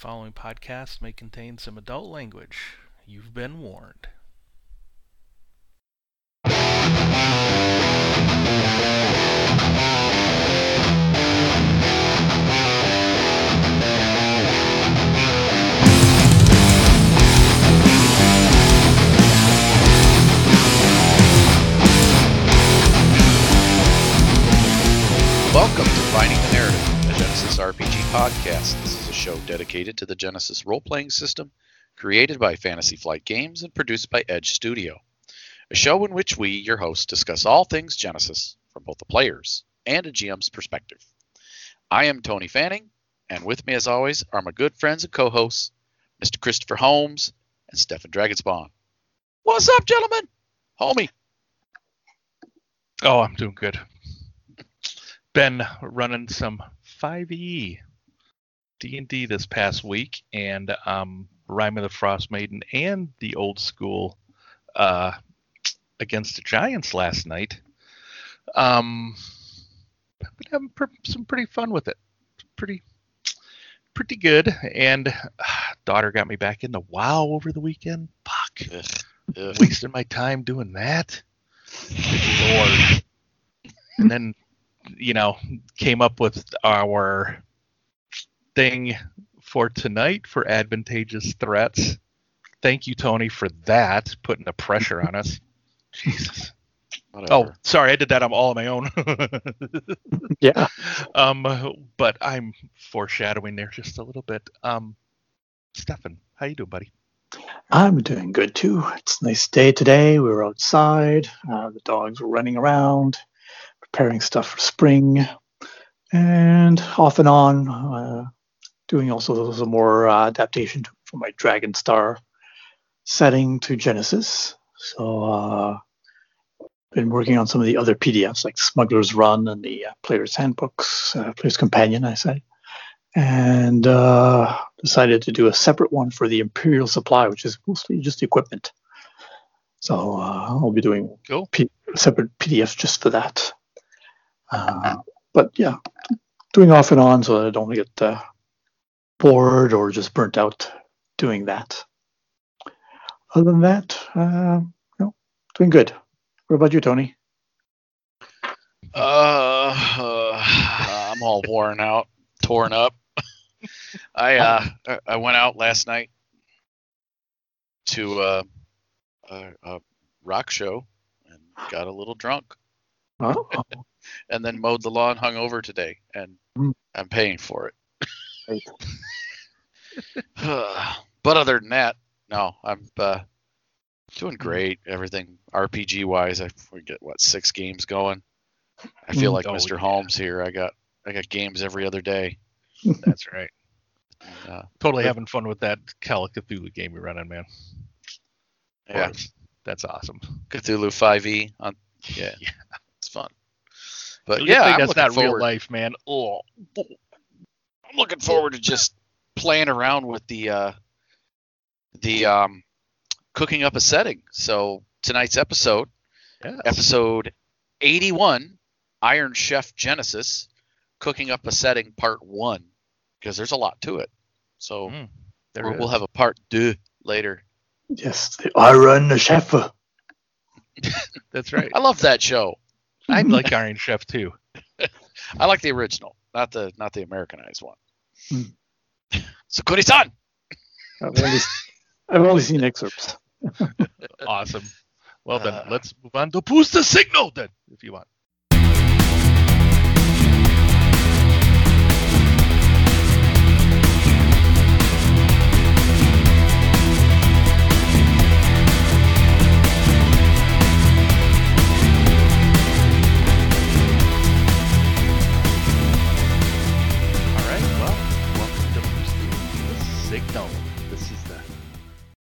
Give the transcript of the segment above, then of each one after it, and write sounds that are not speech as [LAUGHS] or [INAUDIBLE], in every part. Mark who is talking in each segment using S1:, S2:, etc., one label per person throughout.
S1: following podcast may contain some adult language. You've been warned.
S2: Dedicated to the Genesys role playing system, created by Fantasy Flight Games and produced by Edge Studio. A show in which we, your hosts, discuss all things Genesys from both the players and a GM's perspective. I am Tony Fanning, and with me, as always, are my good friends and co hosts, Mr. Christopher Holmes and Stefan Dragonspawn. What's up, gentlemen? Homie.
S1: Oh, I'm doing good. Been running some 5e D&D this past week, and um, Rime of the Frost Maiden and the old school uh, against the Giants last night. Um, I've been having pr- some pretty fun with it. Pretty, pretty good. And uh, [SIGHS] daughter got me back into WoW over the weekend. Fuck,
S2: Ugh, ugh.
S1: wasting my time doing that. Lord. And then, you know, came up with our thing for tonight for advantageous threats. Thank you, Tony, for that, putting the pressure on us. [LAUGHS] Jesus. Oh, sorry, I did that on all on my own. [LAUGHS]
S3: Yeah.
S1: um, but I'm foreshadowing there just a little bit. Um, Stefan, how you doing, buddy?
S3: I'm doing good too. It's a nice day today. We were outside. Uh, the dogs were running around, preparing stuff for spring, and off and on, uh, doing also some more uh, adaptation to, for my Dragonstar setting to Genesys. So, uh, been working on some of the other PDFs like Smuggler's Run and the uh, Player's Handbooks, uh, Player's Companion, I say, and uh, decided to do a separate one for the Imperial Supply, which is mostly just equipment. So uh, I'll be doing
S1: Cool.
S3: P- separate PDFs just for that. Uh, but yeah, doing off and on so that I don't get uh, bored or just burnt out doing that. Other than that, uh, no, doing good. What about you, Tony?
S2: Uh, uh, I'm all worn out, torn up. [LAUGHS] I uh, I- went out last night to uh, a, a rock show and got a little drunk,
S3: Oh, [LAUGHS]
S2: and then mowed the lawn hungover today, and
S3: Mm.
S2: I'm paying for it.
S3: Right.
S2: but other than that, no, I'm uh, doing great. Everything RPG wise, I we get what six games going. I feel
S3: Mm.
S2: like
S1: Oh,
S2: Mr.
S1: yeah.
S2: Holmes here. I got I got games every other day. [LAUGHS]
S1: That's right.
S2: Uh,
S1: Totally
S2: But-
S1: having fun with that Call of Cthulhu game you're running, man.
S2: Yeah,
S1: course. That's awesome.
S2: Cthulhu 5e on [LAUGHS] yeah,
S1: Yeah.
S2: it's fun. But
S1: Good
S2: yeah,
S1: thing
S2: I'm
S1: that's not
S2: forward.
S1: real life, man. Oh,
S2: I'm looking forward to just playing around with the uh, the um, cooking up a setting. So tonight's episode,
S1: yes.
S2: episode 81, Iron Chef Genesys, cooking up a setting part one, because there's a lot to it. So
S1: Mm, there
S2: we'll,
S1: is.
S2: have a part two later.
S3: yes, the Iron Chef.
S1: That's right. [LAUGHS]
S2: I love that show.
S1: I like Iron Chef too. [LAUGHS]
S2: I like the original, not the not the Americanized one.
S3: Hmm. [LAUGHS]
S2: Sakuri-san.
S3: I've only, I've only seen excerpts. [LAUGHS]
S1: Awesome. Well then,
S2: Uh.
S1: let's move on to boost the signal then, if you want.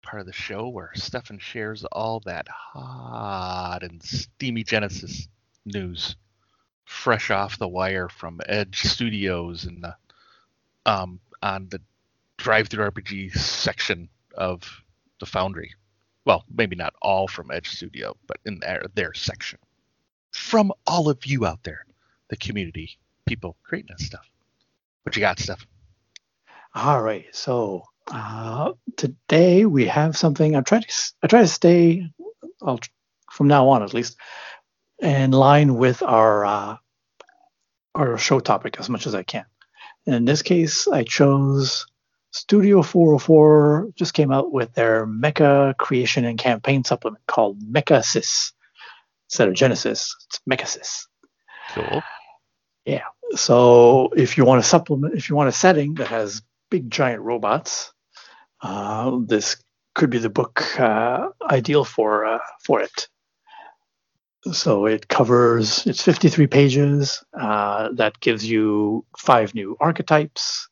S1: Part of the show where Stefan shares all that hot and steamy Genesys news, fresh off the wire from Edge Studios and the um on the drive-through RPG section of the Foundry. Well, maybe not all from Edge Studio, but in their their section. From all of you out there, the community, people creating this stuff. What you got, Steph?
S3: All right. So uh, today we have something. I try to I try to stay, I'll, from now on at least, in line with our uh, our show topic as much as I can. And in this case, I chose Studio 404. Just came out with their Mecha Creation and Campaign supplement called Mecha Sys instead of Genesys. It's Mecha Sys.
S1: Cool.
S3: Yeah. So if you want a supplement, if you want a setting that has big giant robots, uh, this could be the book uh, ideal for uh, for it. So it covers it's 53 pages. Uh, that gives you five new archetypes,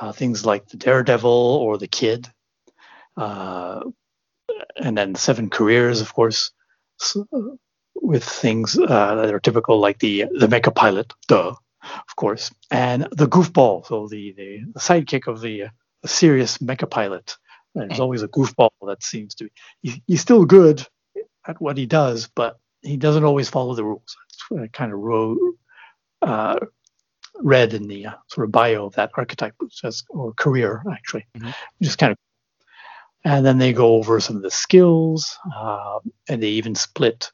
S3: uh, things like the Daredevil or the Kid, uh, and then seven careers, of course, so, with things that are typical like the the Mecha Pilot, duh, of course, and the goofball, so the, the, the sidekick of the, the serious mecha pilot. There's always a goofball that seems to be. He's, he's still good at what he does, but he doesn't always follow the rules. That's kind of uh, read in the uh, sort of bio of that archetype, says, or career actually, mm-hmm. is kind of. And then they go over some of the skills, uh, and they even split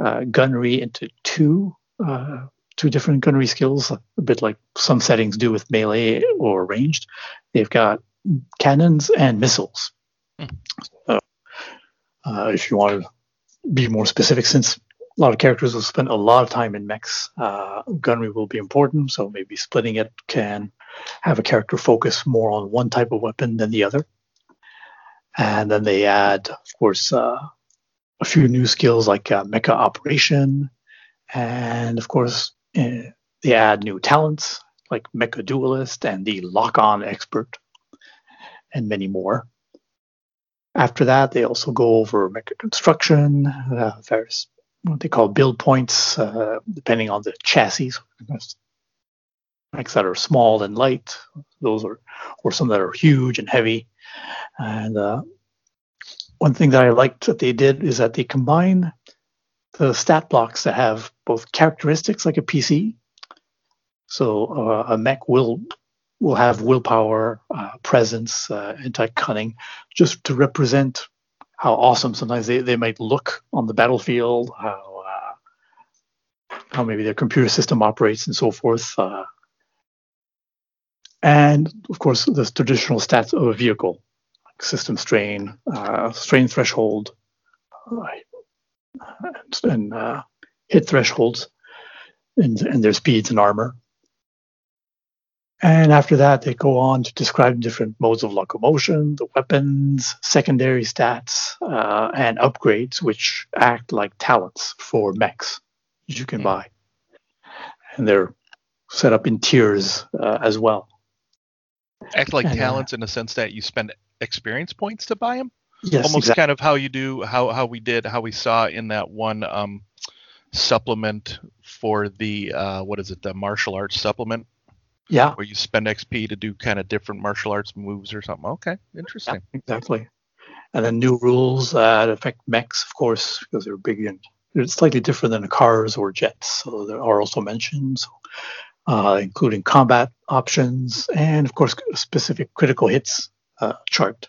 S3: uh, gunnery into two uh, two different gunnery skills, a bit like some settings do with melee or ranged. They've got cannons and missiles. So, uh, if you want to be more specific, since a lot of characters will spend a lot of time in mechs, uh, gunnery will be important. So maybe splitting it can have a character focus more on one type of weapon than the other. And then they add, of course, uh, a few new skills like uh, mecha operation, and of course they add new talents like Mecha Duelist and the Lock On Expert, and many more. After that, they also go over mecha construction, uh, various what they call build points, uh, depending on the chassis. Mechs that are small and light, those are, or some that are huge and heavy. And uh, one thing that I liked that they did is that they combine the stat blocks that have both characteristics like a PC. So uh, a mech will will have willpower, uh, presence, uh, anti cunning, just to represent how awesome sometimes they, they might look on the battlefield, how uh, how maybe their computer system operates, and so forth. Uh. and of course, the traditional stats of a vehicle, like system strain, uh, strain threshold, and uh, hit thresholds and, and their speeds and armor. And after that, they go on to describe different modes of locomotion, the weapons, secondary stats, uh, and upgrades, which act like talents for mechs that you can mm. buy. And they're set up in tiers uh, as well.
S1: Act like and, uh, talents uh, in the sense that you spend experience points to buy them?
S3: Yes,
S1: almost
S3: exactly.
S1: kind of how you do how how we did how we saw in that one um, supplement for the uh, what is it the martial arts supplement?
S3: Yeah.
S1: Where you spend xp to do kind of different martial arts moves or something? Okay interesting.
S3: Yeah, exactly. And then new rules that affect mechs of course because they're big and they're slightly different than cars or jets so there are also mentions uh, including combat options and of course specific critical hits uh, chart.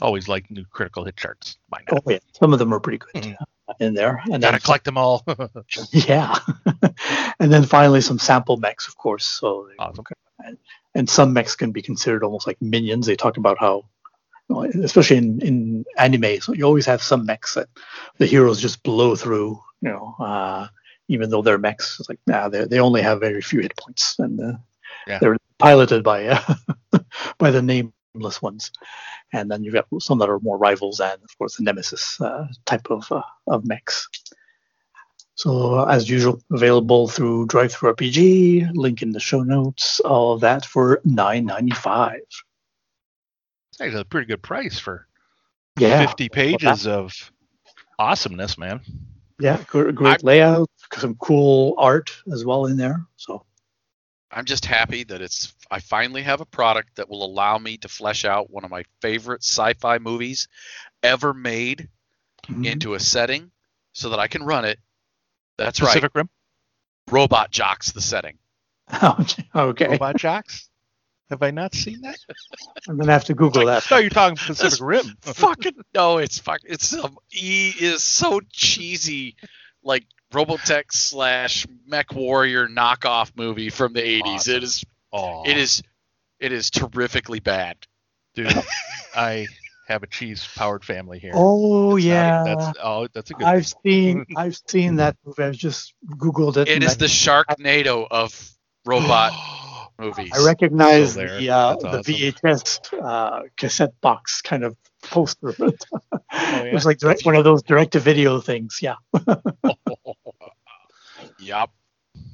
S1: Always like new critical hit charts.
S3: Oh yeah, some of them are pretty good. Mm-hmm. In there.
S1: And gotta then, collect them all. [LAUGHS]
S3: yeah, [LAUGHS] and then finally some sample mechs, of course. So awesome. and, and some mechs can be considered almost like minions. They talk about how, especially in in anime, so you always have some mechs that the heroes just blow through. You know, uh, even though they're mechs, it's like nah, they they only have very few hit points, and uh, yeah. they're piloted by uh, [LAUGHS] by the nameless ones. And then you've got some that are more rivals and of course the nemesis uh, type of uh, of mechs. So uh, as usual available through Drive Through RPG. link in the show notes all of that for 9.95
S1: that's a pretty good price for
S3: yeah.
S1: 50 pages of awesomeness man.
S3: Yeah great I, layout some cool art as well in there so.
S2: I'm just happy that it's I finally have a product that will allow me to flesh out one of my favorite sci-fi movies ever made mm-hmm. into a setting so that I can run it. That's Pacific right. Rim. Robot Jox the setting.
S3: Oh, [LAUGHS] okay.
S1: Robot Jox? Have I not seen that? [LAUGHS]
S3: I'm gonna have to Google that.
S1: No, you're talking Pacific Rim. [LAUGHS]
S2: fucking no, it's fuck. It's some E is so cheesy, like Robotech slash Mech Warrior knockoff movie from the 80s.
S1: Awesome.
S2: It is
S1: Oh,
S2: it is it is terrifically bad.
S1: dude. I have a cheese powered family here.
S3: Oh
S1: That's not-
S3: yeah,
S1: that's oh, that's a good.
S3: I've seen I've seen that movie. I've just Googled it.
S2: It is
S3: and
S2: is
S3: I-
S2: the Sharknado of robot [GASPS] movies.
S3: I recognize
S1: Still there.
S3: the uh, the
S1: awesome.
S3: VHS uh, cassette box kind of poster. it.
S1: Oh, [LAUGHS] yeah?
S3: It was like direct, one of those direct to video things. Yeah. [LAUGHS] [LAUGHS]
S2: Yep.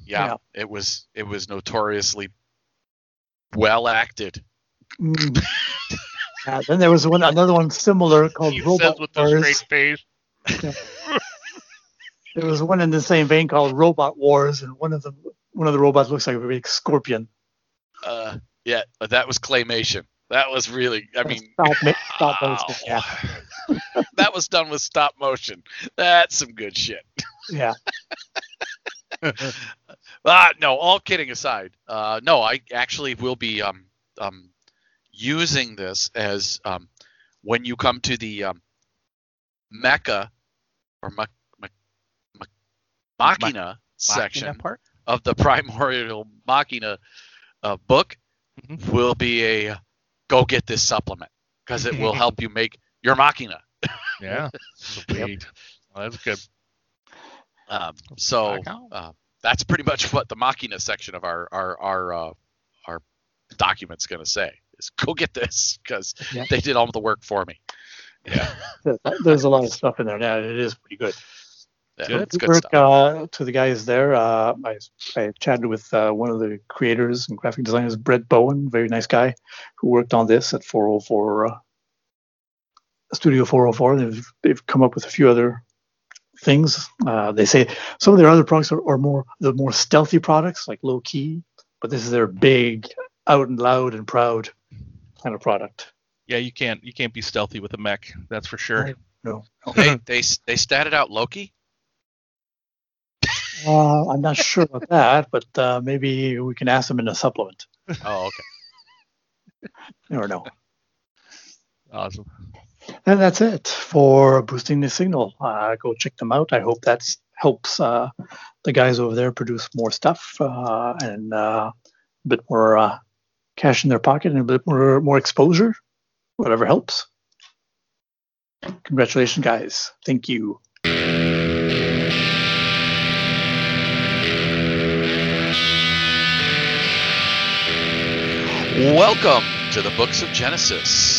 S2: Yeah,
S3: Yeah.
S2: it was it was notoriously well acted.
S3: Mm. [LAUGHS] Yeah, then there was one another one similar called
S1: He says
S3: Robot Wars.
S1: face.
S3: There was one in the same vein called Robot Wars, and one of the one of the robots looks like a big scorpion.
S2: Uh, yeah, but that was claymation. That was really, I mean,
S3: stop, stop motion. Yeah, [LAUGHS]
S2: that was done with stop motion. That's some good shit.
S3: yeah. [LAUGHS]
S2: Ah, no, all kidding aside, uh, no, I actually will be um, um, using this as um, when you come to the um, Mecca or Ma- Ma- Ma- Machina section
S1: Machina part.
S2: of the [LAUGHS] Primordial Machina uh, book
S1: Mhm.
S2: will be a go get this supplement because it will help [LAUGHS] you make your Machina.
S1: Yeah. [LAUGHS] Sweet. Well, that's good.
S2: Um, so uh, that's pretty much [LAUGHS] what the Machina section of our our our uh, our document's going to say is go get this because
S3: Yeah.
S2: they did all the work for me. Yeah,
S3: There's- There's a lot of stuff in there. Yeah, it is pretty good.
S2: yeah
S1: Good.
S2: it's good
S3: work
S2: stuff.
S3: uh, to the guys there. Uh, I, I chatted with uh, one of the creators and graphic designers, Brett Bowen, very nice guy, who worked on this at 404 uh, Studio 404. They've, they've come up with a few other things. Uh, they say some of their other products are, are more the more stealthy products, like low key, but this is their big, out and loud and proud kind of product.
S1: Yeah, you can't you can't be stealthy with a mech. That's for sure.
S3: No,
S2: they [LAUGHS] they they statted out Loki.
S3: uh, I'm not sure about that, but uh, maybe we can ask them in a supplement.
S2: Oh, okay.
S3: Never know.
S1: Awesome.
S3: And that's it for boosting the signal. Uh, go check them out. I hope that helps uh, the guys over there produce more stuff uh, and uh, a bit more uh, cash in their pocket and a bit more more exposure. Whatever helps. Congratulations, guys. Thank you.
S2: Welcome to the Books of Genesys.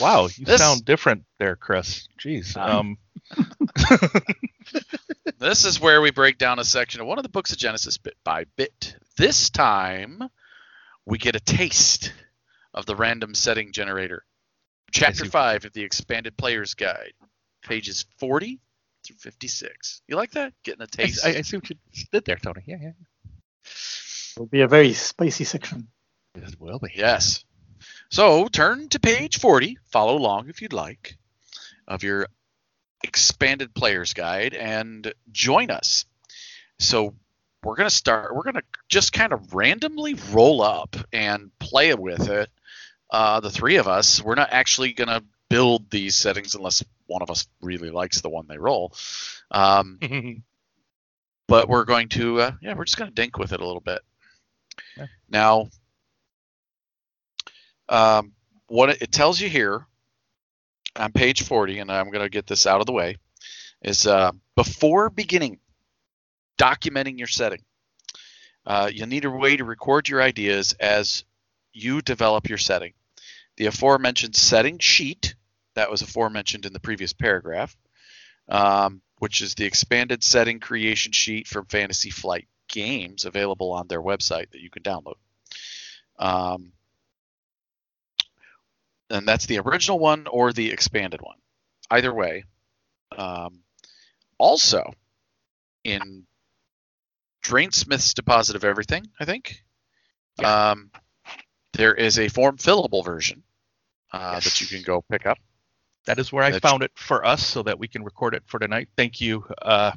S1: Wow, you
S2: This-
S1: sound different there, Chris. Jeez.
S3: Ah.
S1: Um, [LAUGHS]
S2: This is where we break down a section of one of the books of Genesys bit by bit. This time, we get a taste of the random setting generator. Chapter 5 of the Expanded Player's Guide, pages 40 through 56. You like that? Getting a taste.
S1: I, I see what you did there, Tony. Yeah, yeah.
S3: It'll be a very spicy section.
S1: It will be.
S2: Yes. So turn to page 40, follow along if you'd like, of your expanded player's guide and join us. So we're going to start, we're going to just kind of randomly roll up and play with it. Uh, the three of us, we're not actually going to build these settings unless one of us really likes the one they roll. Um, [LAUGHS] but we're going to uh, yeah we're just going to dink with it a little bit
S1: Yeah.
S2: now um, what it, tells you here on page 40 and i'm going to get this out of the way is uh, before beginning documenting your setting uh, you'll need a way to record your ideas as you develop your setting the aforementioned setting sheet that was aforementioned in the previous paragraph um, which is the expanded setting creation sheet from Fantasy Flight Games, available on their website that you can download. Um, and that's the original one or the expanded one. Either way. Um, also, in Drainsmith's Deposit of Everything, I think, um, there is a form fillable version uh, that you can go pick up.
S1: That is where I found it for us so that we can record it for tonight. Thank you, uh,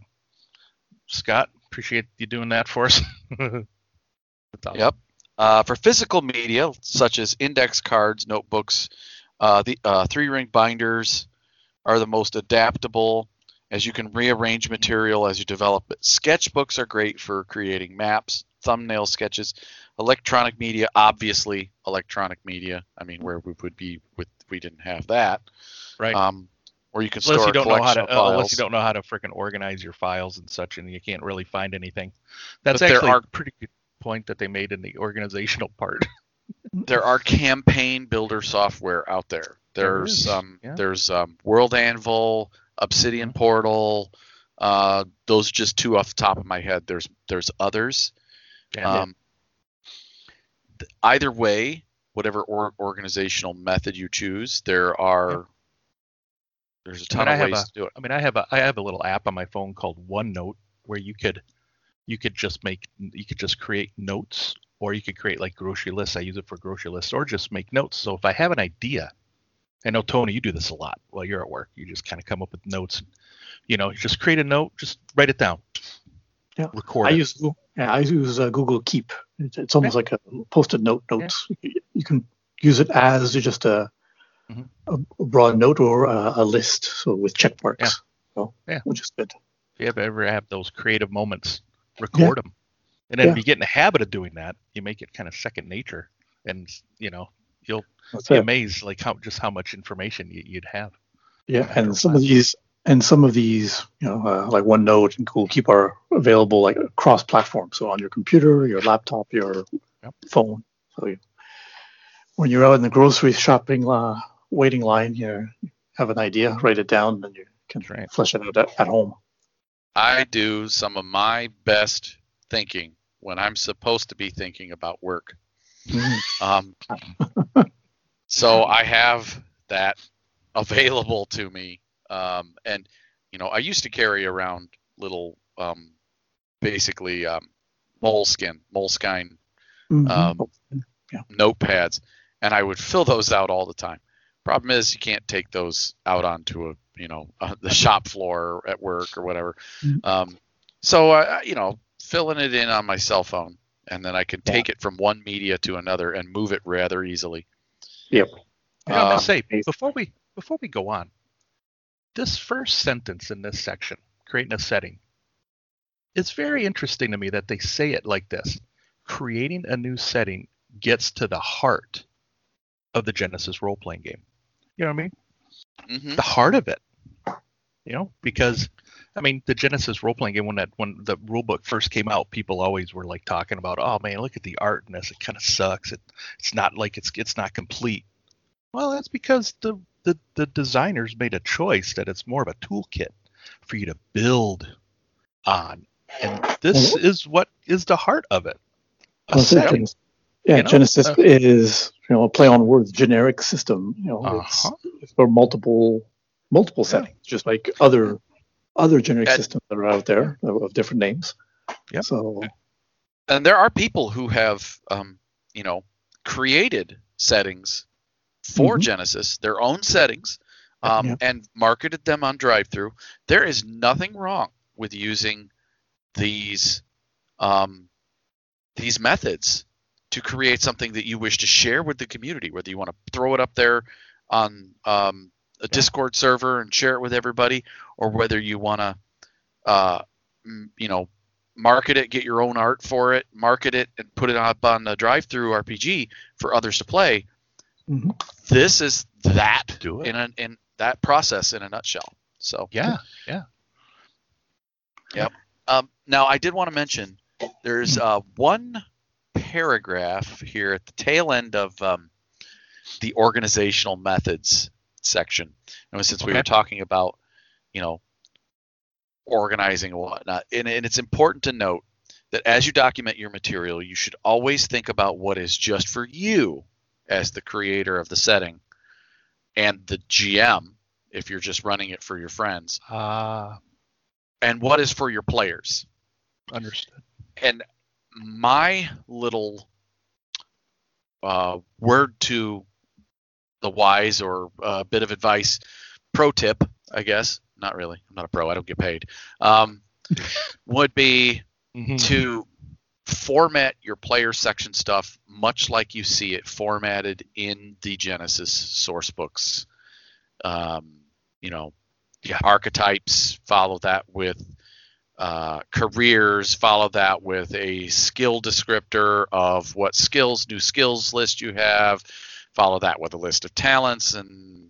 S1: Scott. Appreciate you doing that for us. [LAUGHS] Awesome.
S2: Yep. Uh, for physical media, such as index cards, notebooks, uh, the uh, three-ring binders are the most adaptable, as you can rearrange material as you develop it. Sketchbooks are great for creating maps, thumbnail sketches. Electronic media, obviously, electronic media. I mean, where we would be with we didn't have that.
S1: Right.
S2: Um, where you can
S1: unless
S2: store
S1: you don't know how to, uh, unless you don't know how to freaking organize your files and such, and you can't really find anything. That's
S2: But
S1: actually
S2: are-
S1: a pretty good point that they made in the organizational [LAUGHS] part.
S2: there are campaign builder software out there.
S1: There
S2: There's
S1: is,
S2: um,
S1: yeah.
S2: there's um, World Anvil, Obsidian Portal. Uh, those are just two off the top of my head. There's there's others.
S1: Yeah.
S2: Um, th- either way, whatever or, organizational method you choose, there are there's a ton
S1: I
S2: of
S1: have
S2: ways
S1: a-
S2: to do it.
S1: I mean, I have a I have a little app on my phone called OneNote where you could you could just make you could just create notes or you could create like grocery lists. I use it for grocery lists or just make notes. So if I have an idea, I know Tony, you do this a lot while you're at work. You just kind of come up with notes. You know, just create a note, just write it down.
S3: Yeah.
S1: Record
S3: I
S1: it.
S3: use yeah, I use uh, Google Keep. It's, it's almost like a post-it note notes. You- You can use it as just a,
S1: Mhm.
S3: a broad note or a, a list, so with check marks.
S1: Yeah.
S3: So,
S1: Yeah.
S3: which is good.
S1: if you ever, ever have those creative moments, record them. And then
S3: Yeah.
S1: if you get in the habit of doing that, you make it kind of second nature. And, you know, you'll
S3: That's
S1: be
S3: it.
S1: amazed like how just how much information you, you'd have.
S3: Yeah, and some of these and some of these, you know, uh, like OneNote and Google Keep are available like cross platform. So on your computer, your laptop, your
S1: Yep.
S3: phone. So you, when you're out in the grocery shopping uh, waiting line, you have an idea, write it down, and you can
S1: That's right.
S3: flesh it out at, at home.
S2: I do some of my best thinking when I'm supposed to be thinking about work. Um, so I have that available to me. Um, and, you know, I used to carry around little, um, basically, um, moleskin, moleskine
S3: Mhm.
S2: Um, notepads, and I would fill those out all the time. Problem is, you can't take those out onto a, you know, uh, [LAUGHS] the shop floor at work or whatever.
S3: Mhm.
S2: Um, so, I, I- you know, filling it in on my cell phone, and then I can
S3: Yeah.
S2: take it from one media to another and move it rather easily.
S3: Yep.
S1: You know, I'm gonna
S2: Um,
S1: say before we before we go on, this first sentence in this section, creating a setting, it's very interesting to me that they say it like this. Creating a new setting gets to the heart of the Genesys role playing game. You know what I mean?
S2: hmm
S1: the heart of it. You know, because I mean, the Genesys role playing game when that when the rule book first came out, people always were like talking about, oh man, look at the art in this. It kind of sucks. It it's not like it's it's not complete. Well, that's because the the the designers made a choice that it's more of a toolkit for you to build on, and this is what is the heart of it. A
S3: Well,
S1: setting.
S3: Yeah,
S1: you know?
S3: Genesys
S1: Uh,
S3: is you know a play on words, generic system. You know, it's,
S1: Uh-huh.
S3: it's for multiple multiple
S1: Yeah.
S3: settings, just like other other generic
S2: And-
S3: systems that are out there of, different names.
S1: Yeah.
S3: So
S2: And there are people who have, um, you know, created settings for
S3: Mhm.
S2: Genesys, their own settings, um,
S3: Yeah.
S2: and marketed them on drive-through. There is nothing wrong with using these um, these methods to create something that you wish to share with the community. Whether you want to throw it up there on um, a Discord server and share it with everybody, or whether you want to, uh, m- you know, market it, get your own art for it, market it, and put it up on the drive-through RPG for others to play.
S3: mhm.
S2: This is that
S1: Do it.
S2: in a, in that process in a nutshell. So
S1: Yeah, yeah,
S2: um, now I did want to mention there's uh, one paragraph here at the tail end of um, the organizational methods section. And since we were talking about, you know, organizing and whatnot, and, and it's important to note that as you document your material, you should always think about what is just for you as the creator of the setting and the GM if you're just running it for your friends,
S1: ah,
S2: and what is for your players.
S1: understood.
S2: and my little uh, word to the wise or a bit of advice pro tip i guess not really i'm not a pro i don't get paid um, [LAUGHS] would be
S1: Mhm.
S2: to format your player section stuff much like you see it formatted in the Genesys source books. Um, you know,
S1: Yeah.
S2: archetypes, follow that with uh, careers, follow that with a skill descriptor of what skills, new skills list you have, follow that with a list of talents and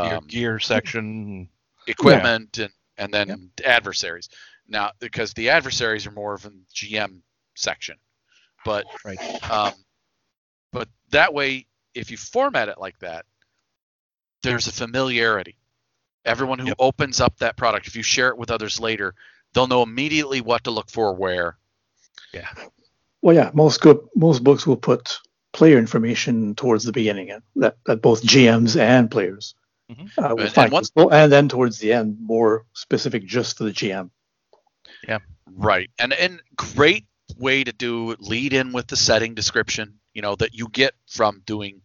S1: Your
S2: um,
S1: gear section.
S2: equipment and and then adversaries. Now, because the adversaries are more of a GM section, but
S1: Right.
S2: um, but that way, if you format it like that, there's a familiarity. Everyone who
S1: Yep.
S2: opens up that product, if you share it with others later, they'll know immediately what to look for where.
S1: Yeah.
S3: Well, yeah, most good most books will put player information towards the beginning, and that, that both GMs and players
S1: Mhm.
S3: uh, will
S2: And-
S3: find
S2: and once-
S3: and then towards the end, more specific just for the GM. Yeah.
S2: Right. And and great way to do lead in with the setting description, you know, that you get from doing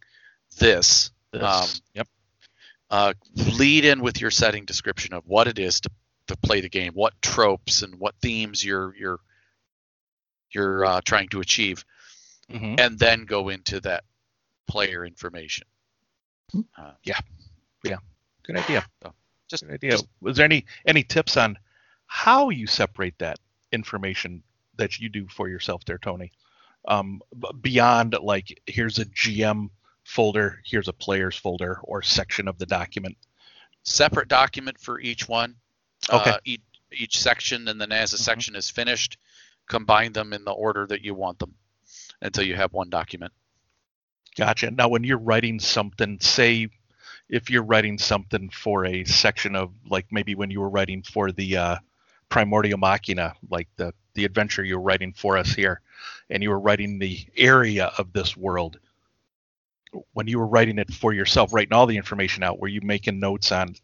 S2: this.
S1: This.
S2: Um,
S1: yep.
S2: uh, lead in with your setting description of what it is to, to play the game, what tropes and what themes you're you're you're uh, trying to achieve,
S1: hmm
S2: and then go into that player information. Uh, yeah, yeah,
S1: Good idea.
S2: just,
S1: Good idea.
S2: just
S1: Was there any any tips on how you separate that information that you do for yourself there, Tony? Um, beyond like here's a GM folder, here's a players folder or section of the document.
S2: separate document for each one.
S1: Okay.
S2: Uh, each each section, and then as a
S1: Mhm.
S2: section is finished, combine them in the order that you want them until you have one document.
S1: Gotcha. Now, when you're writing something, say if you're writing something for a section of like maybe when you were writing for the uh, Primordial Machina, like the the adventure you were writing for us here, and you were writing the area of this world. When you were writing it for yourself, writing all the information out, were you making notes on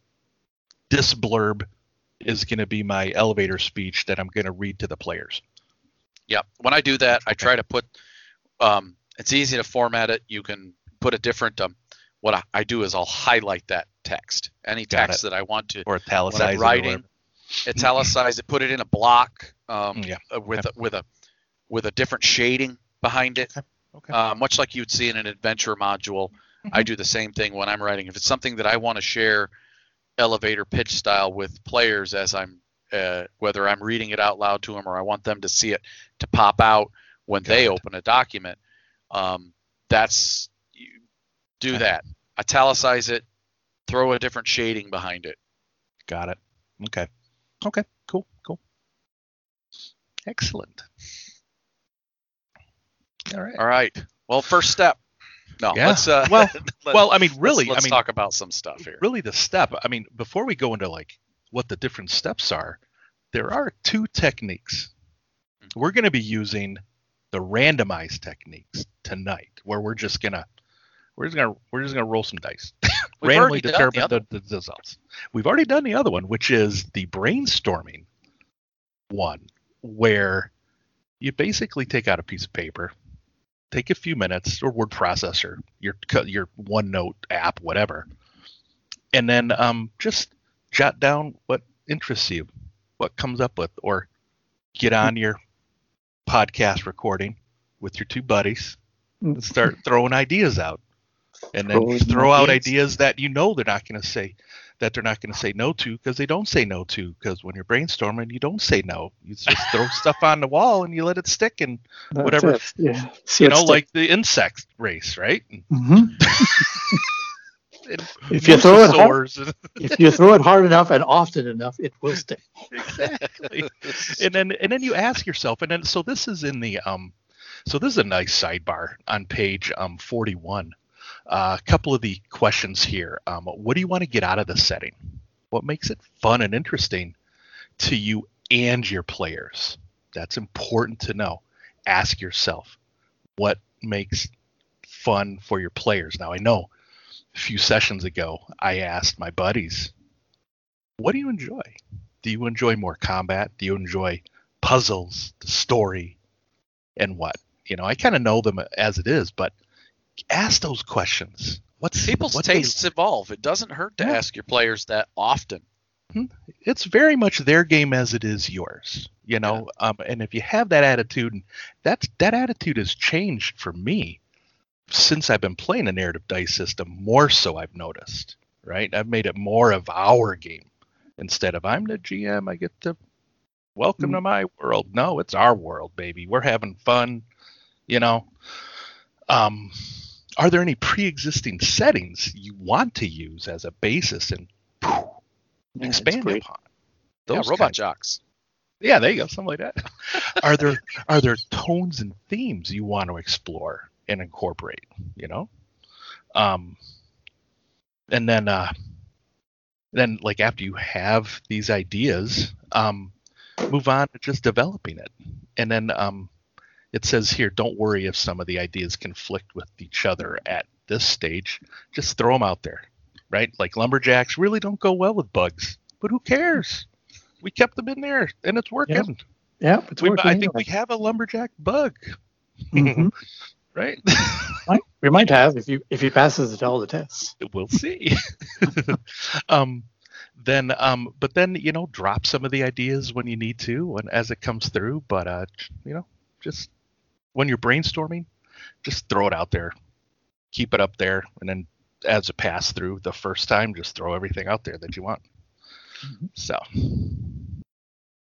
S1: this blurb is going to be my elevator speech that I'm going to read to the players?
S2: Yeah. When I do that, I try to put. Um, it's easy to format it. You can put a different. Um, what I, I do is I'll highlight that text. Any
S1: Got
S2: text that I want to.
S1: Or italicize it
S2: writing,
S1: whatever?
S2: italicize it. Put it in a block. Um,
S1: Yeah.
S2: uh, with a, with a with a different shading behind it.
S1: Okay.
S2: Uh, much like you'd see in an adventure module. I do the same thing when I'm writing. If it's something that I want to share, elevator pitch style with players as I'm, uh, whether I'm reading it out loud to them or I want them to see it to pop out when they open a document, um, that's you do that. Italicize it, throw a different shading behind it.
S1: Got it. Okay. Okay. Cool. Cool. Excellent. All right.
S2: All right. Well, first step. No,
S1: Yeah.
S2: let's. Uh,
S1: Well- [LAUGHS]
S2: let-
S1: Well, I mean,
S2: let's-
S1: really,
S2: let's,
S1: I mean,
S2: talk about some stuff here.
S1: really, the step. I mean, before we go into like what the different steps are, there are two techniques. We're going to be using the randomized techniques tonight, where we're just gonna we're just gonna we're just gonna roll some dice, [LAUGHS] randomly
S2: done the
S1: determine the, the results. We've already done the other one, which is the brainstorming one, where you basically take out a piece of paper, take a few minutes or word processor, your your OneNote app, whatever, and then um, just jot down what interests you, what comes up with, or get on your podcast recording with your two buddies and start [LAUGHS] throwing ideas out, and then
S3: Throwing
S1: throw out
S3: ideas.
S1: ideas that you know they're not going to say that they're not going to say no to because they don't say no to because when you're brainstorming you don't say no you just throw [LAUGHS] stuff on the wall and you let it stick and
S3: That's
S1: whatever.
S3: it, Yeah. See
S1: you know
S3: stick.
S1: like the insect race right
S3: Mhm. [LAUGHS] If you throw it hard, [LAUGHS] if you throw it hard enough and often enough, it will stick.
S1: exactly and then and then you ask yourself and then so this is in the um so this is a nice sidebar on page um 41 Uh, a couple of the questions here. Um what do you want to get out of the setting? What makes it fun and interesting to you and your players? That's important to know. Ask yourself what makes fun for your players? Now i know a few sessions ago i asked my buddies what do you enjoy? Do you enjoy more combat? Do you enjoy puzzles, the story, and what? You know, I kind of know them as it is, but ask those questions. What's
S2: People's tastes evolve. It doesn't hurt to
S1: Yeah.
S2: ask your players that often.
S1: it's very much their game as it is yours. you know. Um, and if you have that attitude, that's that attitude has changed for me since I've been playing a narrative dice system. More so, I've noticed. Right, I've made it more of our game instead of I'm the GM. I get to welcome
S3: Mm.
S1: to my world. No, it's our world, baby. We're having fun. You know. Um, are there any pre-existing settings you want to use as a basis and phew,
S3: Yeah,
S1: expand upon?
S2: yeah, robot
S1: kind-
S2: jocks.
S1: yeah, there you go, something like that. [LAUGHS] are there are there tones and themes you want to explore and incorporate? You know, um, and then uh, then like after you have these ideas, um, move on to just developing it, and then um, it says here, don't worry if some of the ideas conflict with each other at this stage. Just throw them out there, right? Like lumberjacks really don't go well with bugs, but who cares? We kept them in there, and it's working.
S3: Yeah, it's
S1: We,
S3: working.
S1: I think we have a lumberjack bug,
S3: Mhm. [LAUGHS]
S1: right?
S3: we might have if you if he passes all the tests.
S1: we'll see. [LAUGHS] um, then, um, but then you know, drop some of the ideas when you need to, and as it comes through. But uh, you know, just when you're brainstorming, just throw it out there, keep it up there, and then as a pass through the first time, just throw everything out there that you want.
S3: Mhm.
S1: So,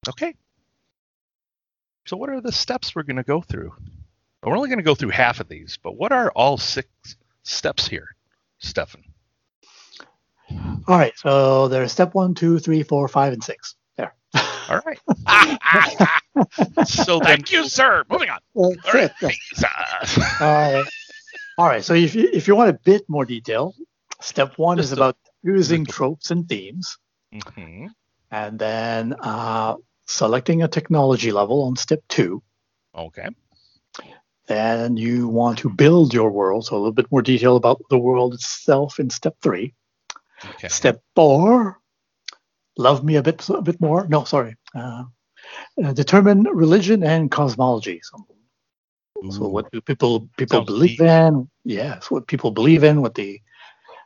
S1: okay. So, what are the steps we're going to go through? We're only going to go through half of these, but what are all six steps here, Stefan?
S3: All right, so there's step one, two, three, four, five, and six. There.
S1: All right. so then,
S2: Thank you, sir. Moving on.
S3: That's
S1: all right, [LAUGHS]
S3: it. All right. All right. So if you, if you want a bit more detail, step one
S1: Just
S3: is
S1: a
S3: about using
S1: little.
S3: tropes and themes,
S1: Mhm.
S3: and then uh, selecting a technology level on step two.
S1: okay,
S3: Then you want to build your world, so a little bit more detail about the world itself in step three.
S1: okay,
S3: Step four, love me a bit a bit more. No, sorry. Uh, uh, determine religion and cosmology. So, so what do people people
S1: Sounds
S3: believe
S1: deep.
S3: in? Yes, what people believe in, what the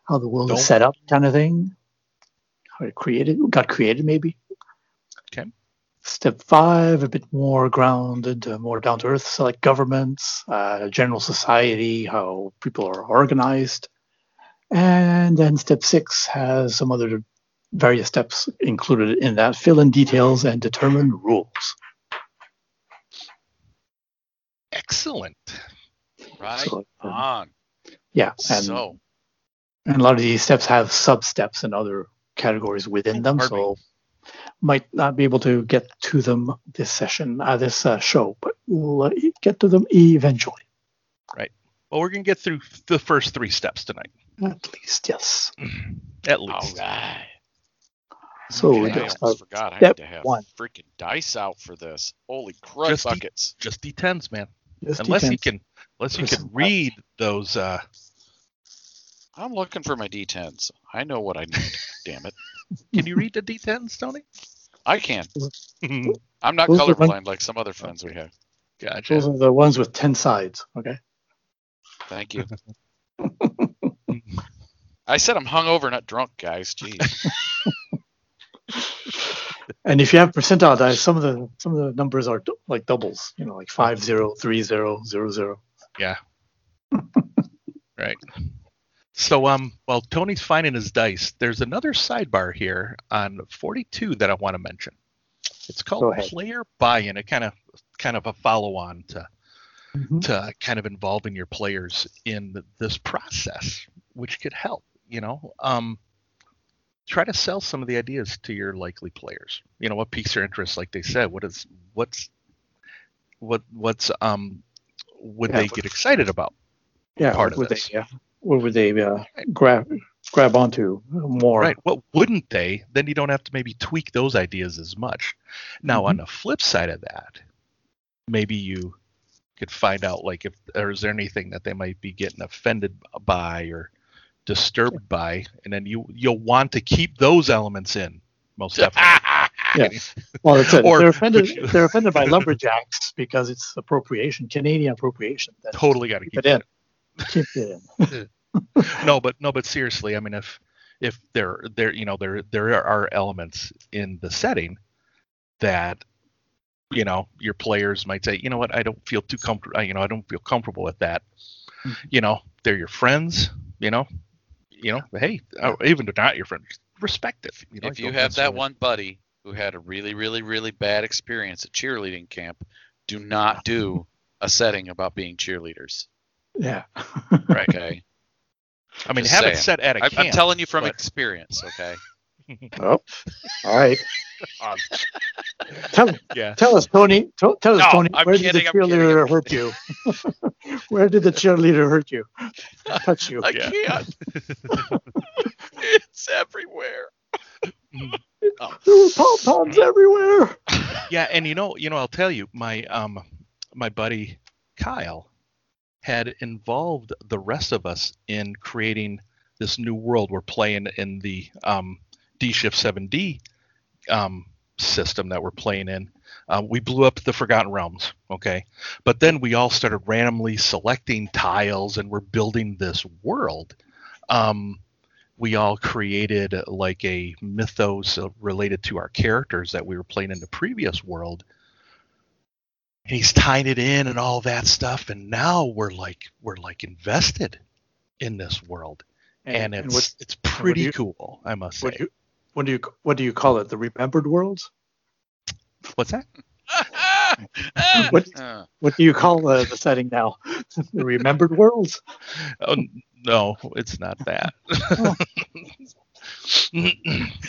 S3: how the world
S1: Don't-
S3: is set up, kind of thing. How it created got created, maybe.
S1: Okay.
S3: Step five, a bit more grounded, uh, more down to earth. So like governments, uh, general society, how people are organized, and then step six has some other various steps included in that. Fill in details and determine rules.
S1: excellent.
S2: Right
S3: So, uh,
S2: on.
S3: yeah, and
S2: so,
S3: And a lot of these steps have sub steps and other categories within them,
S1: Pardon
S3: so might not be able to get to them this session, uh, this uh, show, but we'll uh, get to them eventually. Right.
S1: Well, we're gonna get through the first three steps tonight,
S3: At least, yes. [CLEARS THROAT]
S1: at least.
S2: right.
S3: So we
S2: Okay, I almost
S3: start.
S2: forgot I had to have
S3: one.
S2: freaking dice out for this. Holy crud
S1: Just the-
S2: buckets.
S1: Just d10s, man.
S3: Just
S1: Unless you
S3: D10s.
S1: can, unless you can read those. uh
S2: I'm looking for my D10s. I know what I need. [LAUGHS] damn it.
S1: Can you read the d10s, Tony?
S2: I can. [LAUGHS] I'm not
S3: Those are fun-
S2: colorblind like some other friends we have.
S1: gotcha.
S3: Those are the ones with 10 sides, okay?
S2: Thank you. [LAUGHS] I said I'm hungover, not drunk, guys. Jeez.
S3: And if you have percentile dice, some of the some of the numbers are du- like doubles, you know, like five zero, three zero, zero zero. Yeah. [LAUGHS]
S1: Right. So um while Tony's finding his dice, there's another sidebar here on 42 that I want to mention. It's called player buy-in. It kind of kind of a follow-on to
S3: Mhm.
S1: to kind of involving your players in th- this process, which could help. You know, um, try to sell some of the ideas to your likely players. You know, what piques their interest, like they said. What is what's what what's um would
S3: Yeah,
S1: they
S3: what-
S1: get excited about?
S3: Yeah,
S1: Part of this.
S3: they? Yeah, what would they uh, grab grab onto more?
S1: Right. What wouldn't they? Then you don't have to maybe tweak those ideas as much. Now, on the flip side of that, maybe you could find out like if or is there anything that they might be getting offended by or disturbed by, and then you you'll want to keep those elements in most [LAUGHS] definitely.
S3: Yeah. Well, that's it. [LAUGHS]
S1: Or-
S3: they're offended. if they're offended by lumberjacks because it's appropriation, Canadian appropriation. Then
S1: totally got to
S3: keep
S1: keep
S3: it in. Keep it in. [LAUGHS]
S1: no, but no, but seriously, I mean, if if there there you know there there are elements in the setting that you know your players might say you know what i don't feel too comfortable you know i don't feel comfortable with that
S3: Mhm.
S1: you know they're your friends you know you know hey uh, even if not your friends respect it you know
S2: if you have that
S1: necessarily-
S2: one buddy who had a really, really, really bad experience at cheerleading camp, do not do a setting about being cheerleaders.
S3: Yeah. [LAUGHS]
S1: right
S2: Okay.
S1: i mean
S2: Just
S1: have it set at a
S2: I,
S1: camp
S2: I'm telling you from
S1: but-
S2: experience. Okay. [LAUGHS]
S3: oh, all right.
S1: Um,
S3: Tell
S1: yeah
S3: tell us, Tony. Tell, tell us,
S2: No,
S3: Tony.
S2: I'm
S3: where
S2: kidding,
S3: did the cheerleader
S2: I'm
S3: hurt you? [LAUGHS] where did the cheerleader hurt you? Touch you?
S2: I
S1: Yeah.
S2: can't. [LAUGHS] it's everywhere.
S3: There were pom poms everywhere.
S1: yeah and you know you know i'll tell you my um my buddy kyle had involved the rest of us in creating this new world we're playing in the um d shift 7d um system that we're playing in uh, we blew up the forgotten realms okay but then we all started randomly selecting tiles and we're building this world um we all created like a mythos uh, related to our characters that we were playing in the previous world. And he's tying it in and all that stuff, and now we're like we're like invested in this world, and, it's
S3: what,
S1: it's pretty
S3: you-
S1: cool, I must say.
S3: you what do you what do you call it? The remembered worlds?
S1: What's that? [LAUGHS]
S3: What
S2: Uh,
S3: what do you call the, the setting now? [LAUGHS] the remembered worlds?
S1: Oh no, it's not that.
S3: Oh. [LAUGHS]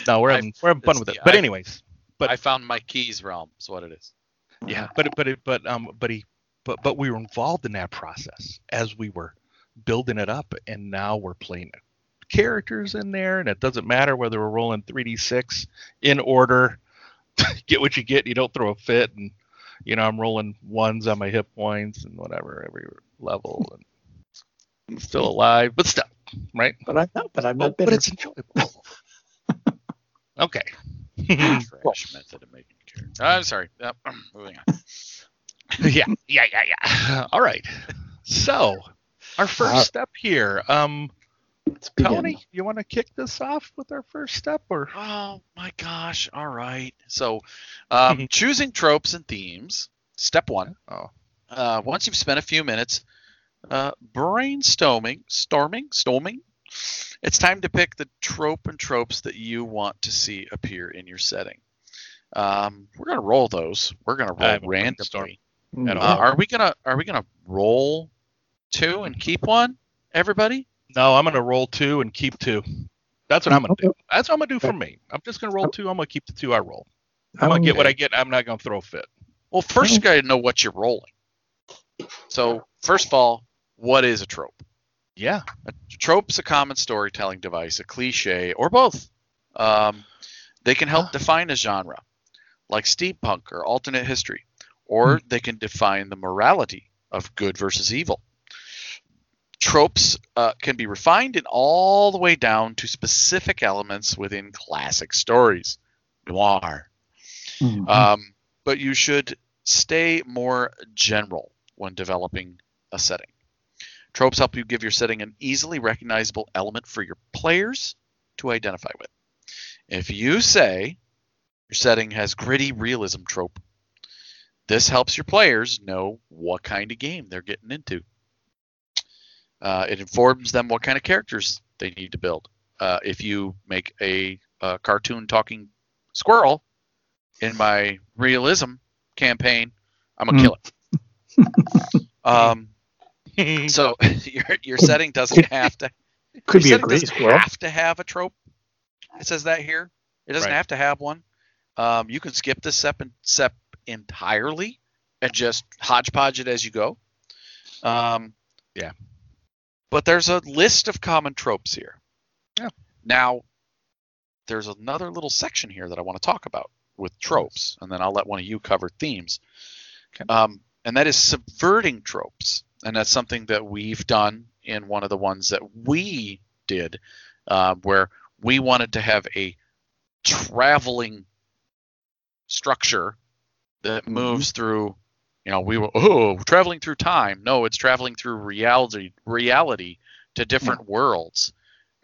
S1: no, we're
S2: I-
S1: having we're having fun with it.
S2: the-
S1: But
S2: I-
S1: anyways, but-
S2: I found my keys realm. Is what it is.
S1: yeah but but it- but um but he but but we were involved in that process as we were building it up and now we're playing characters in there and it doesn't matter whether we're rolling 3d6 in order [LAUGHS] get what you get you don't throw a fit and you know i'm rolling ones on my hit points and whatever every level [LAUGHS] and I'm still alive but still right
S3: But I'm not. But I'm
S1: but,
S3: not bitter.
S1: But it's enjoyable [LAUGHS] okay
S2: Trash method of making characters. I'm sorry. Uh, [CLEARS THROAT] moving on.
S1: yeah, yeah, yeah, yeah. All right. So, our first
S3: Uh,
S1: step here. Um,
S3: Let's begin.
S1: Tony, you want to kick this off with our first step, or
S2: Oh my gosh. All right. So, um, [LAUGHS] choosing tropes and themes. Step one.
S1: Oh.
S2: Uh, once you've spent a few minutes uh, brainstorming, storming, storming, it's time to pick the trope and tropes that you want to see appear in your setting. Um, we're gonna roll those. We're gonna roll
S1: haven't
S2: randomly.
S3: Mm,
S2: Uh, are we gonna Are we gonna roll two and keep one? Everybody.
S1: No? I'm gonna roll two and keep two. That's what I'm gonna do. That's what I'm gonna do for me. I'm just gonna roll two. I'm gonna keep the two I roll. I'm gonna
S3: I'm-
S1: get what I get. I'm not gonna throw a fit.
S2: Well, first you gotta know what you're rolling. So first of all, what is a trope?
S1: Yeah.
S2: A trope's a common storytelling device, a cliche, or both. Um, they can help
S3: Ah.
S2: define a genre, like steampunk or alternate history, or
S3: Hmm.
S2: they can define the morality of good versus evil. Tropes uh, can be refined in all the way down to specific elements within classic stories, noir.
S3: Mhm.
S2: Um, but you should stay more general when developing a setting. Tropes help you give your setting an easily recognizable element for your players to identify with. If you say your setting has gritty realism trope, this helps your players know what kind of game they're getting into. Uh, it informs them what kind of characters they need to build. Uh, if you make a, a cartoon talking squirrel in my realism campaign, I'm gonna kill it. um, [LAUGHS] so [LAUGHS] your your setting doesn't have to [LAUGHS]
S3: Could be a
S2: setting
S3: great squirrel.
S2: have to have a trope. It says that here. It doesn't
S1: Right.
S2: have to have one. Um, you can skip this step, and step entirely and just hodgepodge it as you go. Um,
S1: Yeah.
S2: But there's a list of common tropes here.
S1: Yeah.
S2: Now, there's another little section here that I want to talk about with tropes, and then I'll let one of you cover themes.
S1: Okay.
S2: Um, and that is subverting tropes, and that's something that we've done in one of the ones that we did, uh, where we wanted to have a traveling structure that
S3: Mhm.
S2: moves through. You know, we were oh traveling through time. No, it's traveling through reality reality to different worlds.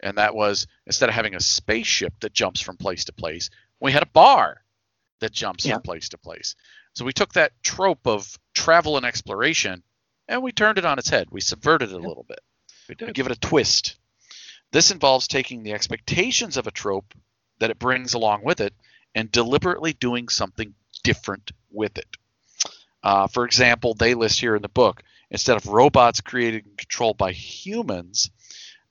S2: And that was instead of having a spaceship that jumps from place to place, we had a bar that jumps
S3: Yeah.
S2: from place to place. So we took that trope of travel and exploration and we turned it on its head. We subverted it a little bit.
S1: We
S2: We
S1: did.
S2: give it a twist. This involves taking the expectations of a trope that it brings along with it and deliberately doing something different with it. Uh, for example, they list here in the book instead of robots created and controlled by humans,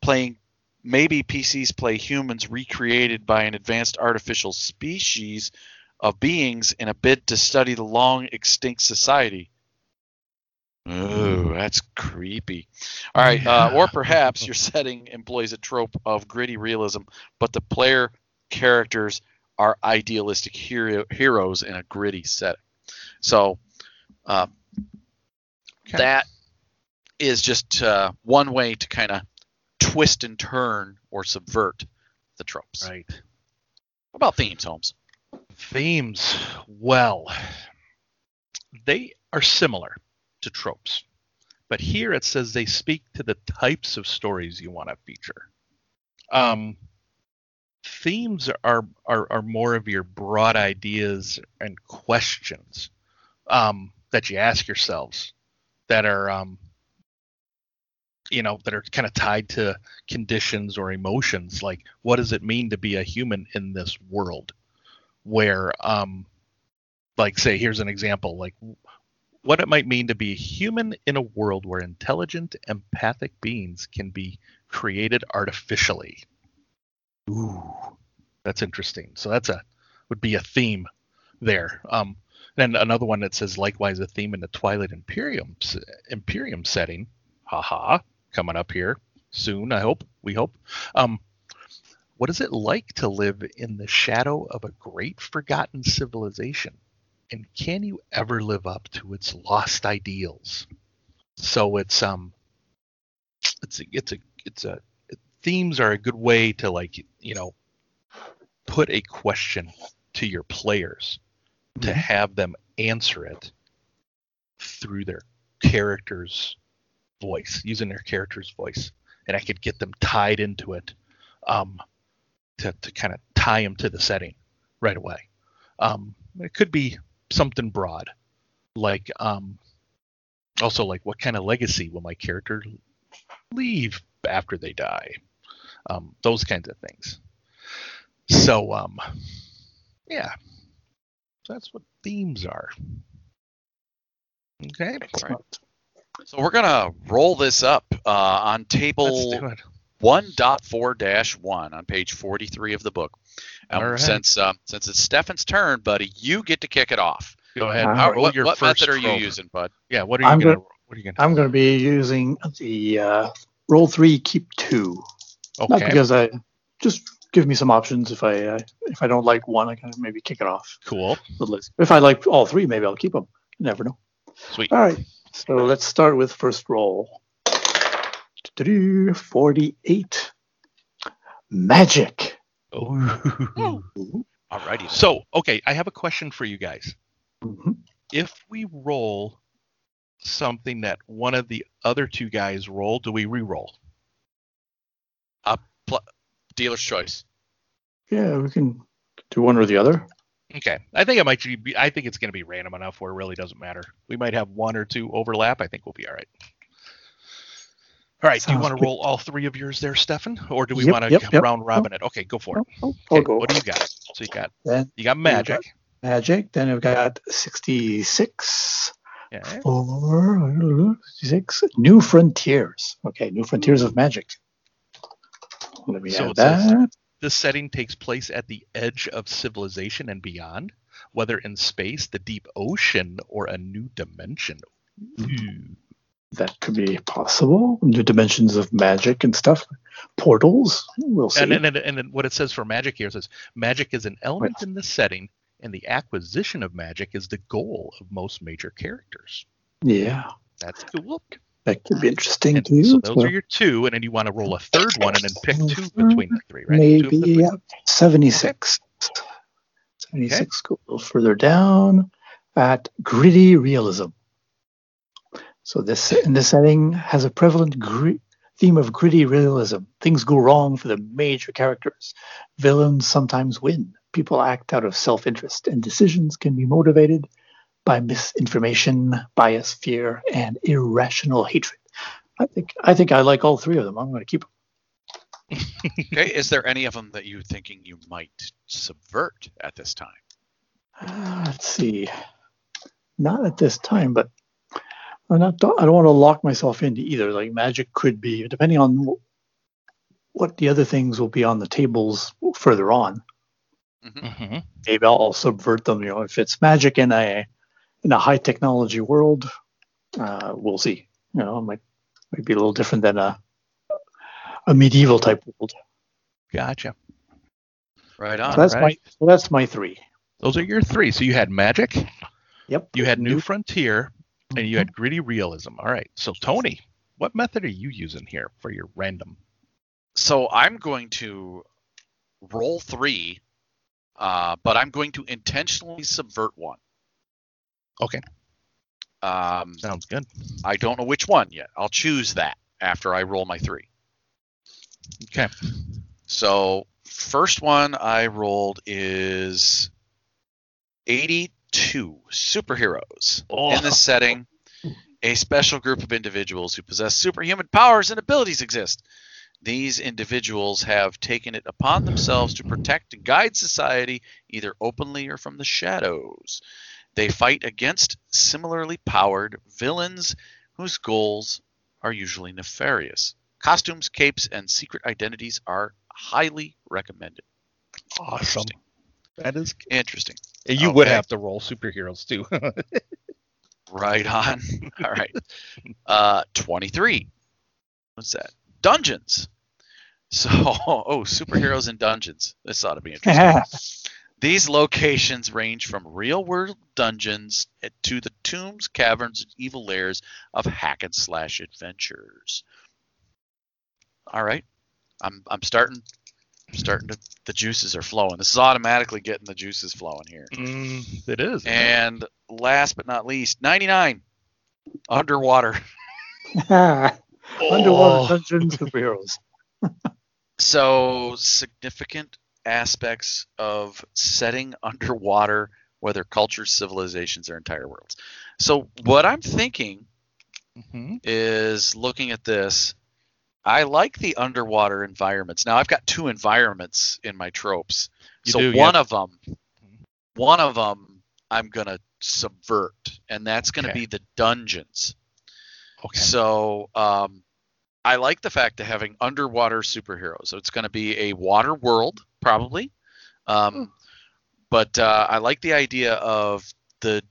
S2: playing maybe PCs play humans recreated by an advanced artificial species of beings in a bid to study the long extinct society. Ooh, that's creepy. All right, uh, or [LAUGHS] perhaps your setting employs a trope of gritty realism, but the player characters are idealistic hero, heroes in a gritty setting. So uh,
S1: Okay.
S2: that is just uh, one way to kind of twist and turn or subvert the tropes.
S1: Right.
S2: What about themes, Holmes?
S1: Themes. Well, they are similar to tropes, but here it says they speak to the types of stories you want to feature. Um, themes are, are are more of your broad ideas and questions um, that you ask yourselves that are um, you know that are kind of tied to conditions or emotions like what does it mean to be a human in this world? Where um like say here's an example like what it might mean to be a human in a world where intelligent empathic beings can be created artificially. Ooh that's interesting. So that's a would be a theme there. Um then another one that says likewise a theme in the twilight imperium imperium setting haha coming up here soon i hope we hope um what is it like to live in the shadow of a great forgotten civilization? And can you ever live up to its lost ideals? So it's um it's a, it's a it's a themes are a good way to like you know put a question to your players to have them answer it through their character's voice using their character's voice and i could get them tied into it um, to, to kind of tie them to the setting right away. Um, it could be something broad, like um, also like what kind of legacy will my character leave after they die? Um, those kinds of things. So um, yeah, so that's what themes are. Okay,
S3: Excellent.
S2: So we're gonna roll this up uh, on
S1: let's
S2: table
S1: do it.
S2: 1.4-1 on page 43 of the book. Um,
S1: All right.
S2: Since um, since it's Stefan's turn, buddy, you get to kick it off.
S1: Go ahead.
S2: How, what
S1: your
S2: what
S1: first
S2: method are you
S1: roll.
S2: using, bud?
S1: Yeah. What are you
S3: I'm
S1: gonna?
S3: gonna-
S1: What are you gonna?
S3: I'm going to be using the uh, roll three, keep two.
S1: Okay.
S3: Not because I just give me some options. If I uh, if I don't like one, I can maybe kick it off
S1: Cool.
S3: the list. If I like all three, maybe I'll keep them. You never know.
S1: Sweet.
S3: All right. So let's start with first roll. 48. Magic.
S1: Oh.
S2: Alrighty. then.
S1: So, okay, I have a question for you guys.
S3: Mhm.
S1: If we roll something that one of the other two guys roll, do we re-roll?
S2: Dealer's choice.
S3: Yeah, we can do one or the other.
S1: Okay, I think it might be. I think it's going to be random enough where it really doesn't matter. We might have one or two overlap. I think we'll be all right. All right. do you want to
S3: good.
S1: roll all three of yours there, Stefan, or do we
S3: Yep,
S1: want to
S3: yep, yep.
S1: round robin it? Okay, go for it.
S3: Oh, oh, I'll
S1: Okay,
S3: go.
S1: What do you got? So you got
S3: Then
S1: you got
S3: got-
S1: magic.
S3: magic. Then I've got 66.
S1: Yeah.
S3: Four, 66. New Frontiers. Okay, New Frontiers of Magic. Let me
S1: So
S3: add
S1: it says-
S3: that.
S1: This setting takes place at the edge of civilization and beyond, whether in space, the deep ocean, or a new dimension. Ooh.
S3: That could be possible. New dimensions of magic and stuff. Portals. We'll see.
S1: And then, and, and what it says for magic here says magic is an element in the setting, and the acquisition of magic is the goal of most major characters.
S3: yeah,
S1: That's cool.
S3: That could be ah, interesting
S1: And
S3: too.
S1: so those
S3: So
S1: are your two, and then you want to roll a third one and then pick two between the three, right?
S3: Maybe yeah, 76. 76. Go a little further down at gritty realism. So this in this setting has a prevalent gri- theme of gritty realism. Things go wrong for the major characters. Villains sometimes win. People act out of self-interest, and decisions can be motivated by misinformation, bias, fear, and irrational hatred. I think I think I like all three of them. I'm going to keep them. [LAUGHS]
S2: Okay, is there any of them that you're thinking you might subvert at this time?
S3: Uh, let's see. Not at this time, but I'm not. I don't want to lock myself into either. Like magic could be, depending on what the other things will be on the tables further on.
S1: Mhm.
S3: Maybe I'll subvert them. You know, if it's magic in a in a high technology world, uh, we'll see. You know, it might might be a little different than a a medieval type world.
S1: Gotcha.
S2: Right
S3: So
S2: on.
S3: that's
S1: right.
S3: my so that's my three.
S1: Those are your three. So you had magic,
S3: Yep.
S1: you had New
S3: New-
S1: Frontier, and you had Gritty Realism. All right. So Tony, what method are you using here for your random?
S2: So I'm going to roll three, uh, but I'm going to intentionally subvert one.
S1: Okay.
S2: Um,
S1: Sounds good.
S2: I don't know which one yet. I'll choose that after I roll my three.
S1: Okay.
S2: So first one I rolled is 82 superheroes. In this setting, a special group of individuals who possess superhuman powers and abilities exist. These individuals have taken it upon themselves to protect and guide society either openly or from the shadows. They fight against similarly powered villains whose goals are usually nefarious. Costumes, capes, and secret identities are highly recommended.
S1: Awesome. That is.
S2: Interesting.
S1: You would have to roll superheroes too. [LAUGHS]
S2: Right on. [LAUGHS] All right. Uh, 23. What's that? Dungeons. So, [LAUGHS] oh, superheroes and dungeons. This ought to be interesting. These locations range from real world dungeons to the tombs, caverns, and evil lairs of hack and slash adventures. All right. I'm I'm starting I'm starting to the juices are flowing. This is automatically getting the juices flowing here.
S1: Mm, it is.
S2: And last but not least, 99 underwater. [LAUGHS] [LAUGHS]
S3: Underwater
S1: Oh.
S3: dungeon superheroes.
S2: So significant aspects of setting [LAUGHS] underwater, whether cultures, civilizations, or entire worlds. So what I'm thinking
S1: Mhm.
S2: is looking at this. I like the underwater environments. Now I've got two environments in my tropes.
S1: You
S2: so
S1: do,
S2: one
S1: yep.
S2: of them, one of them, I'm gonna subvert, and that's gonna
S1: Okay.
S2: be the dungeons.
S1: Okay.
S2: So um, I like the fact of having underwater superheroes. So it's going to be a water world, probably. Um, but uh, I like the idea of the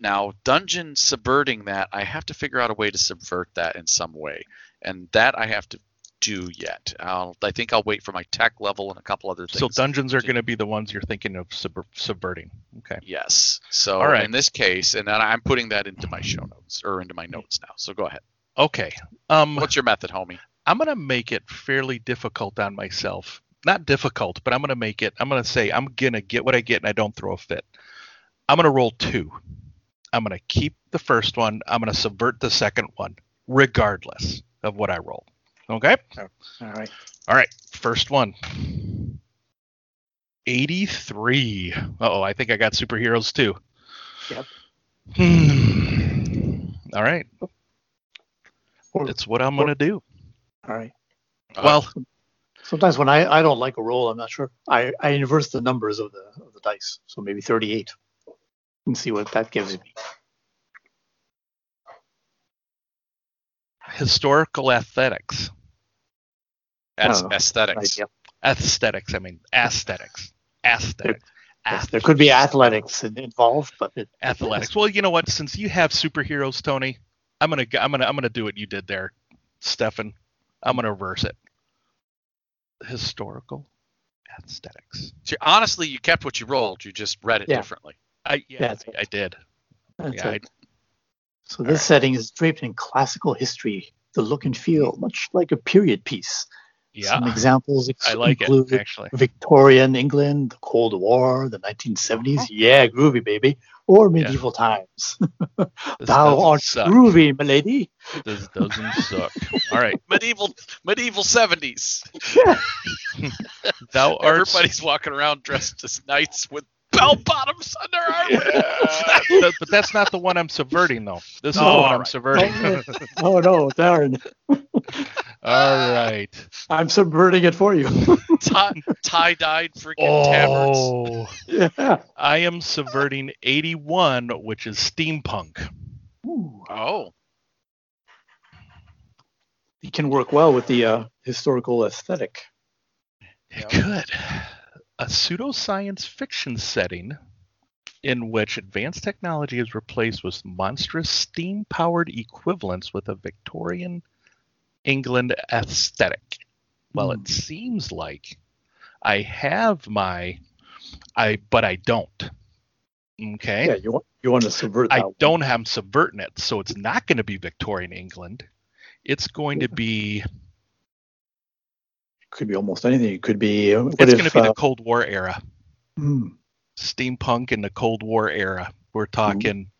S2: now dungeon subverting that. I have to figure out a way to subvert that in some way, and that I have to do yet. I'll, I think I'll wait for my tech level and a couple other things.
S1: So dungeons are going to be the ones you're thinking of sub- subverting. Okay.
S2: Yes. So
S1: All right.
S2: in this case, and then I'm putting that into my show notes or into my notes now. So go ahead.
S1: Okay. Um,
S2: What's your method, homie?
S1: I'm going to make it fairly difficult on myself. Not difficult, but I'm going to make it. I'm going to say I'm going to get what I get and I don't throw a fit. I'm going to roll two. I'm going to keep the first one. I'm going to subvert the second one, regardless of what I roll. Okay.
S3: All right.
S1: All right. First one. 83. Oh, I think I got superheroes too.
S3: Yep.
S1: Hmm. All right.
S3: Or-
S1: It's what I'm going to do.
S3: All right.
S2: Uh,
S1: Well,
S3: Sometimes when I, I don't like a roll, I'm not sure. I, I inverse the numbers of the of the dice. So maybe 38. And see what that gives me.
S1: historical athletics.
S2: That's aesthetics.
S3: Right,
S1: Aesthetics. I mean, aesthetics. Aesthetics.
S3: Yes, there could be athletics involved, but it,
S1: athletics. Well, you know what? Since you have superheroes, Tony, I'm gonna I'm gonna I'm gonna do what you did there, Stefan. I'm gonna reverse it. Historical aesthetics.
S2: See, honestly, you kept what you rolled. You just read it
S3: Yeah.
S2: differently.
S1: I yeah,
S3: Yeah, it's-
S1: I, I did.
S3: That's
S1: Yeah, I.
S3: So this setting is draped in classical history, the look and feel, much like a period piece. Some
S1: yeah.
S3: examples [LAUGHS]
S1: I like
S3: include
S1: it actually.
S3: Victorian England, the Cold War, the 1970s. Yeah, groovy, baby. Or medieval times. [LAUGHS] Thou art
S1: suck.
S3: groovy, milady.
S1: This doesn't suck. All right. [LAUGHS]
S2: Medieval, medieval seventies. Yeah.
S1: Thou art
S2: Everybody's walking around dressed as knights with bell bottoms under armor.
S1: But- but that's not the one I'm subverting, though. This is
S2: Oh,
S1: the one
S2: all
S1: I'm subverting.
S3: oh no, Darren,
S1: All right.
S3: I'm subverting it for you. [LAUGHS]
S2: Tie, tie-dyed freaking tabards.
S1: Oh, [LAUGHS]
S3: yeah.
S1: I am subverting 81, which is steampunk.
S3: Ooh.
S2: Oh,
S3: It can work well with the uh, historical aesthetic.
S1: It
S2: Yeah.
S1: could. A pseudoscience fiction setting in which advanced technology is replaced with monstrous steam powered equivalents with a Victorian England aesthetic. Well,
S3: Hmm.
S1: it seems like I have my I but I don't. Okay.
S3: Yeah, you want you want to subvert that.
S1: I
S3: one.
S1: don't have subverting it, so it's not going to be Victorian England. It's going to be
S3: Could be almost anything. It could be.
S1: it's
S3: if,
S1: going to be
S3: uh,
S1: the Cold War era.
S3: hmm,
S1: steampunk in the Cold War era. We're talking,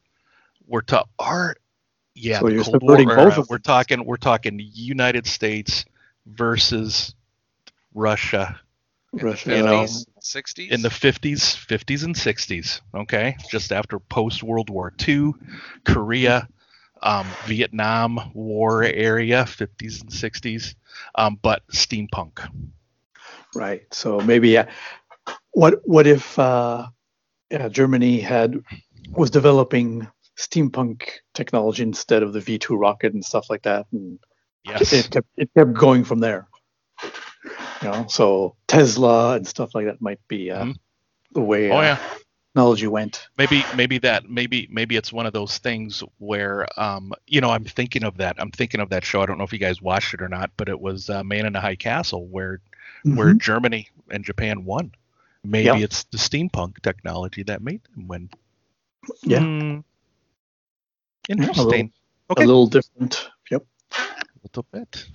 S1: we're talking, our, yeah,
S3: So
S1: the
S3: you're
S1: Cold War
S3: subverting
S1: era.
S3: both of
S1: We're talking, we're talking United States versus Russia
S3: Russia.
S1: you know,
S2: sixties.
S1: in the 50s, 50s and 60s. Okay, just after post World War II, Korea, um, Vietnam War area, 50s and 60s, um, but steampunk.
S3: Right. So maybe uh, what what if uh, yeah, Germany had was developing steampunk technology instead of the V two rocket and stuff like that, and
S1: Yes.
S3: it kept it kept going from there. You know, so Tesla and stuff like that might be uh,
S1: Mhm.
S3: the way
S1: Oh
S3: uh,
S1: yeah.
S3: technology went.
S1: maybe maybe that maybe maybe it's one of those things where um you know i'm thinking of that i'm thinking of that show i don't know if you guys watched it or not but it was uh, man in the high castle where where
S3: Mhm.
S1: germany and japan won maybe
S3: Yeah.
S1: it's the steampunk technology that made them win
S3: Yeah.
S1: Hmm.
S3: A
S1: interesting
S3: a
S1: okay
S3: little different. Yep.
S1: a little bit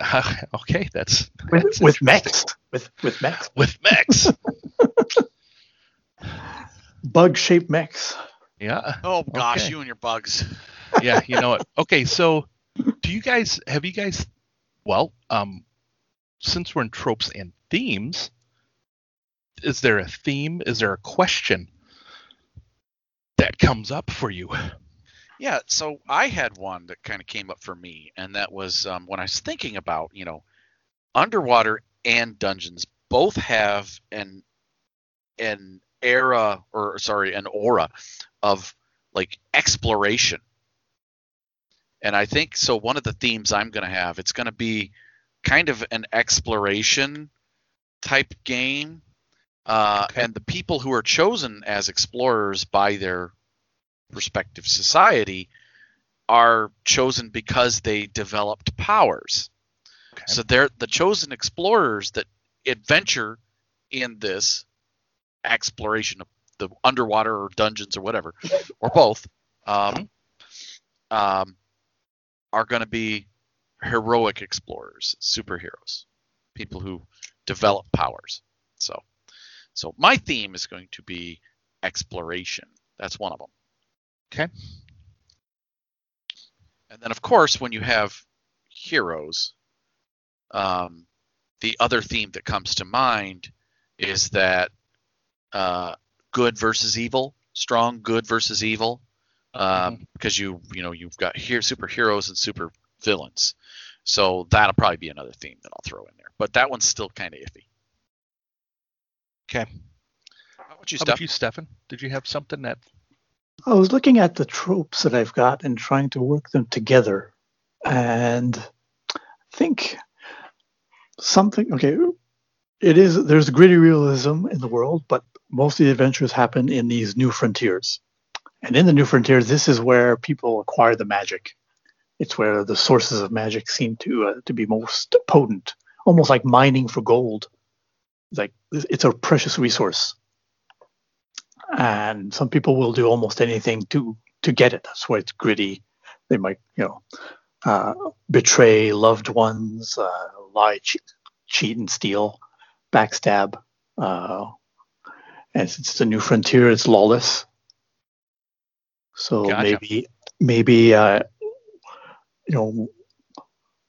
S1: [LAUGHS] okay that's,
S3: With,
S1: that's
S3: with
S1: interesting.
S3: With with mechs.
S1: with mechs [LAUGHS]
S3: Bug shaped mechs.
S1: yeah
S2: oh gosh,
S1: Okay.
S2: you and your bugs. [LAUGHS]
S1: yeah, you know what? Okay, so do you guys have you guys well, um since we're in tropes and themes, is there a theme? Is there a question that comes up for you?
S2: Yeah, so I had one that kind of came up for me, and that was um, when I was thinking about, you know, underwater and dungeons both have an an era or sorry, an aura of like exploration. And I think so one of the themes I'm going to have, it's going to be kind of an exploration type game. Uh,
S1: Okay.
S2: and the people who are chosen as explorers by their respective society are chosen because they developed powers.
S1: Okay.
S2: So they're the chosen explorers that adventure in this exploration of the underwater or dungeons or whatever, or both, um, um, are going to be heroic explorers, superheroes, people who develop powers. So, so my theme is going to be exploration. That's one of them.
S1: Okay.
S2: And then, of course, when you have heroes, um, the other theme that comes to mind is that uh, good versus evil, strong good versus evil, um, because you you know you've got here superheroes and super villains. So that'll probably be another theme that I'll throw in there. But that one's still kind of iffy.
S1: Okay.
S2: How about you,
S1: How
S2: Steph?
S1: about you, Stefan? Did you have something that
S3: I was looking at the tropes that I've got and trying to work them together. And I think something, okay, it is, there's gritty realism in the world, but most of the adventures happen in these new frontiers. And in the new frontiers, this is where people acquire the magic. It's where the sources of magic seem to uh, to be most potent, almost like mining for gold. Like it's a precious resource and some people will do almost anything to to get it. That's why it's gritty. They might, you know, uh, betray loved ones, uh, lie, cheat, cheat, and steal, backstab. Uh, and since it's a new frontier, it's lawless. So
S1: Gotcha.
S3: maybe, maybe, uh, you know,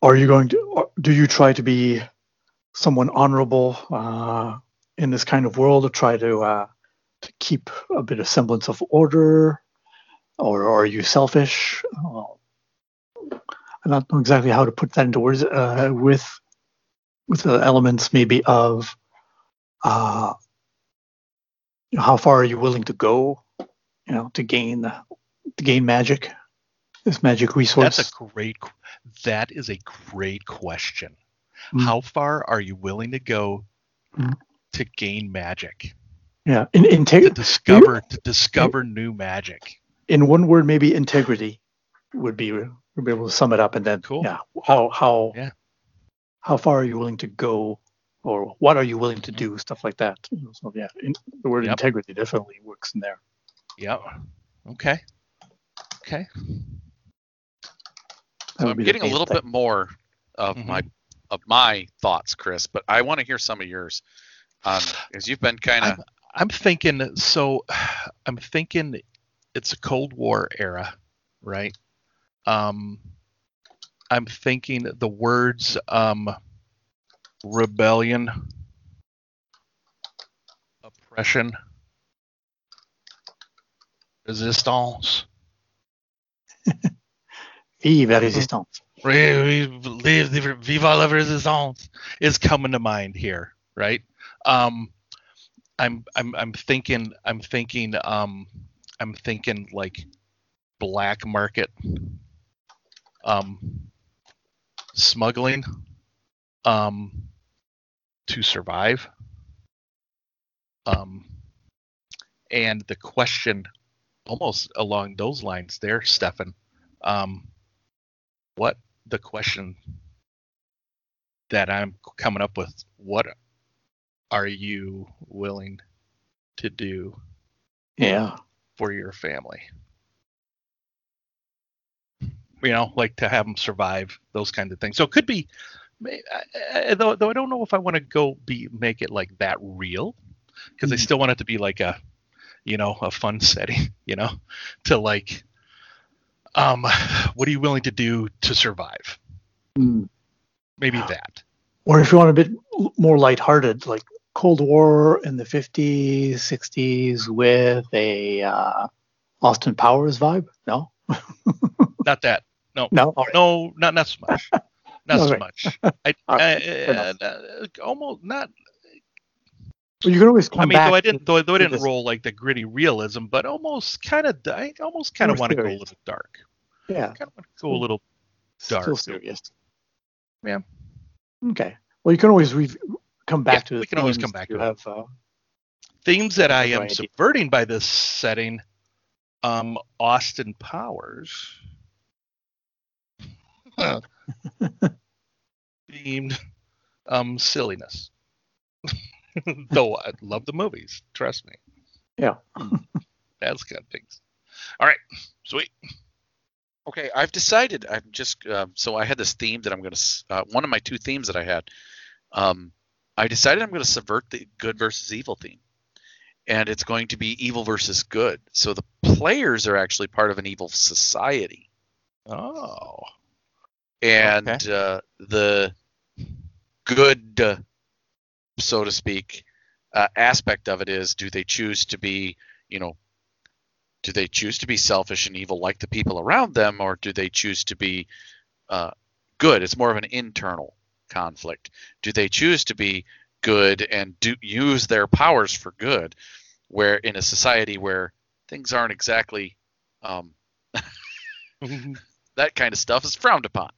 S3: are you going to? Do you try to be someone honorable uh, in this kind of world, or try to uh, to keep a bit of semblance of order, or are you selfish? Well, I don't know exactly how to put that into words. Uh, with with the elements maybe of uh, how far are you willing to go, you know, to gain to gain magic, this magic resource.
S1: That's a great. That is a great question.
S3: Mm.
S1: How far are you willing to go
S3: Mm.
S1: to gain magic?
S3: Yeah, in,
S1: To
S3: integ-
S1: discover to discover new magic.
S3: in one word, maybe integrity would be would be able to sum it up, and then
S1: Cool.
S3: yeah, how how
S1: Yeah.
S3: how far are you willing to go, or what are you willing to do, stuff like that. So yeah, in, the word
S1: Yep.
S3: integrity definitely works in there.
S1: Yeah. Okay. Okay.
S2: So I'm getting a little
S3: thing.
S2: bit more of
S1: Mhm.
S2: my of my thoughts, Chris, but I want to hear some of yours. Um, because you've been kind of
S1: I'm thinking so [SIGHS] I'm thinking it's a Cold War era, right? Um I'm thinking the words um rebellion oppression resistance [LAUGHS]
S3: Vive la résistance.
S1: Vive la resistance is coming to mind here right um i'm i'm i'm thinking i'm thinking um i'm thinking like black market um smuggling um to survive um and the question almost along those lines there stefan um what the question that I'm coming up with. What are you willing to do
S3: Yeah.
S1: for your family? You know, like to have them survive, those kinds of things. So it could be, I- I- though, though I don't know if I want to go be make it like that real, because I
S3: Mhm.
S1: still want it to be like a, you know, a fun setting. [LAUGHS] You know, to like, um, what are you willing to do to survive?
S3: Mm.
S1: Maybe that.
S3: Or if you want a bit more lighthearted, like Cold War in the 50s, 60s with a uh, Austin Powers vibe? No? [LAUGHS]
S1: Not that.
S3: No? All right.
S1: No, not not so much. Not [LAUGHS] so much. [LAUGHS] I,
S3: All
S1: I,
S3: right, fair enough.
S1: uh, uh, almost not.
S3: Well, you can always come
S1: I mean,
S3: back
S1: though I didn't, though, though I didn't
S3: this-
S1: roll like the gritty realism, but almost kind of, I almost kind of want to go a little dark.
S3: Yeah.
S1: Kind of want to go a little. dark.
S3: Still serious.
S1: Yeah.
S3: Okay. Well, you can always re- come back
S1: Yeah,
S3: to the
S1: we can always come back to it.
S3: have. Uh,
S1: themes that I am
S3: Variety.
S1: subverting by this setting. Um, Austin Powers. [LAUGHS] themed um silliness. [LAUGHS] Though I love the movies, trust me.
S3: Yeah. [LAUGHS]
S1: That's good things. All right, sweet.
S2: Okay, I've decided. I'm just uh, so I had this theme that I'm going to. Uh, one of my two themes that I had. Um, I decided I'm going to subvert the good versus evil theme, and it's going to be evil versus good. So the players are actually part of an evil society,
S1: Oh,
S2: and
S1: Okay.
S2: uh, the good, uh, so to speak, uh, aspect of it is: do they choose to be, you know, do they choose to be selfish and evil like the people around them, or do they choose to be uh, good? It's more of an internal conflict. Do they choose to be good and do use their powers for good, where in a society where things aren't exactly um, [LAUGHS] that kind of stuff is frowned upon.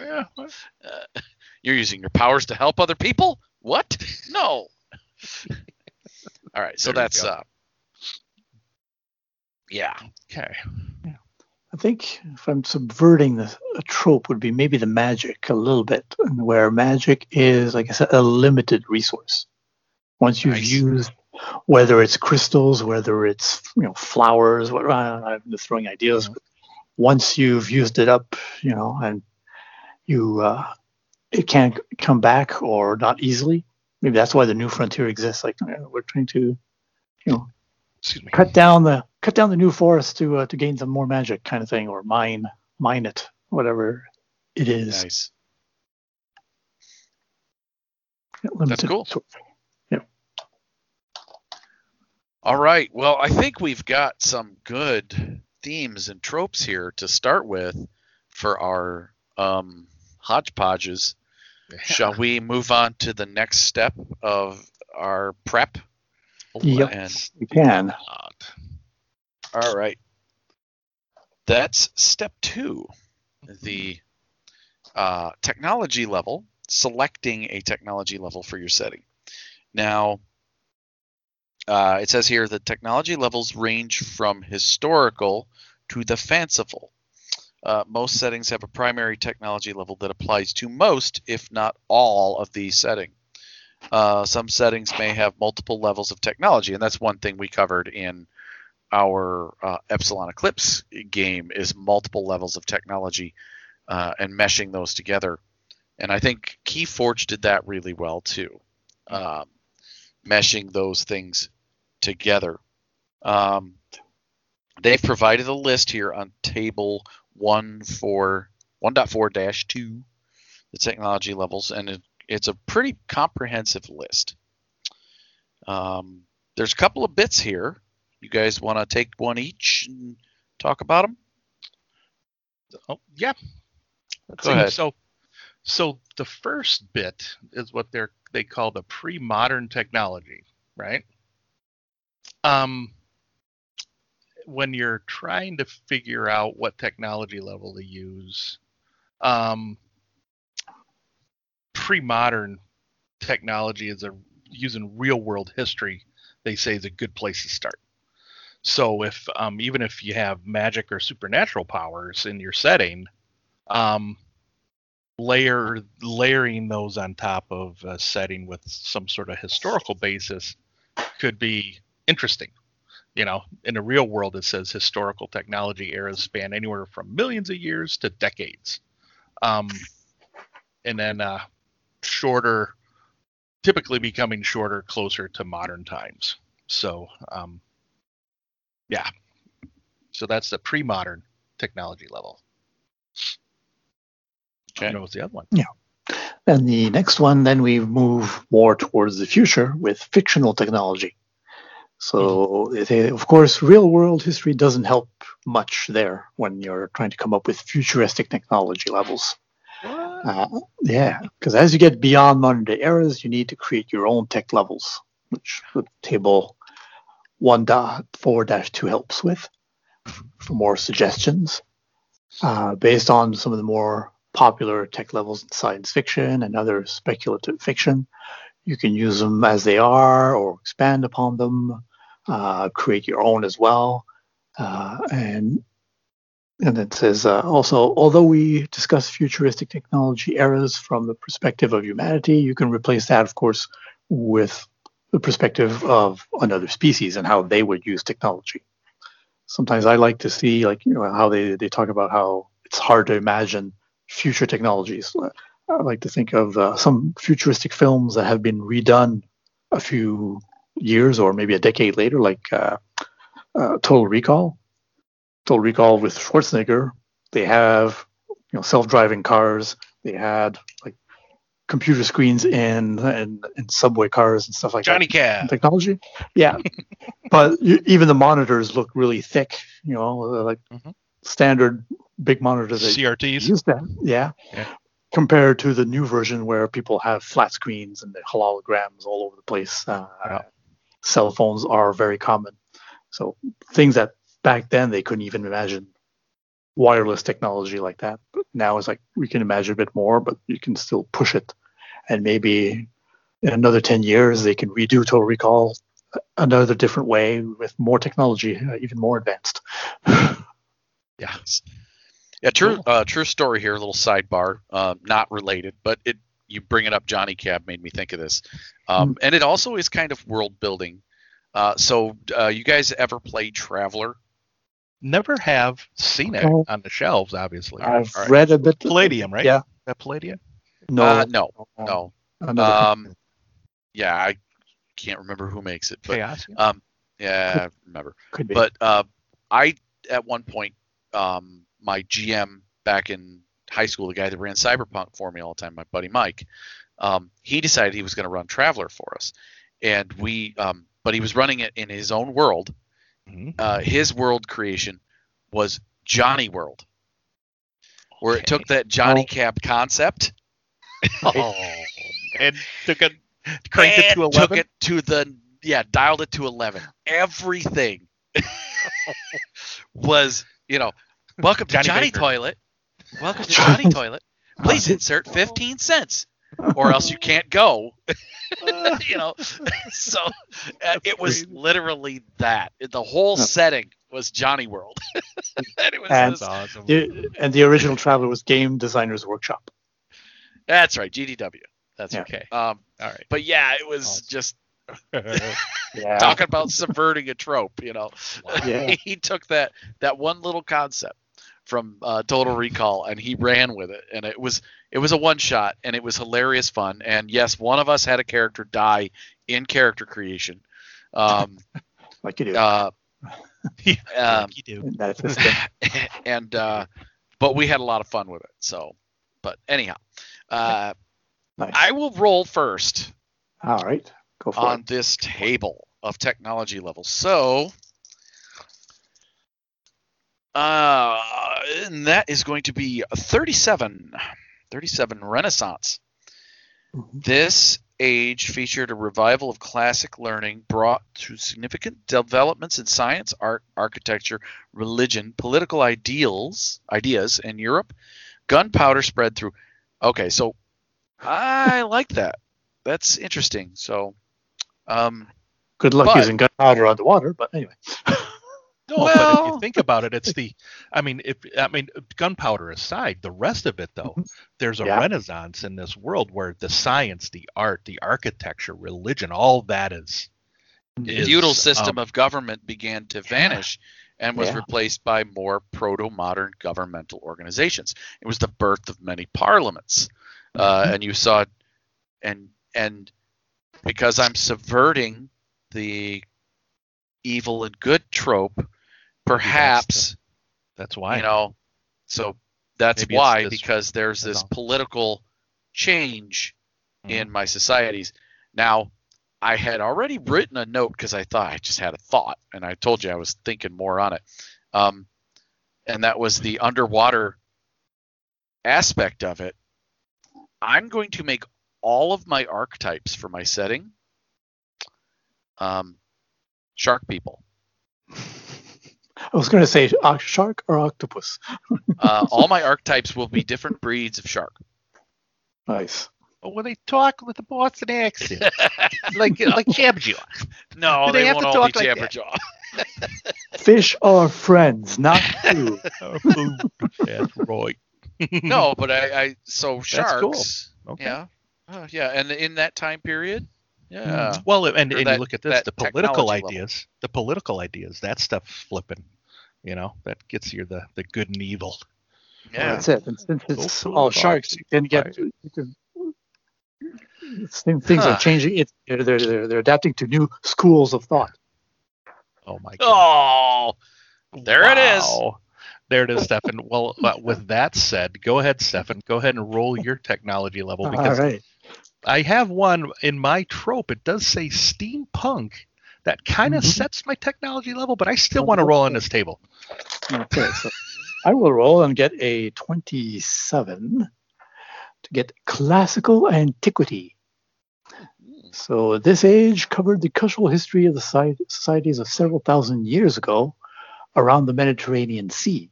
S1: yeah. [LAUGHS]
S2: Uh, you're using your powers to help other people? What? [LAUGHS] No. All right, so
S1: There
S2: that's uh yeah.
S1: Okay.
S3: I think if I'm subverting the, a trope, would be maybe the magic a little bit, where magic is, like I said, a limited resource. Once you've
S2: Nice.
S3: used, whether it's crystals, whether it's you know flowers, what I'm just throwing ideas.
S1: Mhm.
S3: But once you've used it up, you know, and you uh, it can't come back or not easily. Maybe that's why the new frontier exists. Like we're trying to, you know,
S1: Excuse me.
S3: cut down the cut down the new forest to uh, to gain some more magic kind of thing or mine mine it whatever it is
S2: Nice.
S3: Limited
S2: cool.
S3: sort of thing.
S2: All right. Well, I think we've got some good themes and tropes here to start with for our um, hodgepodges. Shall we move on to the next step of our prep?
S3: Yep. You can.
S2: all right, that's step two, the uh, technology level. Selecting a technology level for your setting. Now, uh, it says here the technology levels range from historical to the fanciful. Uh, most settings have a primary technology level that applies to most, if not all, of the settings. Uh, some settings may have multiple levels of technology, and that's one thing we covered in our uh, Epsilon Eclipse game is multiple levels of technology uh, and meshing those together. And I think Keyforge did that really well too, um, meshing those things together. Um, they've provided a list here on table one for 1.4-2, the technology levels, and it, it's a pretty comprehensive list. Um, there's a couple of bits here. You guys want to take one each and talk about them?
S1: Oh, yeah. Let's
S2: Go
S1: see.
S2: ahead.
S1: So, so the first bit is what they're they call the pre-modern technology, right? Um, when you're trying to figure out what technology level to use, um, pre-modern technology is a using real-world history. They say is a good place to start. So if um, even if you have magic or supernatural powers in your setting, um, layer layering those on top of a setting with some sort of historical basis could be interesting. You know, in the real world, it says historical technology eras span anywhere from millions of years to decades, um, and then uh, shorter, typically becoming shorter closer to modern times. So, um, yeah, so that's the pre-modern technology level.
S2: Okay.
S1: You know what's the other one? Yeah.
S3: And the next one, then we move more towards the future with fictional technology. So, it, of course, real world history doesn't help much there when you're trying to come up with futuristic technology levels. Uh, yeah, because as you get beyond modern day eras, you need to create your own tech levels, which the table 1.4-2 helps with for more suggestions. Uh, based on some of the more popular tech levels in science fiction and other speculative fiction, you can use them as they are or expand upon them, uh, create your own as well. Uh, and and it says uh, also, although we discuss futuristic technology eras from the perspective of humanity, you can replace that, of course, with the perspective of another species and how they would use technology. Sometimes I like to see, like, you know, how they, they talk about how it's hard to imagine future technologies. I like to think of uh, some futuristic films that have been redone a few years or maybe a decade later, like uh, uh, Total Recall. Total Recall with Schwarzenegger, they have you know self-driving cars. They had like computer screens in and in subway cars and stuff like
S1: Johnny
S3: that.
S1: Cab.
S3: Technology, yeah, [LAUGHS] but you, even the monitors look really thick. You know, like
S1: Mhm.
S3: standard big monitors.
S1: CRTs.
S3: use that, yeah.
S1: Yeah.
S3: Compared to the new version where people have flat screens and the holograms all over the place. Uh,
S1: Yeah.
S3: Cell phones are very common. So things that back then they couldn't even imagine wireless technology like that. But now it's like we can imagine a bit more, but you can still push it. And maybe in another 10 years, they can redo Total Recall another different way with more technology, uh, even more advanced. [LAUGHS]
S1: Yeah.
S2: Yeah, true. Uh, true story here. A little sidebar, uh, not related, but it. You bring it up, Johnny Cab made me think of this, um, and it also is kind of world building. Uh, so, uh, you guys ever play Traveller?
S1: Never have seen it
S3: Oh.
S1: on the shelves, obviously.
S3: I've
S2: right.
S3: read a bit.
S1: Palladium, right?
S3: Yeah.
S1: That Palladium?
S3: No,
S2: Uh, no, no. Um, yeah, I can't remember who makes it, but
S1: Chaos?
S2: um, yeah, I remember.
S3: could be.
S2: But uh, I, at one point, um, my GM back in high school, the guy that ran Cyberpunk for me all the time, my buddy Mike, um, he decided he was going to run Traveller for us, and we um, but he was running it in his own world.
S1: Mhm.
S2: Uh, his world creation was Johnny World, where it took that Johnny
S3: Oh.
S2: Cab concept [LAUGHS]
S1: Oh, and took it, cranked it to
S2: took it to the yeah, dialed it to eleven. Everything [LAUGHS] was you know, welcome to
S1: Johnny
S2: Johnny. Toilet. Welcome to [LAUGHS] Johnny Toilet. Please insert fifteen cents, or else you can't go. [LAUGHS] [LAUGHS] you know, [LAUGHS] so uh, it was
S1: crazy.
S2: literally that. The whole
S3: Yeah.
S2: setting was Johnny World, and it was
S3: And-
S2: this-
S1: awesome.
S3: The, and the original Traveller was Game Designers Workshop.
S2: that's right, GDW. That's
S3: Yeah.
S1: Okay.
S2: Um,
S1: All right.
S2: but yeah, it was
S1: Awesome.
S2: just
S3: Yeah.
S2: talking about subverting a trope. You know,
S3: Yeah.
S2: he took that that one little concept from uh, Total Recall and he ran with it, and it was it was a one shot, and it was hilarious fun. And yes, one of us had a character die in character creation. Um, [LAUGHS]
S3: like you do.
S2: uh, [LAUGHS]
S1: Yeah,
S2: um,
S1: like you do.
S3: that [LAUGHS]
S2: and uh, but we had a lot of fun with it. So, but anyhow, uh,
S3: Nice.
S2: I will roll first
S3: All right. Go for
S2: on
S3: it.
S2: this table of technology levels. So, uh, and that is going to be 37, 37 Renaissance.
S3: Mhm.
S2: This age featured a revival of classic learning brought to significant developments in science, art, architecture, religion, political ideals, ideas in Europe. Gunpowder spread through. Okay, so I like that. That's interesting. So, um,
S3: Good luck
S2: but-
S3: using gunpowder underwater, but anyway. [LAUGHS]
S1: No, but if you think about it, it's the. I mean, if I mean gunpowder aside, the rest of it though, there's a
S3: Yeah.
S1: renaissance in this world where the science, the art, the architecture, religion, all that is.
S2: the
S1: is,
S2: feudal system
S1: um,
S2: of government began to vanish and was
S3: Yeah.
S2: replaced by more proto-modern governmental organizations. It was the birth of many parliaments, uh,
S3: Mhm.
S2: and you saw, and and because I'm subverting the evil and good trope, perhaps
S1: That's why.
S2: you know, so that's
S1: Maybe
S2: why
S1: this-
S2: because there's this political change
S1: Mhm.
S2: in my societies. Now, I had already written a note because I thought I just had a thought, and I told you I was thinking more on it. Um, and that was the underwater aspect of it. I'm going to make all of my archetypes for my setting um, shark people.
S3: I was going to say uh, shark or octopus.
S2: Uh, all my archetypes will be different breeds of shark.
S3: Nice.
S1: Oh, when they talk with a Boston accent, [LAUGHS] like like Jabberjaw.
S2: No,
S1: Do
S2: they,
S1: they have
S2: won't
S1: to
S2: all be
S1: talk like that?
S2: Jabberjaw. [LAUGHS]
S3: Fish are friends, not food. [LAUGHS]
S1: Oh. That's right.
S2: no, but I, I so
S1: cool.
S2: sharks.
S1: Okay.
S2: Yeah, uh, yeah, and in that time period, yeah,
S1: Well, and, and
S2: that-
S1: you look at this, the political
S2: technology level.
S1: ideas, the political ideas, that stuff's flipping. You know, that gets you the, the good and evil.
S2: yeah.
S3: That's it. And since it's
S1: Go
S3: all sharks, you can get. You can, things things
S2: Huh.
S3: are changing. It, they're, they're, they're, they're adapting to new schools of thought.
S1: Oh my god.
S2: Oh, there it is.
S1: Wow. There it is, Stefan. Well, uh, with that said, go ahead, Stefan. Go ahead and roll your technology level
S3: All
S1: because
S3: right.
S1: I have one in my trope. It does say steampunk. That kind of
S3: Mhm.
S1: sets my technology level, but I still want to roll on this table.
S3: Okay. So [LAUGHS] I will roll and get a 27 to get classical antiquity. So this age covered the cultural history of the societies of several thousand years ago around the Mediterranean Sea,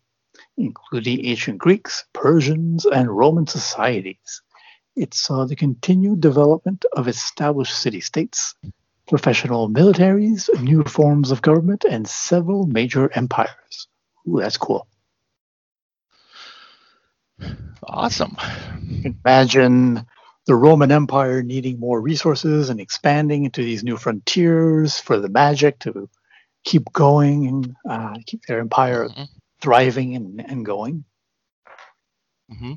S3: including ancient Greeks, Persians, and Roman societies. It saw the continued development of established city-states, professional militaries, new forms of government, and several major empires. Ooh, that's cool.
S1: Awesome.
S3: Imagine the Roman Empire needing more resources and expanding into these new frontiers for the magic to keep going and uh, keep their empire
S1: Mhm.
S3: thriving and, and going.
S1: hmm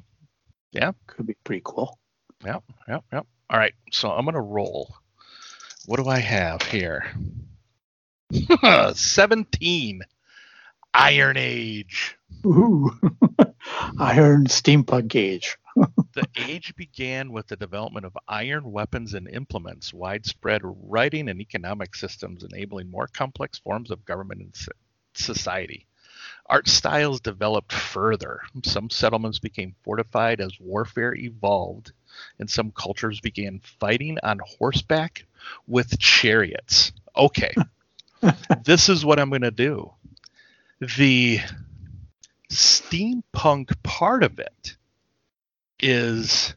S1: Yeah.
S3: Could be pretty cool.
S1: Yep, yep, yep. All right, so I'm gonna roll. What do I have here? [LAUGHS] 17. Iron Age.
S3: Ooh. [LAUGHS] Iron steampunk age.
S1: The age began with the development of iron weapons and implements, widespread writing and economic systems enabling more complex forms of government and society. Art styles developed further. Some settlements became fortified as warfare evolved, and some cultures began fighting on horseback with chariots. Okay, [LAUGHS] this is what I'm going to do. The steampunk part of it is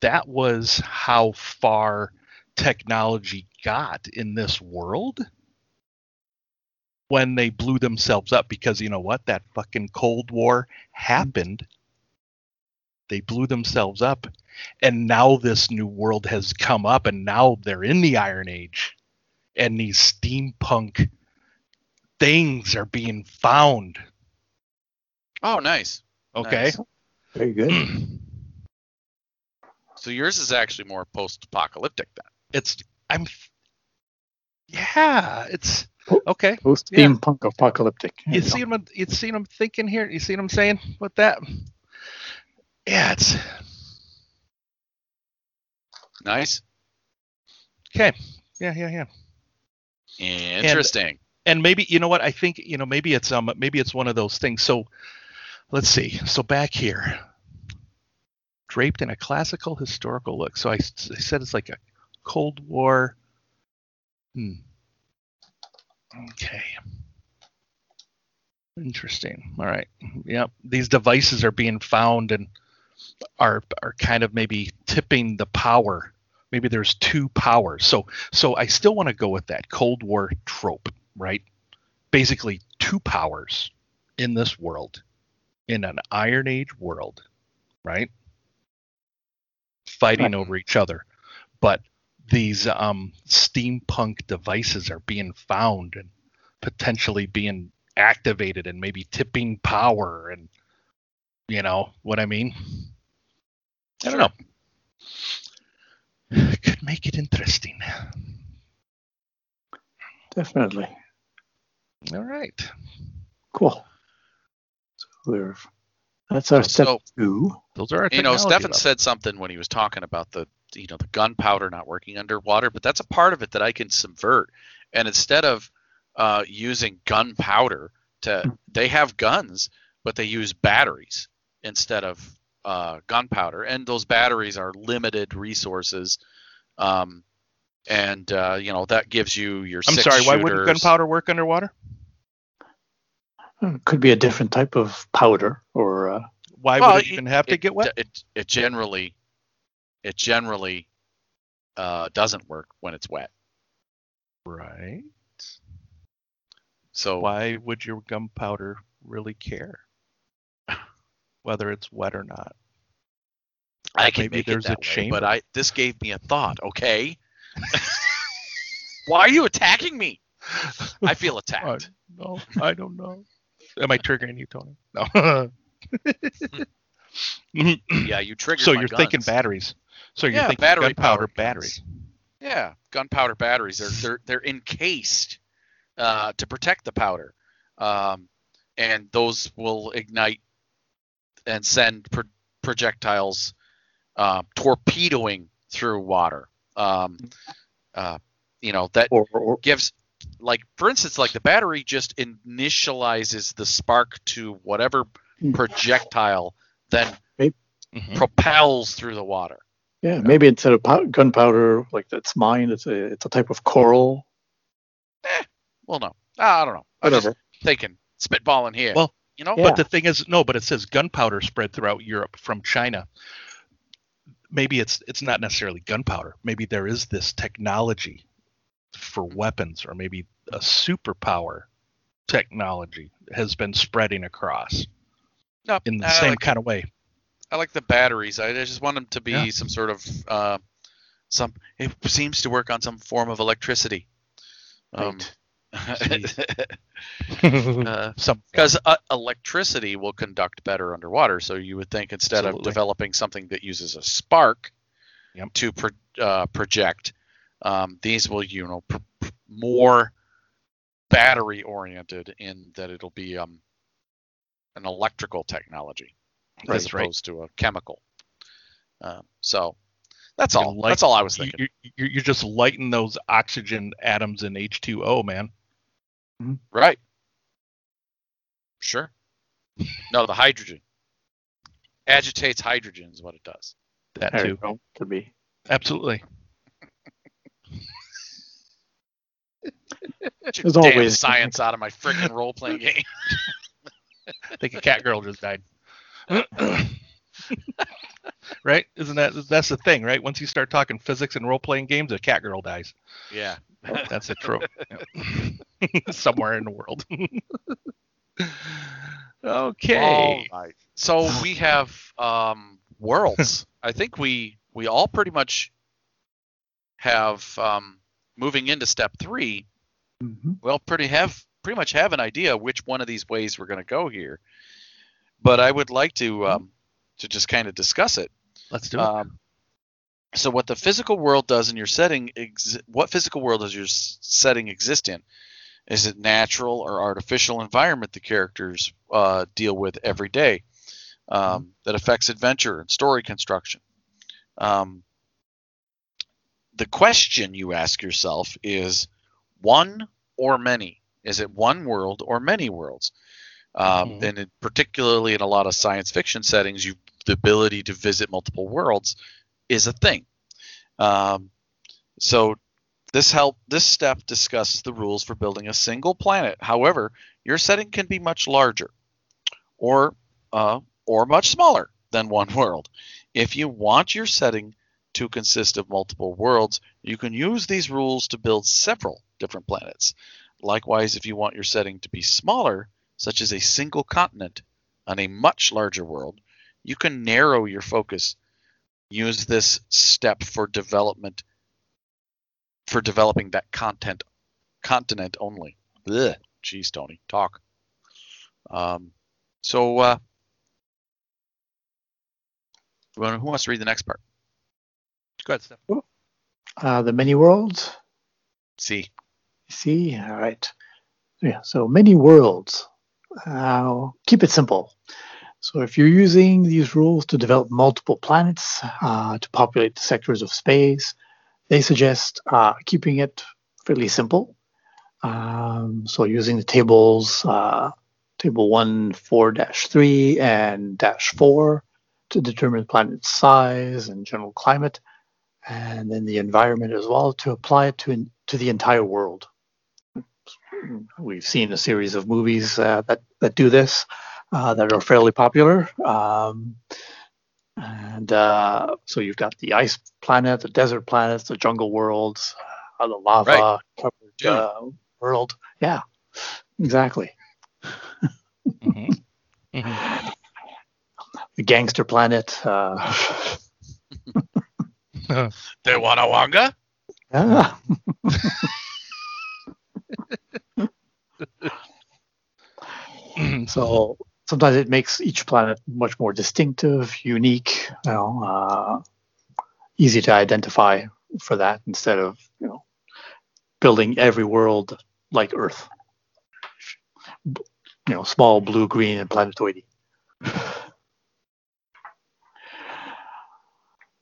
S1: that was how far technology got in this world when they blew themselves up because you know what that fucking cold war happened they blew themselves up and now this new world has come up and now they're in the iron age and these steampunk things are being found
S2: Oh, nice.
S1: okay
S2: Nice.
S3: Very good. [CLEARS THROAT]
S2: So yours is actually more post-apocalyptic then.
S1: it's i'm yeah it's okay
S3: Post
S1: Yeah.
S3: steampunk apocalyptic. There
S1: you see what you see what I'm thinking here? You see what I'm saying with that? Yeah, it's
S2: Nice.
S1: okay. Yeah, yeah, yeah.
S2: Interesting.
S1: And maybe you know what I think. You know, maybe it's um, maybe it's one of those things. So, let's see. So back here, draped in a classical historical look. So I said it's like a Cold War. Hmm. Okay. Interesting. All right. Yep. These devices are being found and are are kind of maybe tipping the power. Maybe there's two powers. So so I still want to go with that Cold War trope, right? Basically two powers in this world, in an Iron Age world, right? Fighting
S3: Right.
S1: over each other. But these um, steampunk devices are being found and potentially being activated and maybe tipping power and you know what I mean? I don't know. [LAUGHS] Could make it interesting.
S3: Definitely.
S1: All right.
S3: Cool. So we're, that's our step
S2: So-
S3: two.
S1: Those are our
S2: you know,
S1: technology
S2: Stefan
S1: levels.
S2: said something when he was talking about the you know the gunpowder not working underwater, but that's a part of it that I can subvert. And instead of uh, using gunpowder to, they have guns, but they use batteries instead of uh, gunpowder, and those batteries are limited resources. Um, and uh, you know that gives you your.
S1: I'm
S2: six
S1: sorry, why wouldn't gunpowder work underwater?
S3: Uh, Could be a different type of powder or uh,
S1: Why
S2: Well,
S1: would it even have to
S2: it,
S1: get wet?
S2: It it generally it generally uh, doesn't work when it's wet.
S1: Right.
S2: So
S1: Why would your gunpowder really care? Whether it's wet or not.
S2: I can
S1: maybe
S2: make
S1: there's
S2: it
S1: a
S2: that way,
S1: chamber.
S2: but I this gave me a thought. Okay, [LAUGHS] why are you attacking me? I feel [LAUGHS]
S1: I,
S2: attacked.
S1: no, I don't know. Am I triggering you, Tony? No. [LAUGHS]
S2: yeah, you triggered.
S1: so you're thinking batteries. So you're
S2: Yeah,
S1: thinking
S2: battery
S1: gunpowder batteries.
S2: Yeah, gunpowder batteries. They're they're they're encased uh, to protect the powder, um, and those will ignite and send pro- projectiles uh, torpedoing through water. Um, uh, you know that
S3: or, or
S2: gives like for instance like the battery just initializes the spark to whatever
S3: Hmm.
S2: projectile then
S1: Mhm.
S2: propels through the water
S3: yeah, maybe instead of pow- gunpowder like that's mine, it's a it's a type of coral.
S2: well no i don't know i'm just
S3: Whatever.
S2: thinking spitballing here
S1: Well,
S2: you know
S3: Yeah.
S1: But the thing is, no, but it says gunpowder spread throughout Europe from China. Maybe it's it's not necessarily gunpowder. Maybe there is this technology for weapons, or maybe a superpower technology has been spreading across
S2: no,
S1: in the
S2: I
S1: same
S2: like,
S1: kind of way.
S2: I like the batteries i just want them to be
S1: Yeah.
S2: some sort of uh, some it seems to work on some form of electricity um,
S1: Some
S2: because [LAUGHS] [LAUGHS] uh, electricity will conduct better underwater. So you would think instead
S1: Absolutely.
S2: of developing something that uses a spark
S1: Yep.
S2: to pro- uh, project, um, these will you know pr- pr- more battery oriented in that it'll be um, an electrical technology as
S1: That's right.
S2: opposed to a chemical. Uh, so that's all.
S1: light-
S2: that's all I was thinking.
S1: you- You're, you're just lighting those oxygen atoms in H2O, man. Mm-hmm.
S2: Right. Sure. No, the hydrogen agitates hydrogen is what it does.
S1: That
S3: There you
S1: too.
S3: go. Could be.
S1: Absolutely.
S2: Get your
S3: There's
S2: damn
S3: always-
S2: science out of my freaking role playing [LAUGHS] game.
S1: I think a cat girl just died. [CLEARS THROAT] [LAUGHS] right? Isn't that that's the thing, right? Once you start talking physics and role playing games, a cat girl dies.
S2: yeah. [LAUGHS]
S1: That's a trope. [LAUGHS] Somewhere in the world. okay.
S2: All right. So [SIGHS] we have um, worlds. I think we we all pretty much have um, moving into step three.
S3: hmm
S2: Well, pretty have pretty much have an idea which one of these ways we're going to go here. But I would like to um, to just kind of discuss it.
S1: Let's do it.
S2: Um, so what the physical world does in your setting, ex- what physical world does your s- setting exist in? Is it natural or artificial environment the characters uh, deal with every day um, that affects adventure and story construction? Um, the question you ask yourself is one or many? Is it one world or many worlds? Um,
S1: Mhm.
S2: And in, particularly in a lot of science fiction settings, you the ability to visit multiple worlds is a thing. Um, so this help this step discusses the rules for building a single planet. However, your setting can be much larger, or uh, or much smaller than one [LAUGHS] world. If you want your setting to consist of multiple worlds, you can use these rules to build several different planets. Likewise, if you want your setting to be smaller, such as a single continent on a much larger world, you can narrow your focus. Use this step for development for developing that content continent only. Ugh, jeez, Tony, talk. Um, so, uh, who wants to read the next part?
S1: Go ahead, Steph.
S3: Uh, the many worlds.
S2: See,
S3: See, all right. Yeah, so many worlds. Uh, keep it simple. So if you're using these rules to develop multiple planets uh, to populate sectors of space, they suggest uh, keeping it fairly simple. Um, so using the tables, uh, table 1, 4 dash 3, and dash 4 to determine planet size and general climate, and then the environment as well to apply it to, to the entire world. We've seen a series of movies uh, that, that do this uh, that are fairly popular. Um, and uh, so you've got the ice planet, the desert planets, the jungle worlds, uh, the lava
S2: Right.
S3: covered
S2: Dune.
S3: uh, world. Yeah, exactly.
S1: Mhm. Mhm. [LAUGHS]
S3: The gangster planet. Uh, [LAUGHS]
S2: the Wanawanga.
S3: yeah. [LAUGHS] So sometimes it makes each planet much more distinctive, unique, you know, uh, easy to identify for that instead of you know building every world like Earth. You know, small, blue, green, and planetoidy.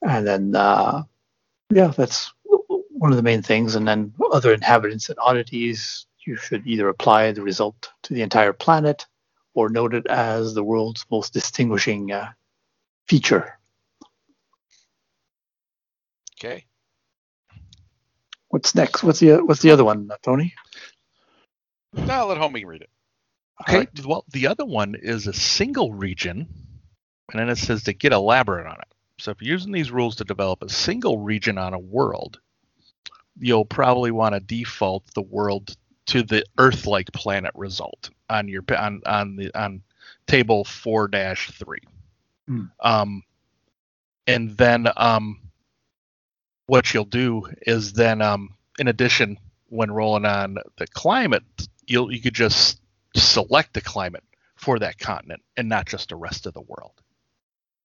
S3: And then, uh, yeah, that's one of the main things. And then other inhabitants and oddities, you should either apply the result to the entire planet or noted as the world's most distinguishing uh, feature.
S2: Okay.
S3: What's next? What's the what's the other one, uh, Tony?
S2: Now let homie read it.
S1: Okay. Well, the other one is a single region, and then it says to get elaborate on it. So if you're using these rules to develop a single region on a world, you'll probably want to default the world to the Earth-like planet result on your on on the on table four dash three.
S3: Hmm.
S1: Um, and then um, what you'll do is then um, in addition, when rolling on the climate, you'll you could just select the climate for that continent and not just the rest of the world.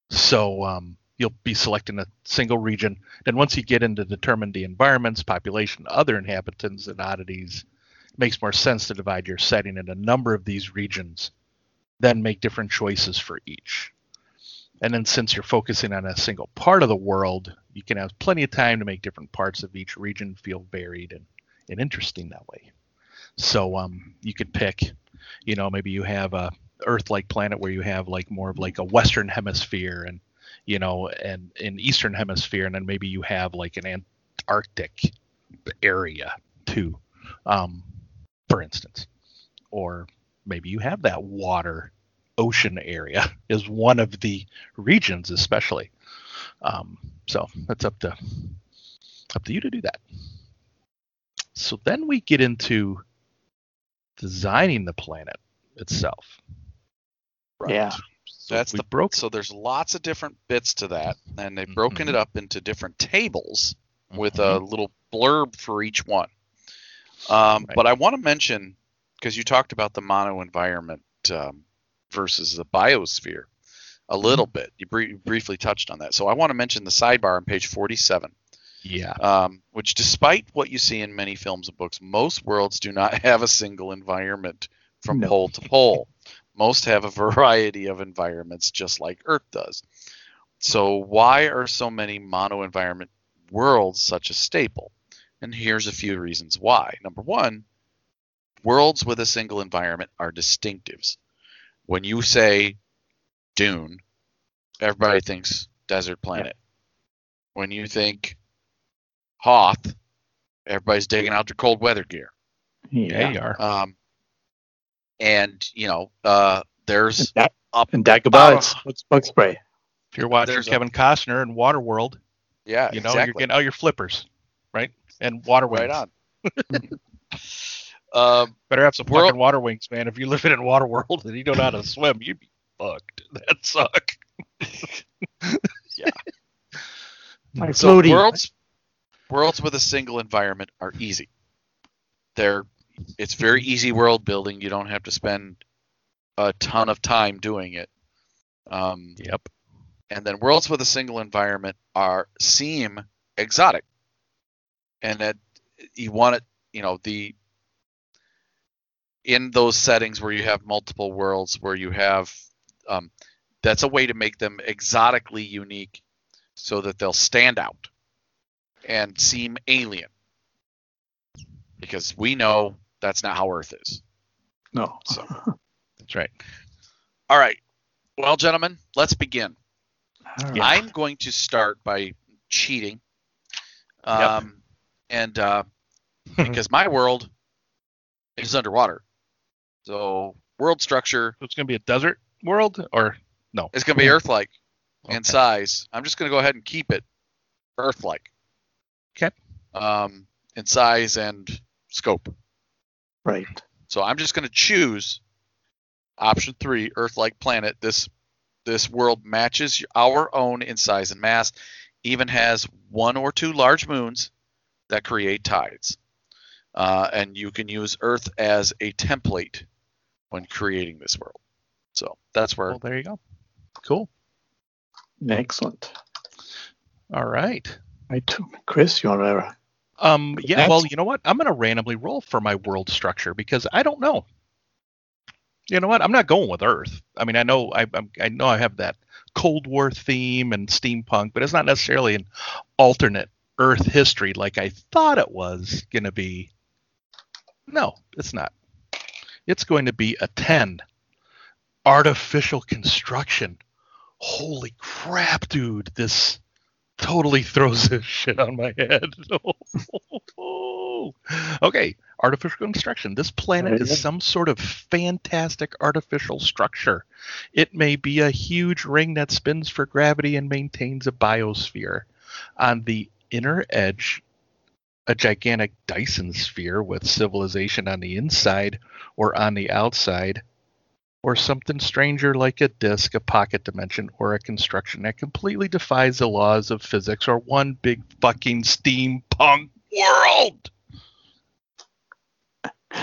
S1: So um, you'll be selecting a single region. Then once you get into determine the environments, population, other inhabitants, and oddities, it makes more sense to divide your setting into a number of these regions, then make different choices for each. and then since you're focusing on a single part of the world, you can have plenty of time to make different parts of each region feel varied and, and interesting that way. So um, you could pick, you know, maybe you have a Earth-like planet where you have like more of like a Western Hemisphere and you know, and an Eastern Hemisphere, and then maybe you have like an Antarctic area too, um, for instance, or maybe you have that water ocean area [LAUGHS] is one of the regions especially um, so that's up to up to you to do that so then we get into designing the planet itself
S3: Yeah.
S2: So that's the
S1: broke
S2: So there's lots of different bits to that, and they've broken
S1: Mhm.
S2: it up into different tables with
S1: Mhm.
S2: a little blurb for each one. Um,
S1: Right.
S2: But I want to mention because you talked about the mono environment um, versus the biosphere a little bit. You br- briefly touched on that, so I want to mention the sidebar on page 47.
S1: yeah
S2: um, which, despite what you see in many films and books, most worlds do not [LAUGHS] have a single environment from
S3: No.
S2: pole to pole. Most have a variety of environments, just like Earth does. So, why are so many mono environment worlds such a staple? And here's a few reasons why. Number one, worlds with a single environment are distinctives. When you say dune, everybody thinks desert planet. When you think Hoth, everybody's digging out their cold weather gear.
S1: yeah,
S3: Yeah.
S1: you are
S2: Um, and you know, uh, there's
S3: And,
S2: up,
S3: and Dagobah, it's, it's bug spray.
S1: if you're watching
S2: there's a-
S1: kevin costner in waterworld
S2: yeah,
S1: you know you're getting out your flippers right and water wings
S2: right on. [LAUGHS] um,
S1: better have some
S2: World-
S1: fucking water wings man if you're living in waterworld and you don't know how to swim you'd be fucked [LAUGHS] that suck [LAUGHS]
S3: Like
S2: so
S3: floaty.
S2: worlds, worlds with a single environment are easy. They're, it's very easy world building. You don't have to spend a ton of time doing it. Um,
S1: yep
S2: and then worlds with a single environment are seem exotic and that you want it you know the in those settings where you have multiple worlds where you have um, that's a way to make them exotically unique so that they'll stand out and seem alien because we know that's not how earth is
S3: No.
S2: so [LAUGHS]
S1: that's right
S2: all right well gentlemen let's begin
S3: right.
S2: I'm going to start by cheating. Um, and uh, [LAUGHS] because my world is underwater. So world structure
S1: So it's going to be a desert world, or no?
S2: It's going to be [LAUGHS] Earth-like in size. I'm just going to go ahead and keep it Earth-like.
S1: Okay.
S2: Um, in size and scope.
S3: Right.
S2: So I'm just going to choose option three, Earth-like planet. This this world matches our own in size and mass, even has one or two large moons that create tides. Uh, and you can use Earth as a template when creating this world. So that's where
S1: Well, there you go. Cool.
S3: Excellent.
S1: All right.
S3: Right. Chris, you want to?
S1: Um. Yeah.
S3: Next.
S1: Well, you know what? I'm going to randomly roll for my world structure because I don't know. You know what? I'm not going with Earth. I mean, I know I I'm, I know I have that Cold War theme and steampunk, but it's not necessarily an alternate Earth history like I thought it was going to be. No, it's not. It's going to be a 10 artificial construction. Holy crap, dude. This totally throws this [LAUGHS] shit on my head. [LAUGHS] okay, artificial construction. This planet is some sort of fantastic artificial structure. It may be a huge ring that spins for gravity and maintains a biosphere. On the inner edge, a gigantic Dyson sphere with civilization on the inside or on the outside, or something stranger like a disk, a pocket dimension, or a construction that completely defies the laws of physics, or one big fucking steampunk world.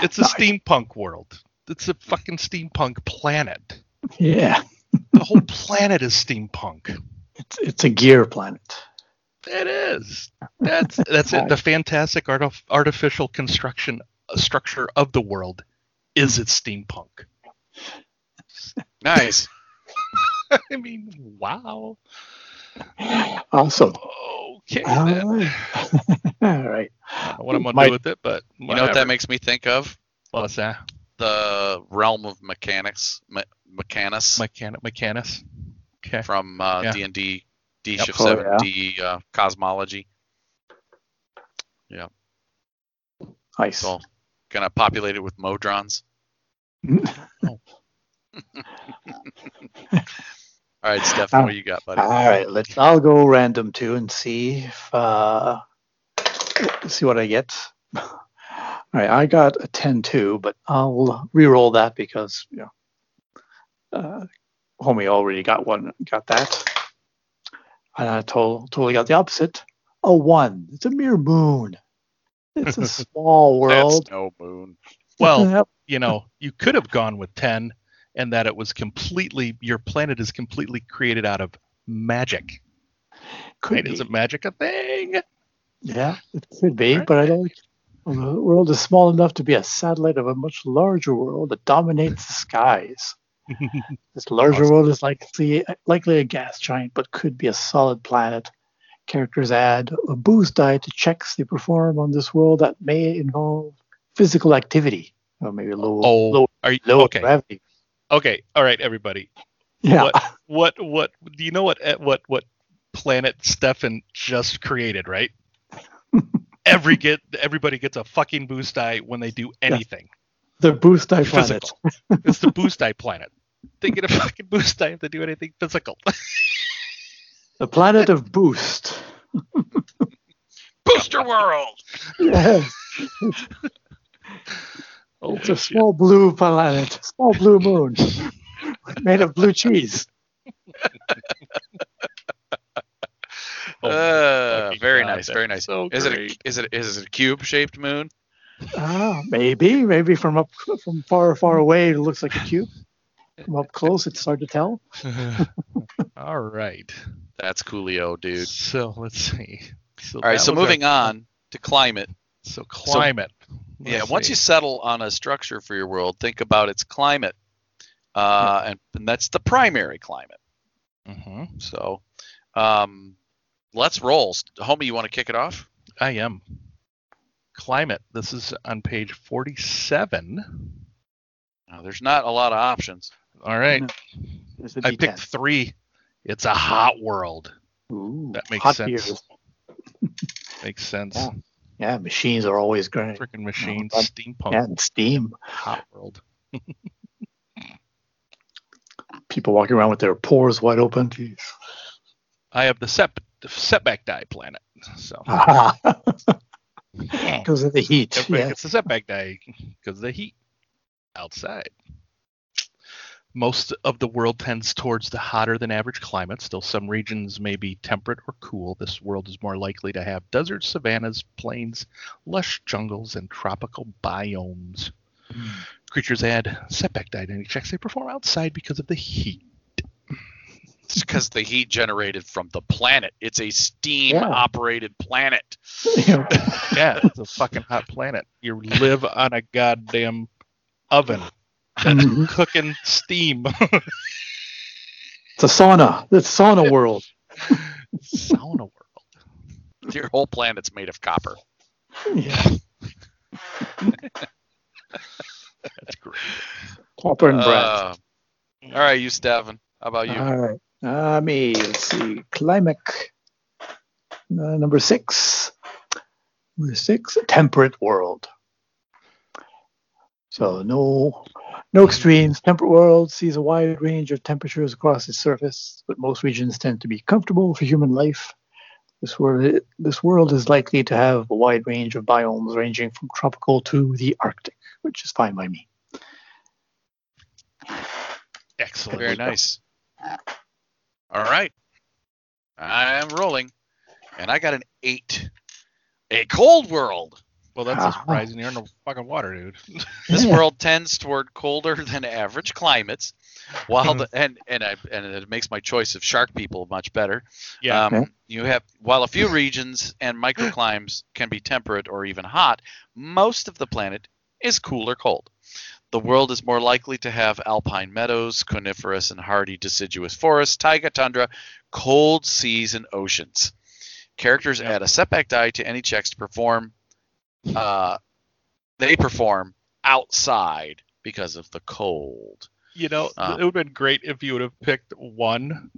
S1: It's a steampunk world. It's a fucking steampunk planet.
S3: Yeah.
S1: The whole planet is steampunk.
S3: It's it's a gear planet.
S1: It is. That's that's it. The fantastic art artificial construction uh, structure of the world is its steampunk.
S2: nice. [LAUGHS]
S1: I mean, wow.
S3: Awesome.
S1: Okay.
S3: All
S1: then. [LAUGHS]
S3: All right.
S1: I don't what I'm gonna
S3: Might-
S1: do with it, but
S2: You know what that makes me think of?
S1: What's that?
S2: The realm of mechanics, me- Mechanus
S1: Mechanic, Mechanus. Okay.
S2: from uh, D&D, D
S1: Yep.
S2: Shift
S3: Oh,
S2: 7,
S3: yeah.
S2: D uh, Cosmology. Yeah.
S3: Nice.
S2: So gonna populate it with Modrons. [LAUGHS] [LAUGHS] All right, Stefan, what you got, buddy?
S3: All right, let's. I'll go random too and see if uh, see what I get. All right, I got a 10 too, but I'll re-roll that because you know, uh, homie already got one, got that, and I told, totally got the opposite. A one. It's a mere moon. It's a [LAUGHS] small world.
S2: That's no moon. [LAUGHS]
S1: Well, you know, you could have gone with 10 and that it was completely your planet is completely created out of magic.
S3: could
S1: Right?
S3: be.
S1: Isn't magic a thing?
S3: Yeah, it could be,
S1: Right.
S3: but I don't. The world is small enough to be a satellite of a much larger world that dominates the skies. [LAUGHS] This larger
S1: Awesome.
S3: world is likely likely a gas giant, but could be a solid planet. Characters add a boost die to checks they perform on this world that may involve physical activity, or maybe low,
S1: Oh,
S3: low,
S1: Are you
S3: low
S1: okay?
S3: gravity.
S1: Okay. All right, everybody.
S3: Yeah,
S1: What what what do you know what eh, what what planet Stefan just created, right? [LAUGHS] Every get everybody gets a fucking boost die when they do anything.
S3: The boost die planet.
S1: Physical. it's the [LAUGHS] boost die planet. They get a fucking boost die if they do anything physical. [LAUGHS]
S3: The planet of boost. [LAUGHS]
S2: Booster World.
S3: Yes,
S1: Holy
S3: it's a
S1: shit.
S3: small blue planet, small blue moon, made of blue cheese.
S1: Oh
S2: Uh, very
S1: God,
S2: nice, very nice.
S1: So
S2: Is it a, is it is it a cube shaped moon?
S3: Ah, maybe, maybe from up from far, far away, it looks like a cube. From up close, it's hard to tell. [LAUGHS]
S1: All right.
S2: That's coolio, dude.
S1: So let's see. So
S2: All right, so
S1: was our-
S2: moving on to climate.
S1: So climate.
S2: yeah,
S1: Let's
S2: once you settle on a structure for your world, think about its climate, uh, and, and that's the primary climate.
S1: Mhm.
S2: So, um, let's roll. Homie, you want to kick it off?
S1: I am. Climate. This is on page 47.
S2: Uh, there's not a lot of options.
S1: All right.
S3: No. There's a
S1: I
S3: D10.
S1: picked three. It's a hot world.
S3: Ooh,
S1: that makes
S3: hot
S1: sense.
S3: beers. [LAUGHS]
S1: Makes sense.
S3: Yeah. Yeah, machines are always great.
S1: Freaking machines.
S3: but-
S1: Steampunk.
S3: Yeah, and steam.
S1: Hot world. [LAUGHS]
S3: People walking around with their pores wide open. Jeez.
S1: I have the set, setback die planet. So [LAUGHS]
S3: Because of the heat. Yeah.
S1: gets the setback day because of the heat outside. Most of the world tends towards the hotter than average climate. Still, some regions may be temperate or cool. This world is more likely to have deserts, savannas, plains, lush jungles, and tropical biomes. Hmm. Creatures add setback die to any checks they perform outside because of the heat.
S2: It's because the heat generated from the planet. It's a steam
S3: Yeah.
S2: operated planet.
S1: Yeah, [LAUGHS] it's a fucking hot planet. You live on a goddamn oven
S3: mhm.
S1: cooking steam.
S3: It's a sauna. It's sauna world.
S1: Sauna world.
S2: Your whole planet's made of copper.
S3: Yeah. [LAUGHS]
S1: That's great.
S3: Copper and brass.
S2: Uh, all right, you, Stefan. How about you?
S3: All right. Uh, me, let's see. Climate. Uh, number six. Number six, temperate world. So no no extremes. Temperate world sees a wide range of temperatures across its surface, but most regions tend to be comfortable for human life. This world, this world is likely to have a wide range of biomes ranging from tropical to the Arctic, which is fine by me.
S1: Excellent.
S2: Very nice. All right. I am rolling, and I got an eight. A cold world.
S1: Well, that's
S3: Ah.
S1: not surprising. You're in the fucking water, dude. [LAUGHS]
S2: This world tends toward colder than average climates, while the, and and I, and it makes my choice of shark people much better.
S1: Yeah.
S2: Um, you have while a few regions and microclimes can be temperate or even hot, most of the planet is cool or cold. The world is more likely to have alpine meadows, coniferous and hardy deciduous forests, taiga tundra, cold seas, and oceans. Characters add a setback die to any checks to perform. Uh, they perform outside because of the cold.
S1: You know,
S2: Uh.
S1: it would have been great if you would have picked one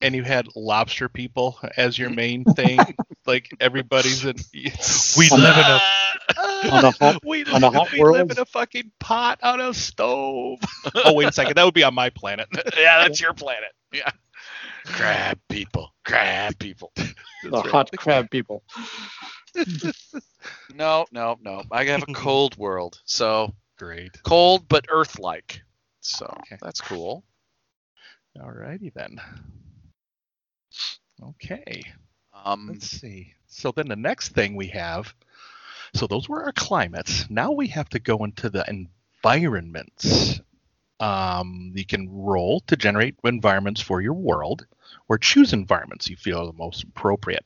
S1: and you had lobster people as your main [LAUGHS] thing. like everybody's in. We [LAUGHS] live in
S3: a-
S1: a.
S3: on a hot-
S1: we
S3: on a hot
S1: we live in a fucking pot on a stove. [LAUGHS] oh wait a second, that would be on my planet.
S2: yeah, that's your planet. Yeah. Crab people. Crab people.
S3: the
S1: right.
S3: hot crab people.
S2: No, no, no. I have a cold world. So
S1: Great.
S2: cold but earth like. So
S1: Okay.
S2: that's cool.
S1: Alrighty then. Okay.
S2: Um,
S1: Let's see. So then the next thing we have, so those were our climates. Now we have to go into the environments. Um, you can roll to generate environments for your world, or choose environments you feel are the most appropriate.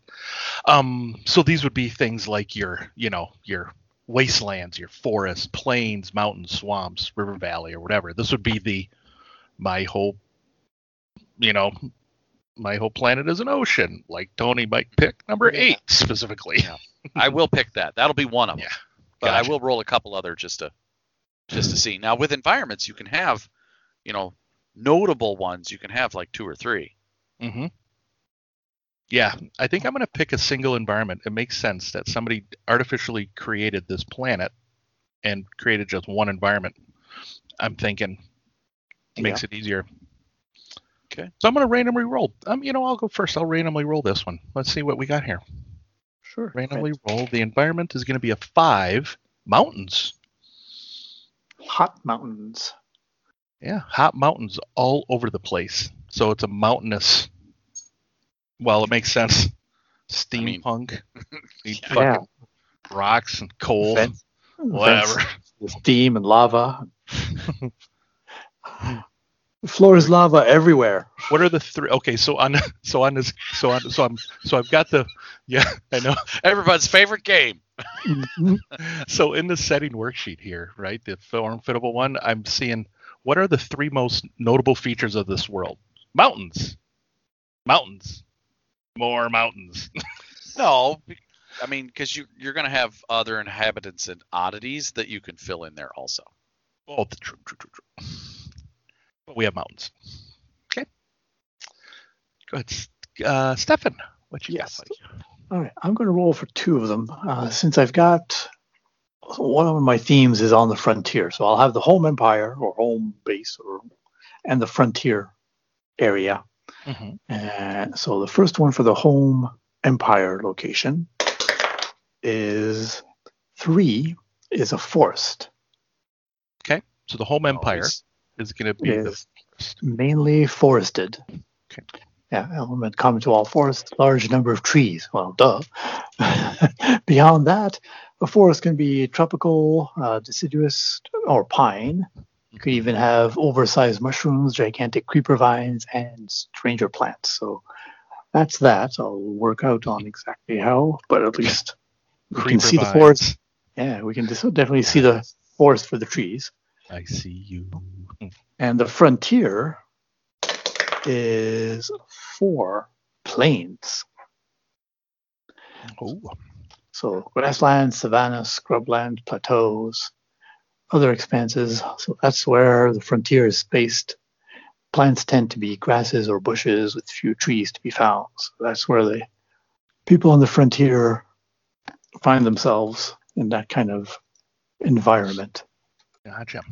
S1: Um, so these would be things like your, you know, your wastelands, your forests, plains, mountains, swamps, river valley, or whatever. This would be the my whole, you know, my whole planet is an ocean. Like Tony might pick number
S2: Yeah.
S1: eight specifically.
S2: Yeah. I will pick that. That'll be one of them.
S1: Yeah.
S2: But
S1: Gotcha.
S2: I will roll a couple other just to just to see. Now with environments, you can have, you know, notable ones. You can have like two or three.
S1: Mm-hmm. Yeah, I think I'm going to pick a single environment. It makes sense that somebody artificially created this planet and created just one environment. I'm thinking makes it easier.
S2: Okay.
S1: So I'm going to randomly roll. Um, you know, I'll go first. I'll randomly roll this one. Let's see what we got here.
S3: Sure.
S1: Randomly roll. The environment is going to be a five. Mountains.
S3: Hot mountains.
S1: Yeah, hot mountains all over the place. So it's a mountainous. Well, it makes sense.
S2: mean-
S1: Steampunk. [LAUGHS] Need
S3: Yeah.
S1: fucking rocks and coal.
S3: Vents-
S1: Whatever.
S3: vents with steam and lava. [LAUGHS] [LAUGHS] the floor is lava everywhere.
S1: What are the three? Okay, so on, [LAUGHS] so on this, so on, so I'm, so I've got the, yeah, I know. [LAUGHS]
S2: Everybody's favorite game.
S3: Mhm. [LAUGHS]
S1: So in the setting worksheet here, right, the form fittable one, I'm seeing what are the three most notable features of this world? Mountains, mountains, more mountains.
S2: No, I mean because you you're gonna have other inhabitants and oddities that you can fill in there also.
S1: Oh, the true, true, true, true. But we have mountains. Okay. Go ahead, uh, Stefan. What you
S3: Yes.
S1: got? buddy?
S3: All right, I'm going to roll for two of them uh, since I've got one of my themes is on the frontier. So I'll have the home empire or home base or and the frontier area.
S1: Mhm.
S3: And so the first one for the home empire location is three is a forest, Okay,
S1: So the home empire
S2: Always.
S1: Is going to be
S3: mainly forested.
S1: Okay.
S3: Yeah, element common to all forests, large number of trees. Well, duh. [LAUGHS] Beyond that, a forest can be tropical, uh, deciduous, or pine. You could even have oversized mushrooms, gigantic creeper vines, and stranger plants. So that's that. I'll work out on exactly how, but at least we can see the forest. Yeah, we can definitely see the forest for the trees.
S1: I see you.
S3: And the frontier is four plains.
S1: Oh,
S3: So grassland, savanna, scrubland, plateaus, other expanses. So that's where the frontier is based. Plants tend to be grasses or bushes with few trees to be found. So that's where the people on the frontier find themselves in that kind of environment.
S1: Gotcha.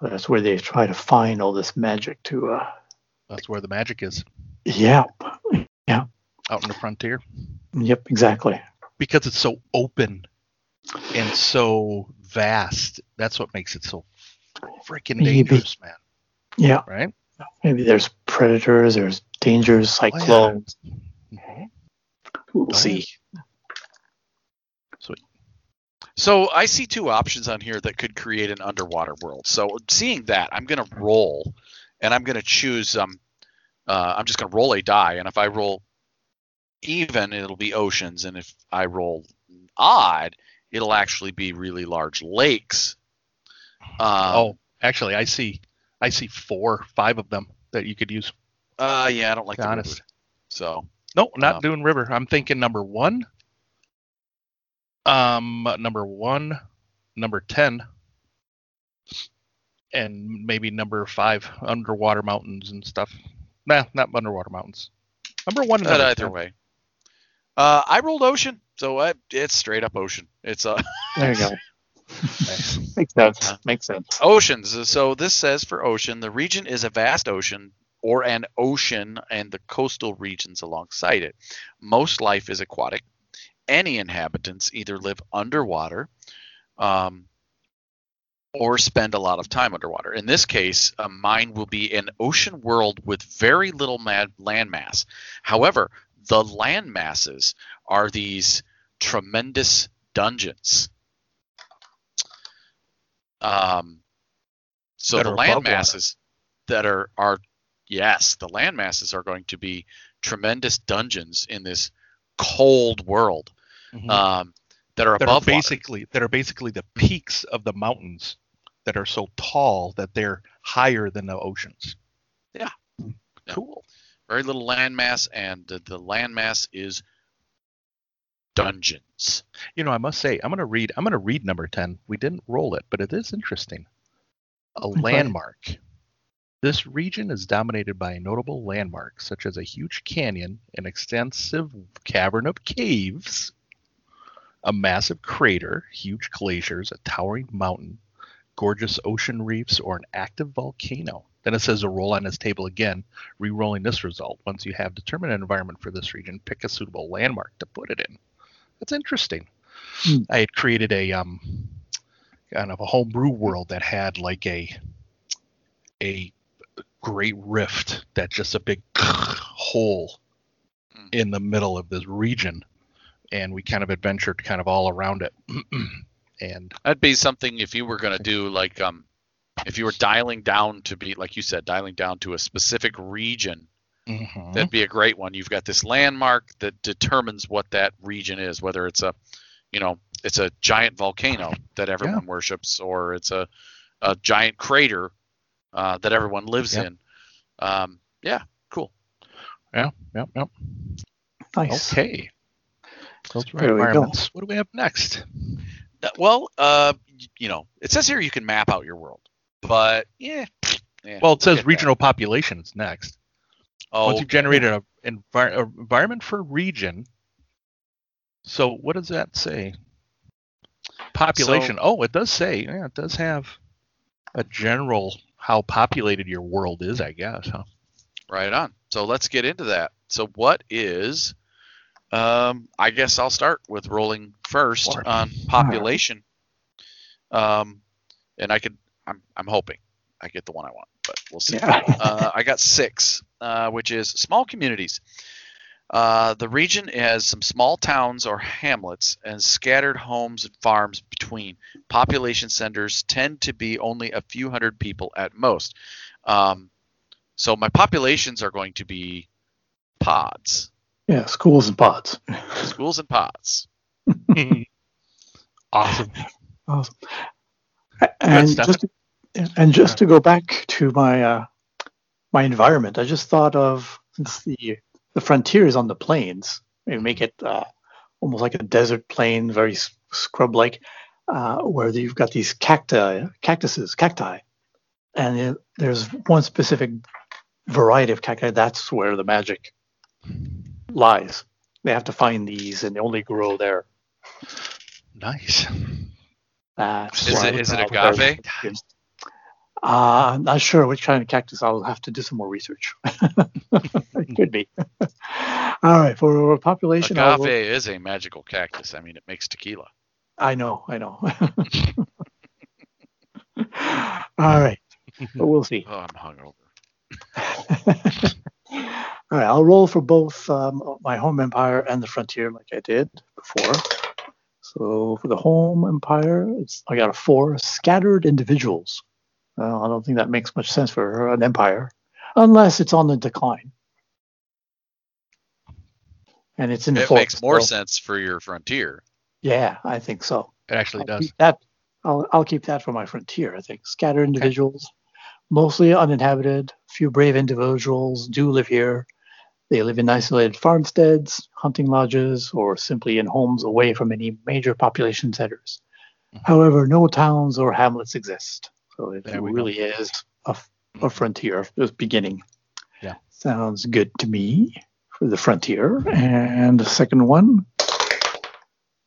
S3: So that's where they try to find all this magic to uh
S1: That's where the magic is,
S3: yeah. Yeah.
S1: Out in the frontier,
S3: Yep, exactly.
S1: because it's so open and so vast. That's what makes it so freaking dangerous, man.
S3: Yeah.
S1: Right?
S3: Maybe there's predators, there's dangers, cyclones.
S1: Mhm.
S3: We'll
S1: Oh,
S3: see.
S2: So I see two options on here that could create an underwater world. So seeing that, I'm going to roll, and I'm going to choose. Um, uh, I'm just going to roll a die, and if I roll even, it'll be oceans, and if I roll odd, it'll actually be really large lakes. Um,
S1: oh, actually, I see, I see four, five of them that you could use.
S2: uh, yeah, I don't like the
S1: honest.
S2: river. So
S1: No, not
S2: Um,
S1: doing river. I'm thinking number one. Um, number one, number ten, and maybe number five, underwater mountains and stuff. Nah, not underwater mountains. Number one. And
S2: But
S1: number
S2: either
S1: 10.
S2: way. Uh, I rolled ocean, so I, it's straight up ocean. It's uh,
S3: There you go.
S1: Nice. [LAUGHS]
S3: Makes sense.
S2: Uh,
S3: Makes sense.
S2: oceans. So this says for ocean, the region is a vast ocean or an ocean and the coastal regions alongside it. Most life is aquatic. Any inhabitants either live underwater um, or spend a lot of time underwater. In this case, a mine will be an ocean world with very little mad land. However, the land masses are these tremendous dungeons. Um, so the land
S1: above water.
S2: that are are yes, the land masses are going to be tremendous dungeons in this cold world
S1: Mhm.
S2: um, that are
S1: that are
S2: above water.
S1: basically that are basically the peaks of the mountains that are so tall that they're higher than the oceans.
S2: Yeah. Yeah.
S1: Cool.
S2: very little landmass, and the, the land mass is dungeons.
S1: You know, I must say, I'm gonna read. I'm gonna read number ten. We didn't roll it, but it is interesting. A
S3: Okay.
S1: landmark. This region is dominated by notable landmarks such as a huge canyon, an extensive cavern of caves, a massive crater, huge glaciers, a towering mountain, gorgeous ocean reefs, or an active volcano. Then it says a roll on this table again, re-rolling this result. Once you have determined an environment for this region, pick a suitable landmark to put it in. That's interesting.
S3: Hmm.
S1: I had created a um kind of a homebrew world that had like a a great rift that's just a big [LAUGHS] hole
S2: Hmm.
S1: in the middle of this region and we kind of adventured kind of all around it [CLEARS THROAT] and
S2: That'd be something if you were going to do like um, if you were dialing down to be like you said, dialing down to a specific region.
S1: Mhm.
S2: That'd be a great one. You've got this landmark that determines what that region is, whether it's a, you know, it's a giant volcano that everyone worships, or it's a, a giant crater uh, that everyone lives
S1: Yep.
S2: in. Um, yeah, cool.
S1: yeah yep yep
S3: Nice.
S1: okay those are
S3: There
S1: environments what do we have next
S2: Well, uh, you know, it says here you can map out your world, but yeah. yeah
S1: well it
S2: we'll
S1: says
S2: get that.
S1: regional populations next
S2: Oh,
S1: once you've generated a envi- a environment for region so what does that say population oh it does say yeah it does have a general how populated your world is i guess huh
S2: Right on. So let's get into that. So what is um I guess I'll start with rolling first
S1: Sure.
S2: on population. Um and I could I'm I'm hoping I get the one I want, but we'll see.
S3: Yeah. [LAUGHS]
S2: uh, I got six, uh, which is small communities. Uh, the region has some small towns or hamlets and scattered homes and farms between. Population centers tend to be only a few hundred people at most. Um, so my populations are going to be pods,
S3: Yeah, schools and pods.
S2: schools and pods. [LAUGHS]
S1: awesome
S3: Awesome. And
S1: stuff.
S3: just and just to go back to my uh, my environment, I just thought of since the the frontier is on the plains, maybe make it uh, almost like a desert plain, very scrub like, uh, where you've got these cacti, cactuses, cacti, and it, there's one specific variety of cacti. That's where the magic lies. They have to find these, and they only grow there.
S1: nice
S3: That's
S2: Is
S3: why
S2: it-
S3: I
S2: is it
S3: would probably-
S2: agave?
S3: Uh, I'm not sure which kind of cactus. I'll have to do some more research. it [LAUGHS] could be. All right, for a population, I,
S2: Agave
S3: will,
S2: is a magical cactus. I mean, it makes tequila.
S3: I know, I know. [LAUGHS] [LAUGHS] All right, but we'll see.
S2: Oh, I'm hungover.
S3: All right, I'll roll for both um, my home empire and the frontier, like I did before. So for the home empire, it's I got a four scattered individuals. Well, I don't think that makes much sense for an empire, unless it's on the decline. And it's in the
S2: It
S3: forest,
S2: makes more
S3: so-
S2: sense for your frontier.
S3: Yeah, I think so.
S1: It actually
S3: I'll
S1: does.
S3: keep that. I'll, I'll keep that for my frontier. I think scattered individuals, mostly uninhabited. Few brave individuals do live here. They live in isolated farmsteads, hunting lodges, or simply in homes away from any major population centers.
S1: Mhm.
S3: However, no towns or hamlets exist. So it
S1: There we go.
S3: really is a frontier, this beginning.
S1: Yeah.
S3: Sounds good to me for the frontier. And the second one,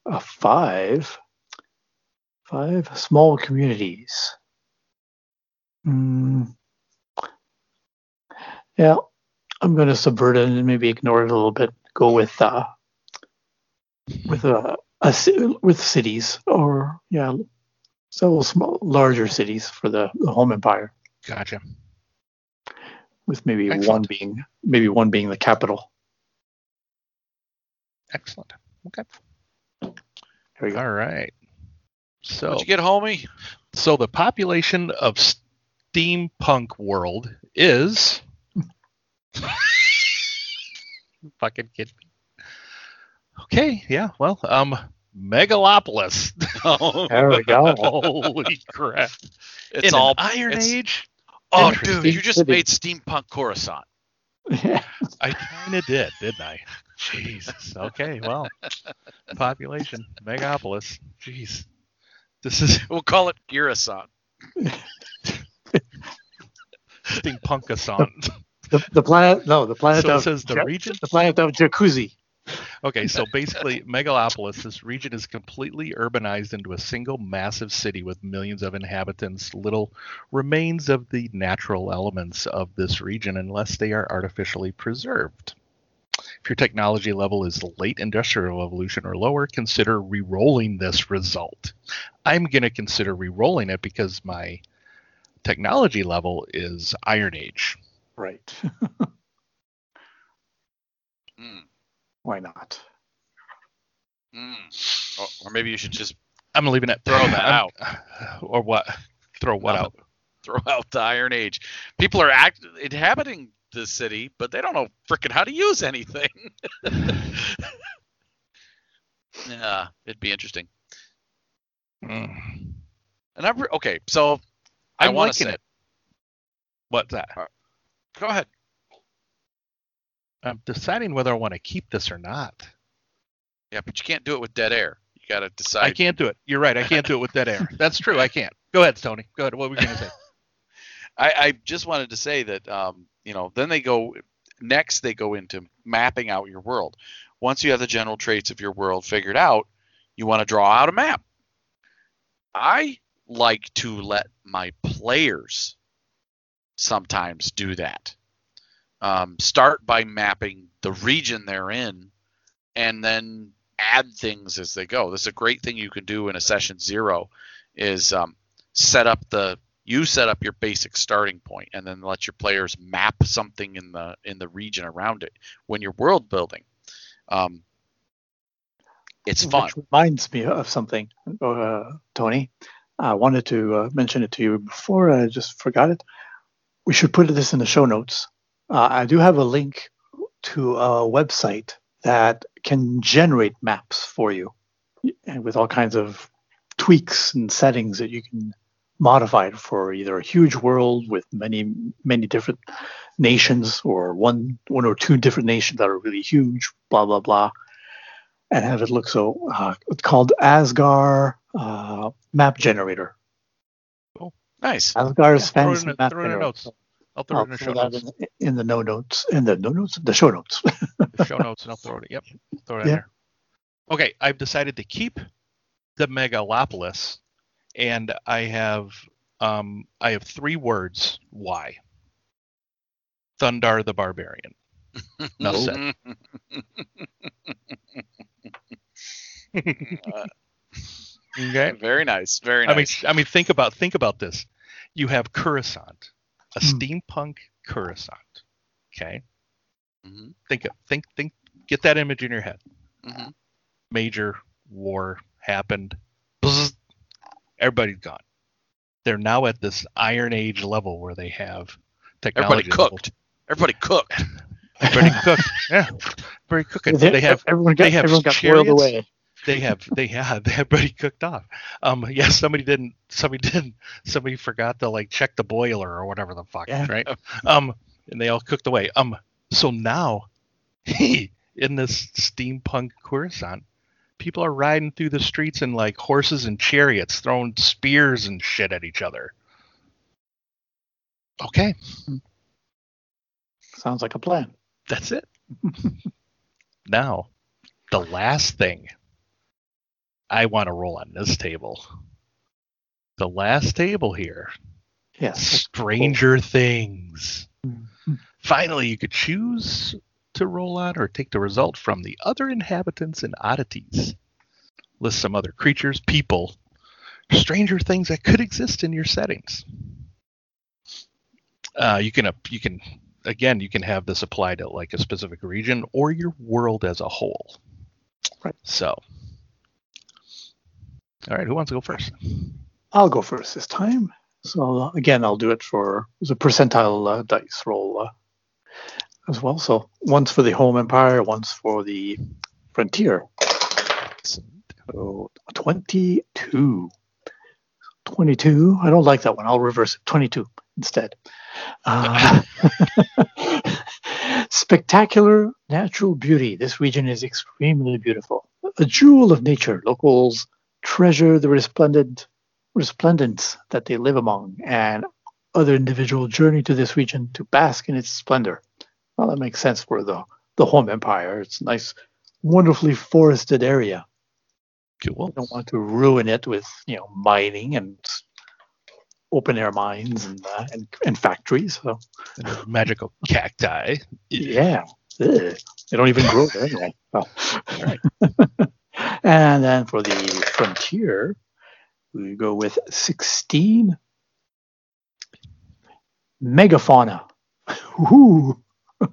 S3: a five. Five small communities. Hmm. Yeah, I'm going to subvert it and maybe ignore it a little bit. Go with uh, with a, a with cities or yeah, several small larger cities for the, the home empire.
S1: Gotcha.
S3: With maybe one being maybe one being the capital.
S1: Excellent. Okay.
S3: There we go.
S1: All right. So
S2: What'd you get, homie?
S1: so the population of steampunk world is [LAUGHS] fucking kid me. Okay, yeah, well, um Megalopolis. [LAUGHS]
S2: Oh,
S3: There we go. [LAUGHS]
S1: Holy crap.
S2: it's
S1: In
S2: all.
S1: an Iron
S2: it's-
S1: Age?
S2: Oh, dude, you just
S3: City.
S2: made steampunk Coruscant.
S1: I kind of did, didn't I? Jesus. Okay, well, population, Megapolis. Jeez. This is
S2: We'll call it Coruscant.
S1: steampunkasant.
S3: The, the planet no the planet
S1: So
S3: of
S1: says the region?
S3: the planet of Jacuzzi.
S1: Okay, so basically, Megalopolis, this region is completely urbanized into a single massive city with millions of inhabitants. Little remains of the natural elements of this region unless they are artificially preserved. If your technology level is late industrial evolution or lower, consider re rolling this result. I'm going to consider re rolling it because my technology level is Iron Age.
S3: Right. [LAUGHS]
S2: Mm,
S3: Why not?
S2: mm. Or, or maybe you should just
S1: I'm leaving it.
S2: Throw that [LAUGHS] out. [SIGHS]
S1: Or what? Throw what
S2: No.
S1: out?
S2: throw out the Iron Age. People are act- inhabiting the city, but they don't know freaking how to use anything. [LAUGHS] yeah, it'd be interesting.
S1: Mm.
S2: And I'm re- okay. So I
S1: I'm
S2: want to
S1: liking
S2: say
S1: it. What's that?
S2: Go ahead.
S1: I'm deciding whether I want to keep this or not.
S2: Yeah, but you can't do it with dead air. You got to decide.
S1: I can't do it. You're right. I can't do it with dead air. [LAUGHS] That's true. I can't. Go ahead, Tony. Go ahead. What were you going to say? [LAUGHS]
S2: I, I just wanted to say that um, you know, then they go next they go into mapping out your world. Once you have the general traits of your world figured out, you want to draw out a map. I like to let my players sometimes do that. Um, start by mapping the region they're in and then add things as they go. This is a great thing you can do in a session zero is um, set up the you set up your basic starting point and then let your players map something in the in the region around it when you're world building um, it's fun
S3: Which reminds me of something, uh, Tony. I wanted to uh, mention it to you before. I just forgot it. We should put this in the show notes. Uh, I do have a link to a website that can generate maps for you and with all kinds of tweaks and settings that you can modify it for either a huge world with many many different nations or one one or two different nations that are really huge blah blah blah and have it look so uh, it's called Azgaar uh, map generator
S2: nice
S3: Azgaar's
S1: throw it
S3: fantasy
S1: in the- throw it in the
S3: generator.
S1: notes. I'll throw
S3: I'll
S1: it in the show notes.
S3: in, in the no notes in the no notes the show notes [LAUGHS]
S1: The show notes, and I'll throw it. Yep, throw it in
S3: Yeah.
S1: there. Okay, I've decided to keep the Megalopolis, and I have um, I have three words. Why? Thundarr the Barbarian. Enough said. [LAUGHS] Okay. [LAUGHS]
S2: very nice very nice.
S1: I mean,
S2: nice
S1: I mean, think about think about this. You have Coruscant, a
S3: Hmm.
S1: steampunk Coruscant. Okay.
S2: Mhm,
S1: Think of think think. Get that image in your head.
S2: mhm.
S1: Major war happened. Bzzz. Everybody's gone. They're now at this Iron Age level where they have
S2: everybody
S1: technology. level.
S2: cooked everybody cooked
S1: Everybody cooked. Yeah. Very cooking.
S3: They-
S1: They have
S3: everyone got
S1: they have
S3: everyone got boiled
S1: chariots.
S3: away
S1: they have they have [LAUGHS] everybody cooked off. Um, yeah, somebody didn't. Somebody [LAUGHS] didn't. Somebody forgot to like check the boiler or whatever the fuck,
S3: Yeah.
S1: right? [LAUGHS] Um, and they all cooked away. Um, so now, in this steampunk Coruscant, people are riding through the streets in like horses and chariots, throwing spears and shit at each other. Okay,
S3: Sounds like a plan.
S1: that's it. now, the last thing I want to roll on this table. The last table here.
S3: Yes.
S1: Stranger Things.
S3: Mhm.
S1: Finally, you could choose to roll on or take the result from the other inhabitants and oddities. List some other creatures, people, stranger things that could exist in your settings. Uh, you can you can again you can have this apply to like a specific region or your world as a whole.
S3: Right.
S1: So, all right, who wants to go first?
S3: I'll go first this time. So again, I'll do it for the percentile uh, dice roll uh, as well. So one's for the home empire, one's for the frontier. So 22. 22. I don't like that one. I'll reverse it. 22 instead. Uh, [LAUGHS] spectacular natural beauty. This region is extremely beautiful. A jewel of nature. Locals treasure the resplendent resplendence that they live among, and other individual journey to this region to bask in its splendor. Well, that makes sense for the, the home empire. It's a nice, wonderfully forested area.
S1: Cool.
S3: Don't want to ruin it with you know mining and open air mines and uh, and, and factories. So
S1: Magical cacti.
S3: yeah, Ugh. they don't even grow there anyway. Well, [LAUGHS] and then for the frontier, we go with 16 megafauna. Ooh. [LAUGHS]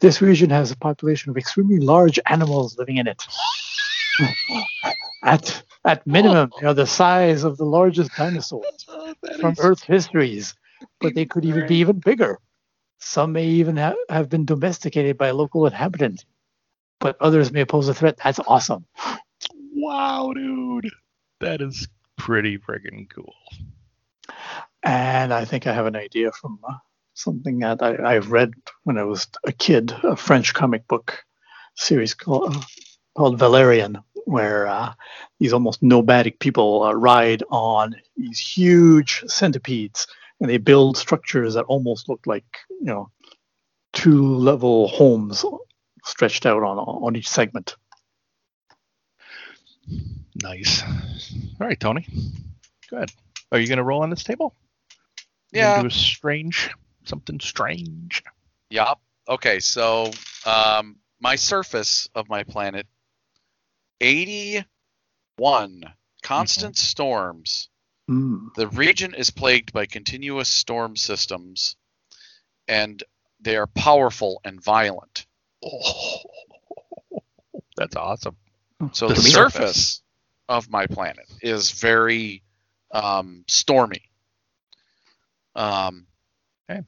S3: This region has a population of extremely large animals living in it. At at minimum, they are the size of the largest dinosaurs [LAUGHS] from Earth histories, but they could even be even bigger. Some may even ha- have been domesticated by local inhabitants, but others may pose a threat. That's awesome.
S1: Wow, dude. That is pretty friggin' cool.
S3: And I think I have an idea from uh, something that I, I read when I was a kid, a French comic book series called, uh, called Valerian, where uh, these almost nomadic people uh, ride on these huge centipedes and they build structures that almost look like, you know, two level homes stretched out on, on each segment.
S1: Nice. All right, Tony. Good. Are you going to roll on this table? You
S2: Yeah.
S1: Do a strange, something strange.
S2: Yup. Okay, so um, my surface of my planet, 81 constant storms.
S3: Mm.
S2: The region is plagued by continuous storm systems, and they are powerful and violent.
S1: Oh, [LAUGHS] that's awesome.
S2: So
S1: The
S2: the,
S1: surface.
S2: surface of my planet is very um, stormy. Um,
S1: Okay.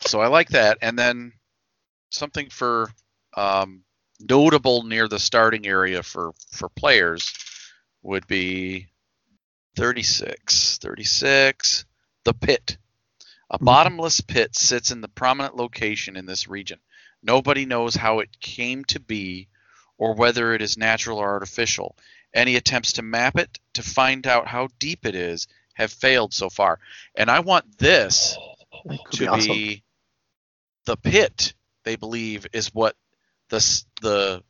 S2: So I like that, and then something for um, notable near the starting area for for players would be 36. 36. The pit. A
S3: Mhm.
S2: bottomless pit sits in the prominent location in this region. Nobody knows how it came to be or whether it is natural or artificial. Any attempts to map it to find out how deep it is have failed so far. And I want this to
S3: be awesome.
S2: be the pit they believe is what the the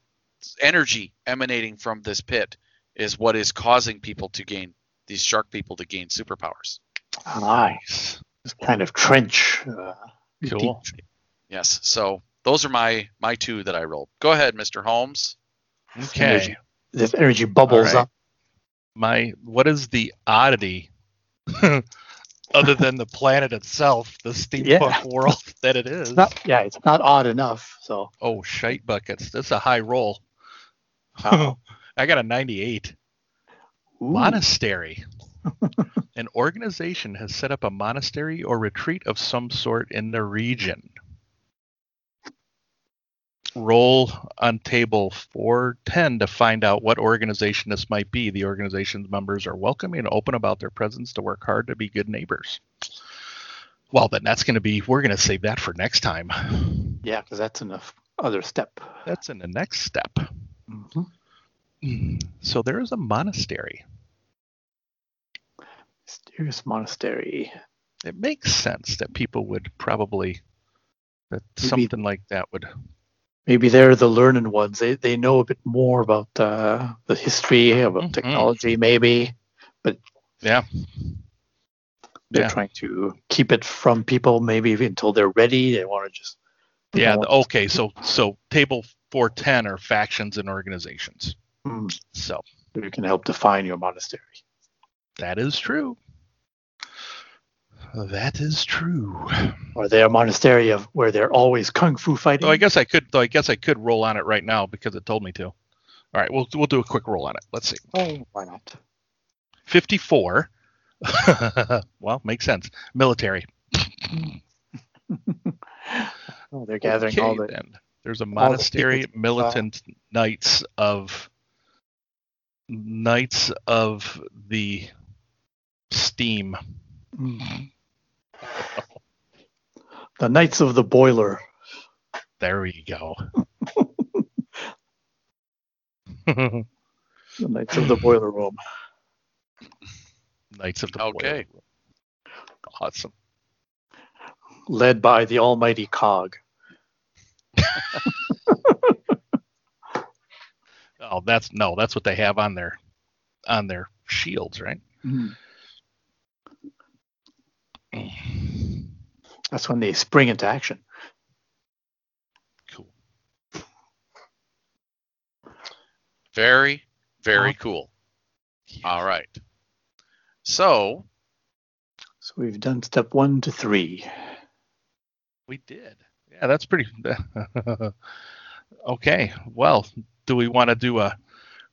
S2: energy emanating from this pit is what is causing people to gain these shark people to gain superpowers.
S3: Nice. This kind of trench. Uh,
S1: Cool.
S3: deep-
S2: Yes. So those are my my two that I rolled. Go ahead, Mr. Holmes.
S1: Okay.
S3: Energy. This energy bubbles
S1: All right.
S3: up.
S1: My what is the oddity [LAUGHS] other than the planet itself, the steampunk
S3: Yeah.
S1: world [LAUGHS] that it is?
S3: It's not, yeah, it's not odd enough. So
S1: Oh, shite buckets. That's a high roll.
S3: uh, [LAUGHS]
S1: I got a 98.
S3: ooh,
S1: Monastery. An organization has set up a monastery or retreat of some sort in the region. Roll on table 410 to find out what organization this might be. The organization's members are welcoming and open about their presence to work hard to be good neighbors. Well, then that's going to be, we're going to save that for next time.
S3: Yeah, because that's an other step.
S1: That's in the next step.
S3: Mm-hmm. [CLEARS THROAT]
S1: So there is a monastery.
S3: Mysterious monastery.
S1: It makes sense that people would probably, that
S3: Maybe-
S1: something like that would
S3: Maybe they're the learning ones. They they know a bit more about uh, the history, about
S1: Mhm.
S3: technology, maybe.
S1: But yeah.
S3: They're
S1: Yeah.
S3: trying to keep it from people, maybe until they're ready. They want to just.
S1: Yeah. the- okay. So so table four ten are factions and organizations.
S3: Hmm,
S1: So
S3: you can help define your monastery.
S1: that is true. That is true.
S3: Or they're a monastery of where they're always kung fu fighting.
S1: Though I guess I could. Though I guess I could roll on it right now because it told me to. All right. We'll we'll do a quick roll on it. Let's see.
S3: oh, why not?
S1: Fifty four. [LAUGHS] well, makes sense. Military. [LAUGHS]
S3: Oh, they're gathering all the.
S1: then. There's a monastery
S3: people-
S1: militant knights of knights of the steam.
S3: Mm. [LAUGHS] The Knights of the Boiler.
S1: There we go. [LAUGHS]
S3: The Knights of the Boiler Room.
S1: Knights of the Boiler.
S2: Okay.
S1: Boiler. Awesome.
S3: Led by the almighty Cog. [LAUGHS]
S1: Oh, that's no, that's what they have on their on their shields, right? Mm-hmm.
S3: That's when they spring into action.
S1: Cool.
S2: Very, very
S3: Uh-huh.
S2: cool. All right. So,
S3: So we've done step one to three.
S1: We did. Yeah, that's pretty. [LAUGHS] okay. Well, do we want to do a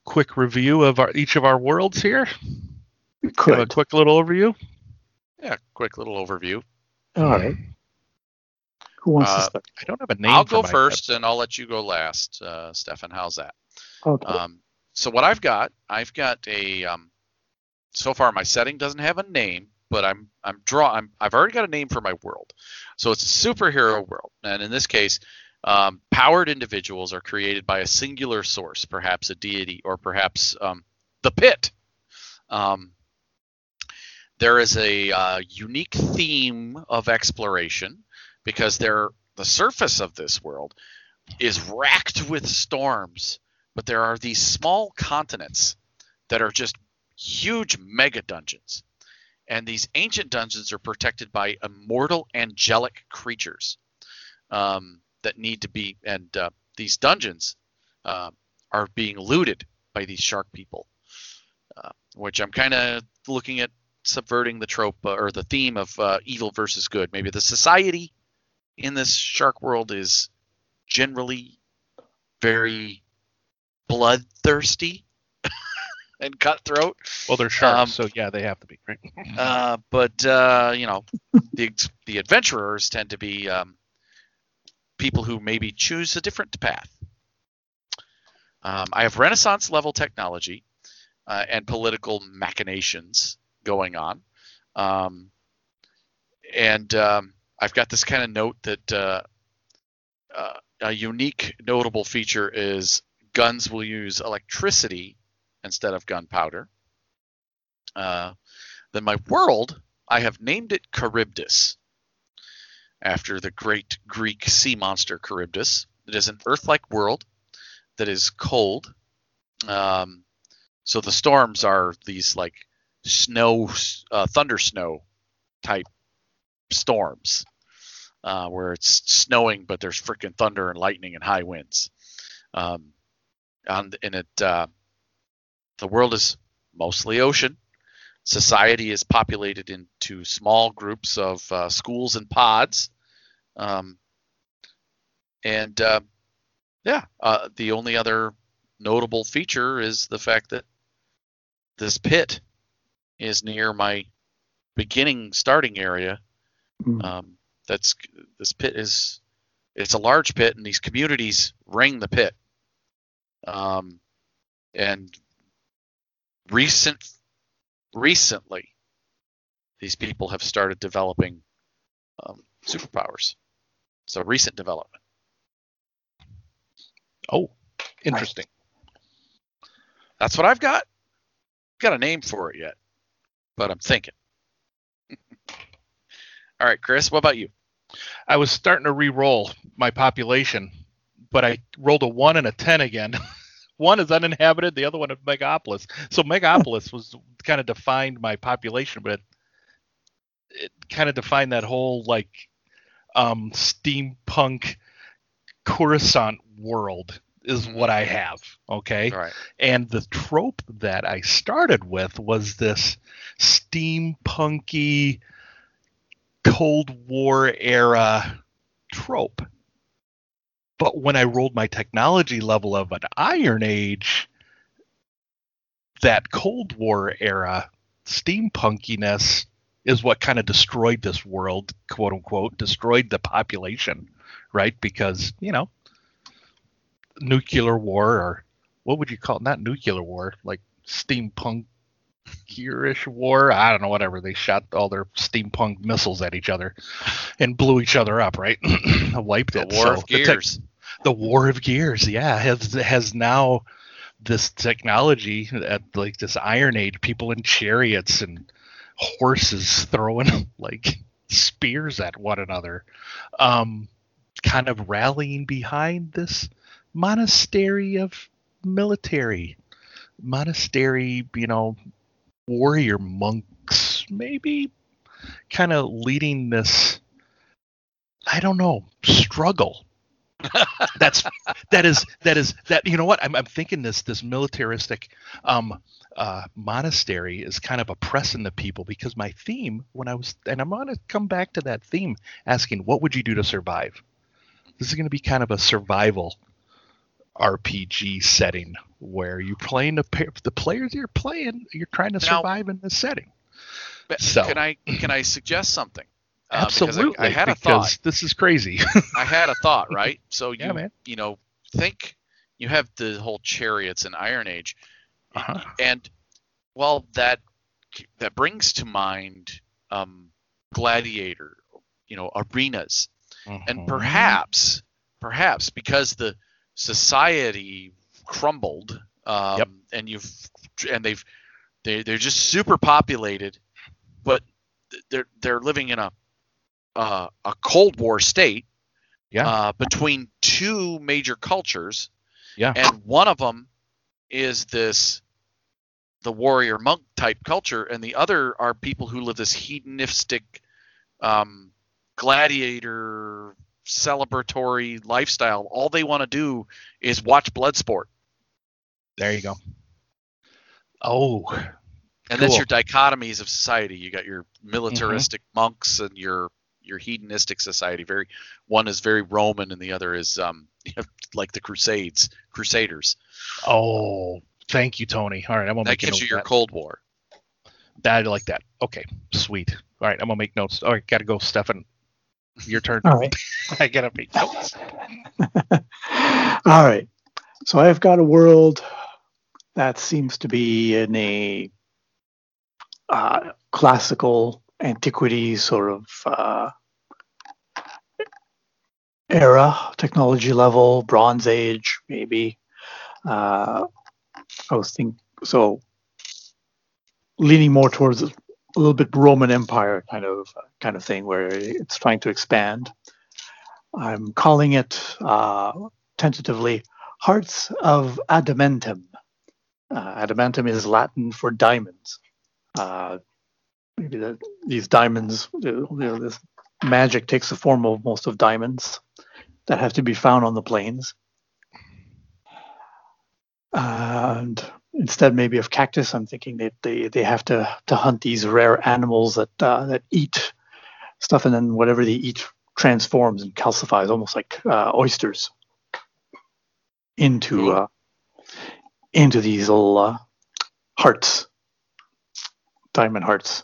S1: quick review of our each of our worlds here?
S3: We
S1: Give a quick little overview.
S2: Yeah, quick little overview.
S3: All right. Who wants to
S2: Uh,
S3: start?
S1: I don't have a name.
S2: I'll
S1: for
S2: go
S1: my-
S2: first, and I'll let you go last, uh, Stefan. How's that?
S3: Okay.
S2: Um, so what I've got, I've got a. Um, so far, my setting doesn't have a name, but I'm I'm draw. I'm I've already got a name for my world. So it's a superhero world, and in this case, um, powered individuals are created by a singular source, perhaps a deity, or perhaps um, the pit. Um, there is a uh, unique theme of exploration because there the surface of this world is racked with storms but there are these small continents that are just huge mega dungeons. And these ancient dungeons are protected by immortal angelic creatures um, that need to be, and uh, these dungeons uh, are being looted by these shark people, uh, which I'm kind of looking at subverting the trope uh, or the theme of uh, evil versus good. Maybe the society in this shark world is generally very bloodthirsty [LAUGHS] and cutthroat.
S1: Well, they're sharks,
S2: um,
S1: so yeah, they have to be. Right? [LAUGHS]
S2: Uh, but uh, you know, the the adventurers tend to be um, people who maybe choose a different path. Um, I have Renaissance level technology uh, and political machinations going on, um, and um, I've got this kind of note that uh, uh, a unique notable feature is guns will use electricity instead of gunpowder. Uh, then my world, I have named it Charybdis, after the great Greek sea monster Charybdis. It is an Earth-like world that is cold. Um, so the storms are these like snow, uh, thunder snow type storms, uh, where it's snowing but there's freaking thunder and lightning and high winds. Um, and, and it, uh, the world is mostly ocean society is populated into small groups of uh, schools and pods. Um, and uh, yeah, uh, the only other notable feature is the fact that this pit is near my beginning starting area.
S3: Mm.
S2: Um, that's this pit is it's a large pit, and these communities ring the pit. Um, and recent, recently, these people have started developing um, superpowers. So recent development.
S1: Oh, interesting.
S2: That's what I've got. Got a name for it yet, but I'm thinking. All right, Chris, what about you?
S1: I was starting to re-roll my population, but I rolled a one and a ten again. [LAUGHS] one is uninhabited, the other one is Megapolis. So Megapolis was kind of defined my population, but it, it kind of defined that whole like um, steampunk Coruscant world is what I have. Okay.
S2: Right.
S1: And the trope that I started with was this steampunky Cold War era trope. But when I rolled my technology level of an Iron Age, that Cold War era steampunkiness is what kind of destroyed this world, quote unquote, destroyed the population, right? Because, you know, nuclear war or what would you call it? Not nuclear war, like steampunk ish war. I don't know, whatever. They shot all their steampunk missiles at each other and blew each other up, right? [CLEARS THROAT] Wiped it.
S2: The
S1: it.
S2: War
S1: So
S2: of
S1: the tech-
S2: Gears.
S1: the war of gears yeah has has now this technology at like this iron age people in chariots and horses throwing [LAUGHS] like spears at one another um kind of rallying behind this monastery of military. Monastery you know warrior monks maybe. Kind of leading this i don't know struggle. [LAUGHS] That's that is that is that you know what? I'm, I'm thinking this this militaristic um uh monastery is kind of oppressing the people because my theme when i was and i'm going to come back to that theme asking what would you do to survive? This is going to be kind of a survival rpg setting where you're playing the the players you're playing you're trying to
S2: Now-
S1: survive in this setting So-
S2: Can I can I suggest something? Uh, because I-
S1: absolutely
S2: I, had a thought.
S1: this is crazy [LAUGHS]
S2: I had a thought, right? So you
S1: Yeah,
S2: you know think you have the whole chariots and Iron Age,
S1: uh-huh.
S2: and well that that brings to mind um, gladiator, you know, arenas, and
S1: Mhm.
S2: perhaps perhaps because the society crumbled um,
S1: Yep.
S2: and you've and they've they they're just super populated but they're they're living in a uh, a cold war state
S1: Yeah.
S2: uh, between two major cultures
S1: yeah
S2: and one of them is this the warrior monk type culture and the other are people who live this hedonistic um, gladiator celebratory lifestyle all they want to do is watch blood sport
S1: there you go oh
S2: and that's your dichotomies of society you got your militaristic monks and your your hedonistic society very one is very roman and the other is um [LAUGHS] like the crusades crusaders
S1: Oh, thank you, Tony. All right, I'm gonna
S2: that
S1: make a
S2: gives you
S1: of
S2: your
S1: that.
S2: cold war
S1: That I like that. Okay, sweet. All right, I'm gonna make notes. All right, gotta go, Stefan. Your turn.
S3: All right. [LAUGHS]
S1: I gotta make notes. [LAUGHS]
S3: All right. So I've got a world that seems to be in a uh, classical antiquity sort of uh, era, technology level, Bronze Age, maybe. Uh, I was thinking so. Leaning more towards a little bit Roman Empire kind of kind of thing, where it's trying to expand. I'm calling it uh, tentatively Hearts of Adamantum. Uh, adamantum is Latin for diamonds. Uh, maybe the, these diamonds, you know, this magic takes the form of most of diamonds that have to be found on the plains. And instead, maybe of cactus, I'm thinking that they, they have to, to hunt these rare animals that uh, that eat stuff, and then whatever they eat transforms and calcifies, almost like uh, oysters, into uh, into these little uh, hearts, diamond hearts.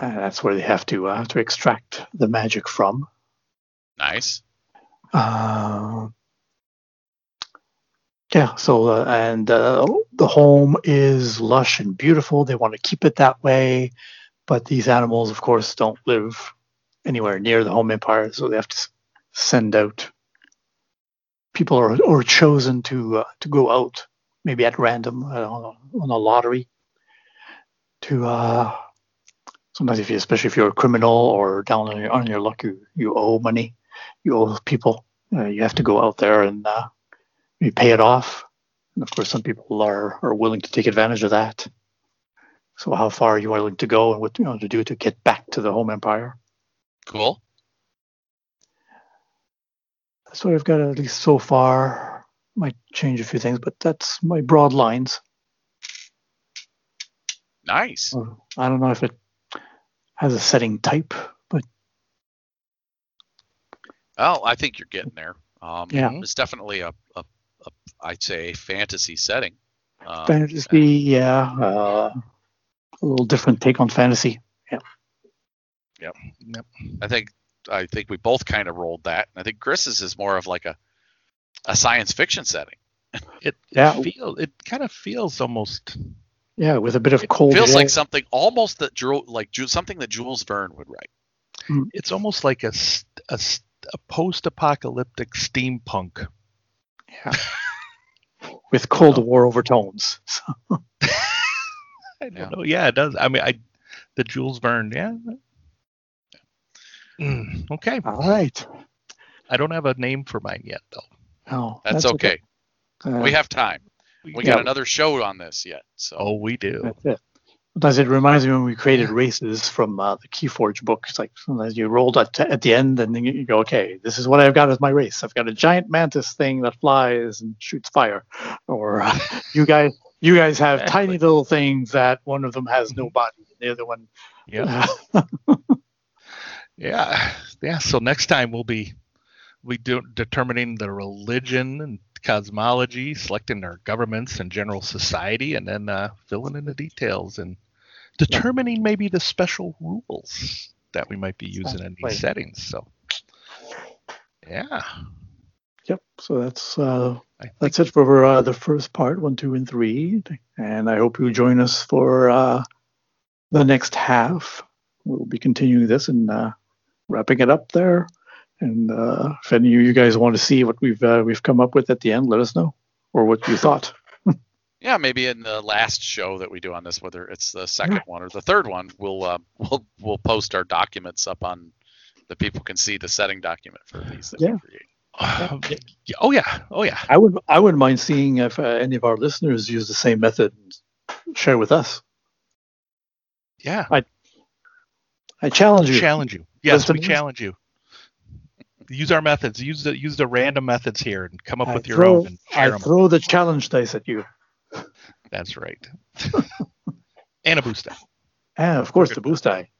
S3: And that's where they have to uh, to extract the magic from.
S2: Nice.
S3: Uh, yeah, so uh, and uh, the home is lush and beautiful. They want to keep it that way, but these animals, of course, don't live anywhere near the home empire, so they have to send out people or, or chosen to uh, to go out, maybe at random uh, on, a, on a lottery. To uh, sometimes, if you, especially if you're a criminal or down on your, on your luck, you, you owe money, you owe people. Uh, you have to go out there and you pay it off. And of course, some people are, are willing to take advantage of that. So, how far are you willing to go and what you know to do to get back to the home empire?
S2: Cool.
S3: That's what I've got at least so far. Might change a few things, but that's my broad lines.
S2: Nice.
S3: I don't know if it has a setting type, but
S2: Oh, I think you're getting there. Um,
S3: Yeah.
S2: It's definitely a, a, a I'd say, a fantasy setting. Um,
S3: fantasy, yeah, uh, a little different take on fantasy. Yeah.
S1: Yep.
S2: I think I think we both kind of rolled that. I think Chris's is more of like a a science fiction setting.
S1: It,
S3: Yeah.
S1: it feel it kind of feels almost
S3: Yeah, with a bit of
S2: It
S3: cold.
S2: feels
S3: war.
S2: like something almost that Ju- like something that Jules Verne would write.
S1: it's almost like a a post-apocalyptic steampunk.
S3: Yeah. [LAUGHS] with Cold War overtones. [LAUGHS] So, [LAUGHS]
S1: I don't
S2: Yeah.
S1: know. Yeah, it does. I mean, I the Jules Verne. Yeah. Mm, okay.
S3: all right.
S1: I don't have a name for mine yet, though.
S3: Oh,
S2: That's, okay.
S3: Uh,
S2: We have time. We
S1: Yeah.
S2: got another show on this yet. So
S1: Oh, we do.
S3: That's it. Sometimes it reminds me when we created races from uh, the Keyforge book. It's like sometimes you rolled at, at the end and then you go, okay, this is what I've got as my race. I've got a giant mantis thing that flies and shoots fire. Or uh, you guys you guys have
S1: Exactly.
S3: tiny little things that one of them has no body. The other one.
S1: Yeah. [LAUGHS] Yeah. Yeah. So next time we'll be we do determining the religion and cosmology, selecting our governments and general society, and then uh, filling in the details and determining maybe the special rules that we might be using in these settings. So yeah.
S3: Yep. So that's uh, that's it for uh, the first part, one, two, and three. And I hope you join us for uh, the next half. We'll be continuing this and uh, wrapping it up there. And uh, if any of you guys want to see what we've uh, we've come up with at the end, let us know or what you thought.
S2: Yeah, maybe in the last show that we do on this, whether it's the second one or the third one, we'll uh, [LAUGHS] we'll we'll post our documents up on the people can see the setting document for these that
S3: Yeah.
S2: we create.
S1: Uh, [SIGHS] oh yeah. Oh yeah.
S3: I would I wouldn't mind seeing if uh, any of our listeners use the same method and share with us.
S1: Yeah.
S3: I I challenge you.
S1: Challenge you. Yes, we challenge you. Use our methods. Use the use the random methods here and come up
S3: I
S1: with your
S3: throw,
S1: own and share
S3: I
S1: them.
S3: throw the challenge dice at you.
S1: That's right. [LAUGHS] and a boost die.
S3: And of course the boost die.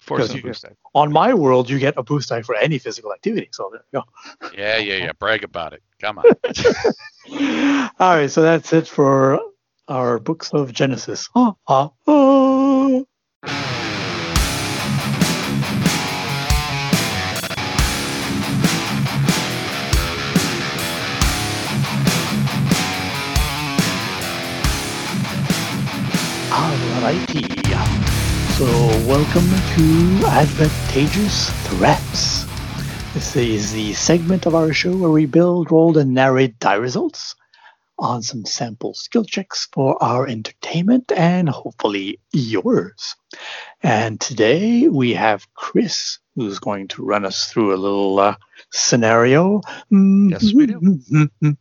S1: Force
S3: Because you-
S1: boost die.
S3: On my world, you get a boost die for any physical activity. So there you go.
S2: Yeah, yeah, yeah. Brag about it. Come on. [LAUGHS]
S3: All right, so that's it for our books of Genesys. [GASPS] Ah, ah, ah. Alrighty. So welcome to Advantageous Threats. This is the segment of our show where we build, roll, and narrate die results on some sample skill checks for our entertainment and hopefully yours. And today we have Chris who's going to run us through a little uh, scenario.
S1: Yes, we
S3: do.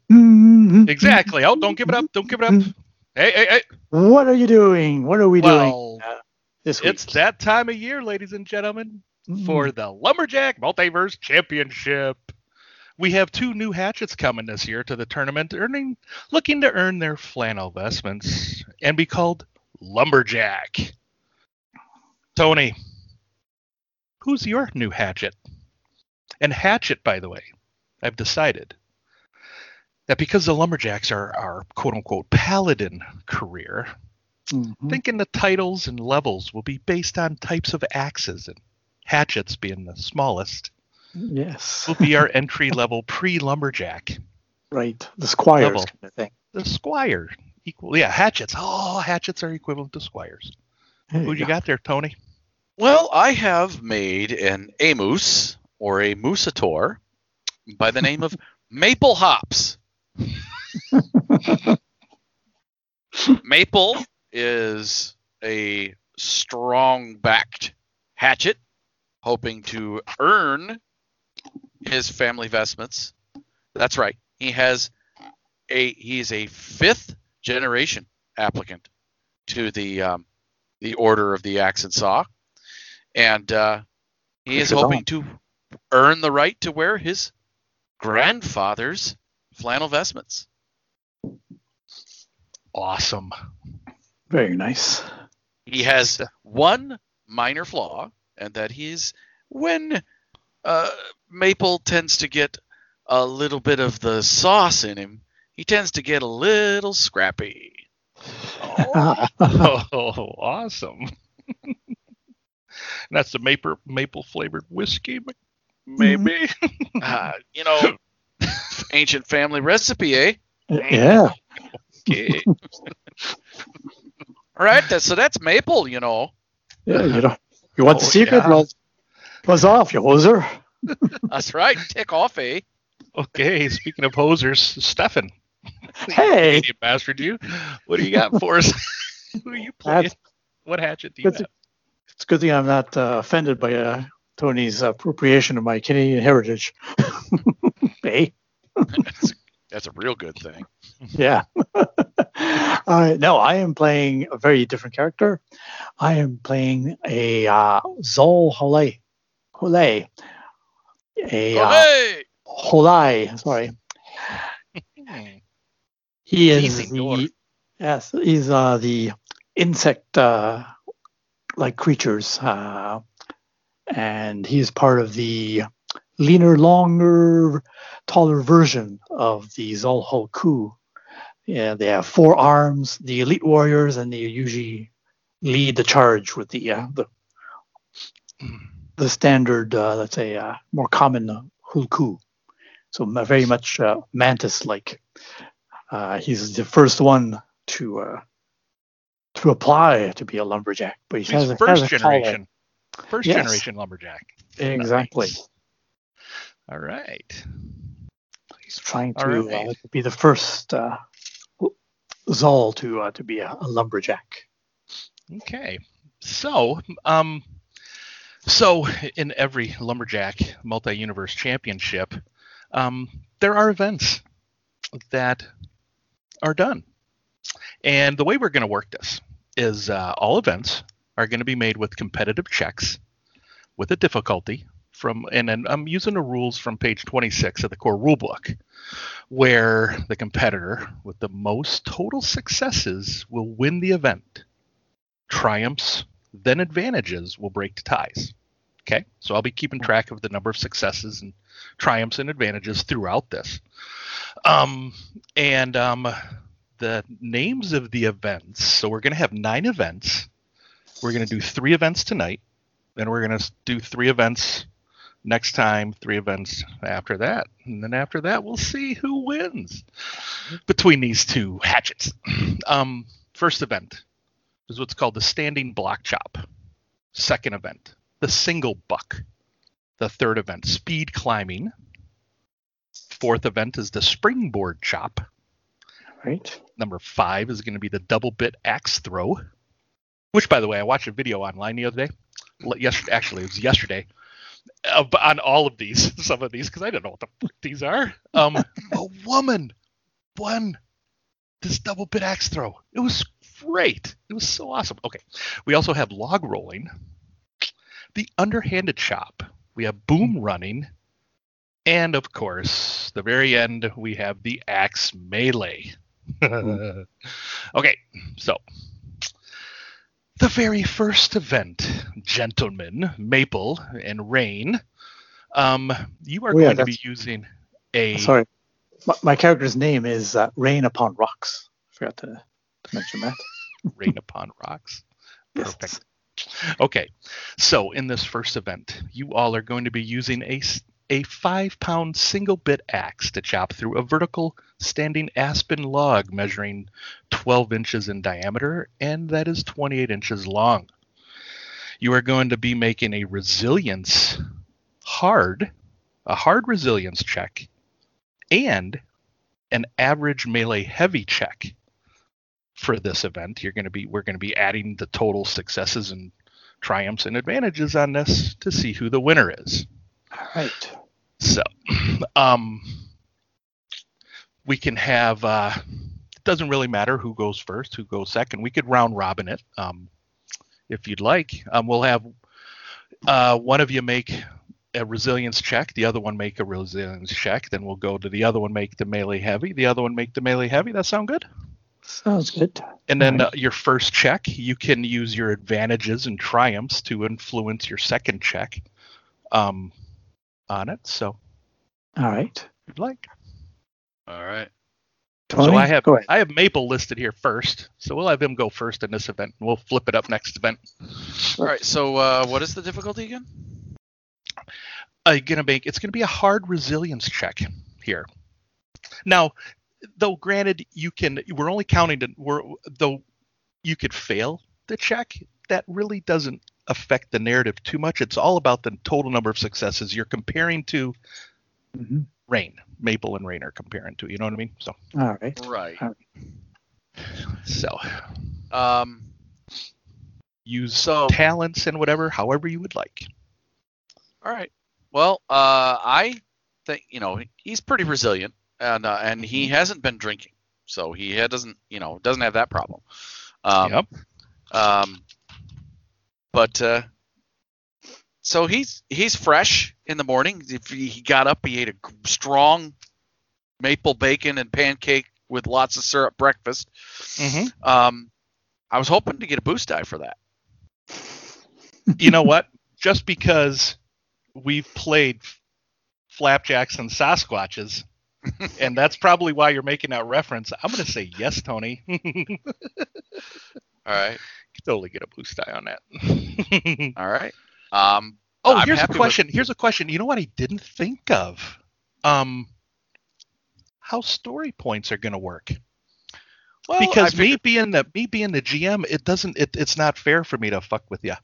S3: [LAUGHS]
S1: Exactly. Oh, don't give it up. Don't give it up. Hey, hey, hey.
S3: What are you doing? What are we
S1: Well,
S3: doing uh, this week?
S1: it's that time of year, ladies and gentlemen,
S3: Mm.
S1: for the Lumberjack Multiverse Championship. We have two new hatchets coming this year to the tournament, earning looking to earn their flannel vestments and be called Lumberjack. Tony, who's your new hatchet? And hatchet, by the way, I've decided that because the Lumberjacks are our quote unquote paladin career,
S3: Mhm.
S1: thinking the titles and levels will be based on types of axes and hatchets being the smallest
S3: Yes.
S1: will be our [LAUGHS] entry level pre lumberjack.
S3: Right. The squires
S1: Level.
S3: kind of thing.
S1: The squire equal, yeah, hatchets. Oh, hatchets are equivalent to squires.
S3: There
S1: Who you got there, Tony?
S2: Well, I have made an Amoose or a Moosator by the name of [LAUGHS] Maple Hops. [LAUGHS] Maple is a strong backed hatchet, hoping to earn his family vestments. That's right. He has a he's a fifth generation applicant to the um, the Order of the Axe and Saw, and uh, he is hoping to earn the right to wear his grandfather's flannel vestments.
S1: Awesome.
S3: Very nice.
S2: He has one minor flaw, and that is when uh, Maple tends to get a little bit of the sauce in him, he tends to get a little scrappy.
S1: Oh, [LAUGHS] [LAUGHS] awesome. [LAUGHS] That's the maple maple flavored whiskey, m- maybe.
S2: Uh, you know, [LAUGHS] ancient family recipe, eh?
S3: yeah.
S1: Okay. [LAUGHS]
S2: All right, that's, so that's Maple, you know.
S3: Yeah. You know, you want the
S1: Oh,
S3: secret?
S1: yeah.
S3: Well, buzz off, you hoser. [LAUGHS]
S2: That's right, tick off, eh?
S1: Okay. Speaking of hosers, Stefan,
S3: Hey.
S1: Canadian bastard, you. What do you got for us? Who are you playing?
S3: That's-
S1: What hatchet do you
S3: Good
S1: have?
S3: It's a good thing I'm not uh, offended by uh, Tony's appropriation of my Canadian heritage. [LAUGHS] hey.
S2: That's, that's a real good thing. [LAUGHS]
S3: Yeah. [LAUGHS] uh, no, I am playing a very different character. I am playing a uh, Zol Holei. Holei. A uh,
S2: Hey!
S3: Holei, sorry.
S1: Hmm.
S3: He is the yes, he's uh, the insect uh, like creatures, uh, and he's part of the leaner, longer, taller version of the Zolho Ku. Yeah, they have four arms, the elite warriors, and they usually lead the charge with the uh, the the standard, uh, let's say, uh, more common uh, Hulku. So very much uh, mantis-like. Uh, he's the first one to uh, to apply to be a lumberjack, but he has
S1: He's
S3: a,
S1: first
S3: has a
S1: generation. First
S3: Yes.
S1: generation lumberjack.
S3: Exactly.
S1: Nice. All right.
S3: He's trying to
S1: right.
S3: uh, be the first uh, Zol to uh, to be a, a lumberjack.
S1: Okay. So, um, so in every lumberjack multi-universe championship, um, there are events that are done, and the way we're going to work this is uh, all events are going to be made with competitive checks with a difficulty from, and I'm using the rules from page 26 of the core rulebook, where the competitor with the most total successes will win the event triumphs, then advantages will break to ties. Okay, so I'll be keeping track of the number of successes and triumphs and advantages throughout this. Um, and um, the names of the events. So we're going to have nine events. We're going to do three events tonight. Then we're going to do three events next time, three events after that. And then after that, we'll see who wins between these two hatchets. [CLEARS THROAT] Um, first event is what's called the standing block chop. Second event, the single buck. The third event, speed climbing. Fourth event is the springboard chop.
S3: Right.
S1: Number five is going to be the double bit axe throw. Which, by the way, I watched a video online the other day. Yesterday, actually, it was yesterday. Uh, on all of these, [LAUGHS] some of these, because I don't know what the fuck these are. Um, a woman won this double bit axe throw. It was great. It was so awesome. Okay, we also have log rolling, the underhanded chop. We have boom running, and of course, the very end we have the axe melee. [LAUGHS] okay, so the very first event, gentlemen, Maple and Rain. Um, you are
S3: Oh, yeah,
S1: going to be using a
S3: Sorry. My, my character's name is uh, Rain Upon Rocks. I Forgot to, to mention that. [LAUGHS]
S1: rain upon rocks.
S3: Yes.
S1: Perfect. Okay, so in this first event, you all are going to be using a a five pound single bit axe to chop through a vertical standing aspen log measuring 12 inches in diameter and that is 28 inches long. You are going to be making a resilience hard, a hard resilience check, and an average melee heavy check for this event. You're going to be we're going to be adding the total successes and triumphs and advantages on this to see who the winner is.
S3: All right.
S1: So, um, we can have. Uh, it doesn't really matter who goes first, who goes second. We could round robin it, um, if you'd like. Um, we'll have uh, one of you make a resilience check, the other one make a resilience check. Then we'll go to the other one make the melee heavy, the other one make the melee heavy. That sound good?
S3: Sounds good.
S1: And then
S3: Alright.
S1: uh, your first check, you can use your advantages and triumphs to influence your second check um, on it. So,
S3: All right.
S1: if you'd like.
S2: All right.
S3: Tony,
S1: so I have
S3: go ahead.
S1: I have Maple listed here first, so we'll have him go first in this event. and We'll flip it up next event.
S2: All right. So uh, what is the difficulty again?
S1: Uh, gonna make it's gonna be a hard resilience check here. Now, though, granted, you can we're only counting to we're though you could fail the check. That really doesn't affect the narrative too much. It's all about the total number of successes you're comparing to
S3: Mhm.
S1: Rain. Maple and Rain are comparing to. You know what I mean? So,
S3: All right.
S2: Right.
S1: so
S2: Um.
S1: use
S2: So
S1: talents and whatever, however you would like.
S2: All right. Well, uh, I think you know he's pretty resilient, and uh, and he hasn't been drinking, so he doesn't you know doesn't have that problem. Um,
S1: Yep.
S2: Um, but uh, so he's he's fresh in the morning. If he, got up, he ate a strong maple bacon and pancake with lots of syrup breakfast.
S1: Mm-hmm.
S2: Um, I was hoping to get a boost die for that.
S1: you know what? Just because we've played flapjacks and Sasquatches, [LAUGHS] and that's probably why you're making that reference. I'm going to say yes, Tony. [LAUGHS]
S2: All right.
S1: Totally get a boost die on that. [LAUGHS]
S2: All right. Um,
S1: oh,
S2: I'm
S1: here's a
S2: happy with-
S1: question. Here's a question. You know what I didn't think of? Um, how story points are going to work?
S2: well,
S1: because me being the me being the GM, it doesn't it, it's not fair for me to fuck with you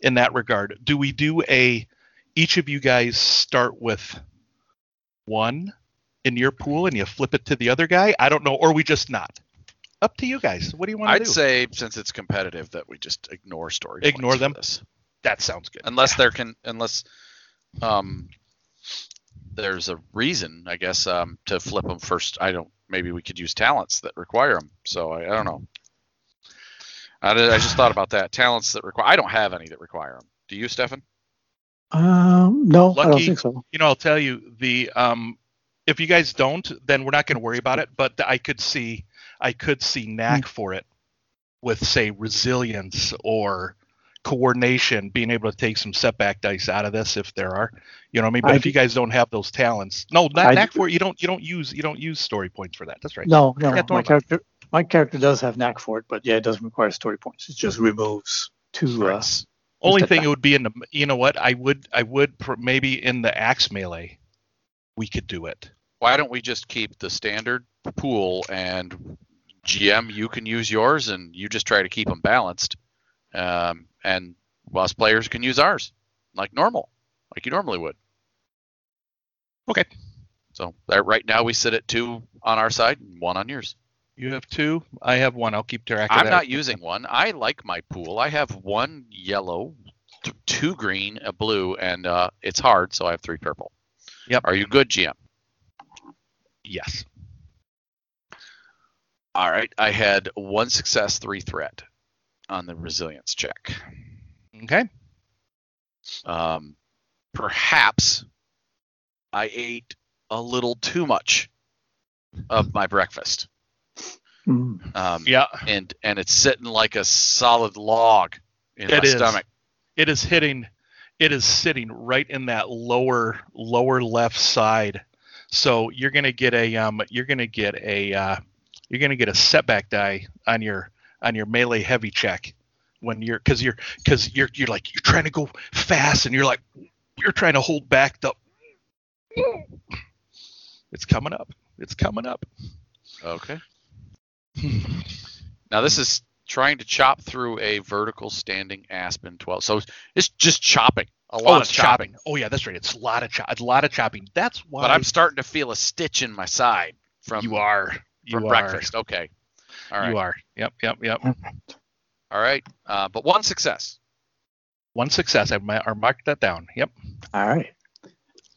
S1: in that regard. Do we do a each of you guys start with one in your pool and you flip it to the other guy? I don't know, or we just not. Up to you guys. What do you want to do?
S2: I'd say since it's competitive that we just ignore story.
S1: Ignore them?
S2: this.
S1: that sounds good.
S2: unless
S1: Yeah.
S2: there can unless um there's a reason I guess um to flip them first. I don't. Maybe we could use talents that require them. So I, I don't know. I, did- I just thought about that. Talents that require. I don't have any that require them. Do you, Stefan?
S3: Um, no, I don't
S1: Lucky-
S3: think so.
S1: you know, I'll tell you the um, if you guys don't, then we're not going to worry about it. But I could see, I could see knack for it with say resilience or coordination, being able to take some setback dice out of this if there are. You know what I mean? But
S3: I
S1: if you guys don't have those talents, no, not
S3: I
S1: knack for it. You don't, you don't use, you don't use story points for that. That's right.
S3: No, no,
S1: Yeah,
S3: my
S1: about
S3: character, my character does have knack for it, but yeah, it doesn't require story points. It just removes two. Uh,
S1: Right. Only thing
S3: back.
S1: it would be in the, you know what? I would, I would pr- maybe in the axe melee, we could do it.
S2: Why don't we just keep the standard pool and GM? You can use yours, and you just try to keep them balanced. Um, and us players can use ours, like normal, like you normally would.
S1: Okay.
S2: So that right now we sit at two on our side and one on yours.
S1: You have two. I have one. I'll keep track of
S2: I'm not using one. I like my pool. I have one yellow, th- two green, a blue, and uh, it's hard, so I have three purple.
S1: Yep.
S2: Are you good, GM?
S1: Yes.
S2: All right. I had one success, three threat on the resilience check.
S1: Okay.
S2: Um, perhaps I ate a little too much of my breakfast.
S3: mm,
S2: Um,
S1: Yeah.
S2: And and it's sitting like a solid log in
S1: It
S2: my
S1: is.
S2: stomach.
S1: It is hitting. It is sitting right in that lower lower left side. So you're gonna get a um. You're gonna get a uh. You're gonna get a setback die on your on your melee heavy check when you're because you're because you're you're like you're trying to go fast and you're like you're trying to hold back the It's coming up. It's coming up.
S2: Okay. Now this is trying to chop through a vertical standing aspen 12. So it's just chopping. A lot
S1: oh,
S2: of chopping.
S1: chopping. Oh yeah, that's right. It's a lot of chop. It's a lot of chopping. That's why
S2: But I'm starting to feel a stitch in my side from
S1: you are. You
S2: from
S1: are.
S2: breakfast. Okay. All right.
S1: You are. Yep. Yep. Yep.
S2: All right. Uh, but one success.
S1: One success. I ma- marked that down. Yep.
S3: All right.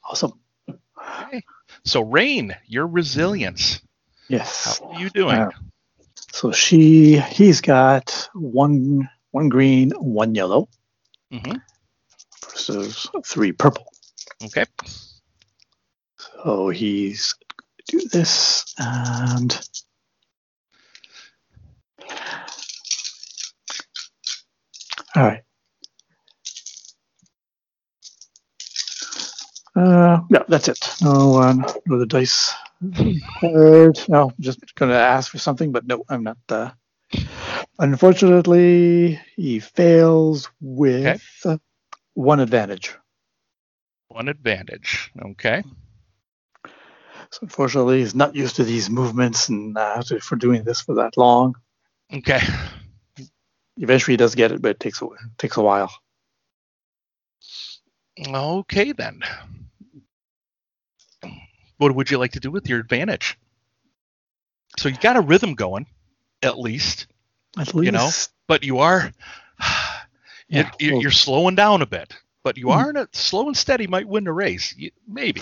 S3: Awesome.
S1: Okay. So Rain, your resilience.
S3: Yes.
S1: How are you doing?
S3: Uh, So she, he's got one, one green, one yellow
S1: hmm
S3: versus three purple.
S1: Okay.
S3: So he's do this and all right. Uh, yeah, that's it. No one, no the dice. No, just gonna ask for something, but no, I'm not. Uh, unfortunately, he fails with uh, one advantage.
S1: One advantage. Okay.
S3: So unfortunately, he's not used to these movements and uh, for doing this for that long.
S1: Okay.
S3: Eventually, he does get it, but it takes a takes a while.
S1: Okay then. What would you like to do with your advantage? So you got a rhythm going, at least,
S3: At least,
S1: You know, but you are you're, [SIGHS]
S3: Yeah,
S1: you're,
S3: well-
S1: you're slowing down a bit. But you
S3: Mhm.
S1: are in a slow and steady might win the race, You- maybe,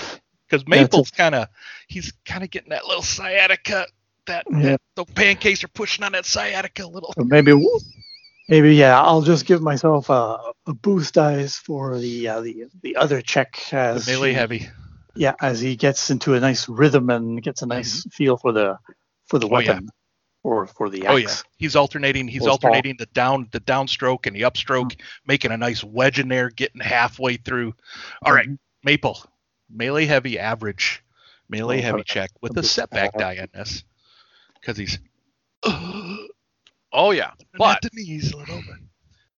S1: because
S3: Yeah,
S1: Maple's kind of he's kind of getting that little sciatica. That
S3: Yeah.
S1: the pancakes are pushing on that sciatica a little.
S3: So maybe, [LAUGHS] maybe yeah. I'll just give myself a, a boost dice for the uh, the the other check as
S1: melee
S3: he-
S1: heavy.
S3: Yeah, as he gets into a nice rhythm and gets a nice feel for the for the
S1: Mm-hmm. Oh, yeah.
S3: weapon or for the axe.
S1: Oh yeah, he's alternating. He's alternating the down the downstroke and the upstroke,
S3: Mm.
S1: making a nice wedge in there, getting halfway through. All right,
S3: Mhm.
S1: Maple, melee heavy average, melee
S3: Oh,
S1: heavy check with a setback die on this, because he's
S2: Oh yeah. But
S1: the knees a little bit.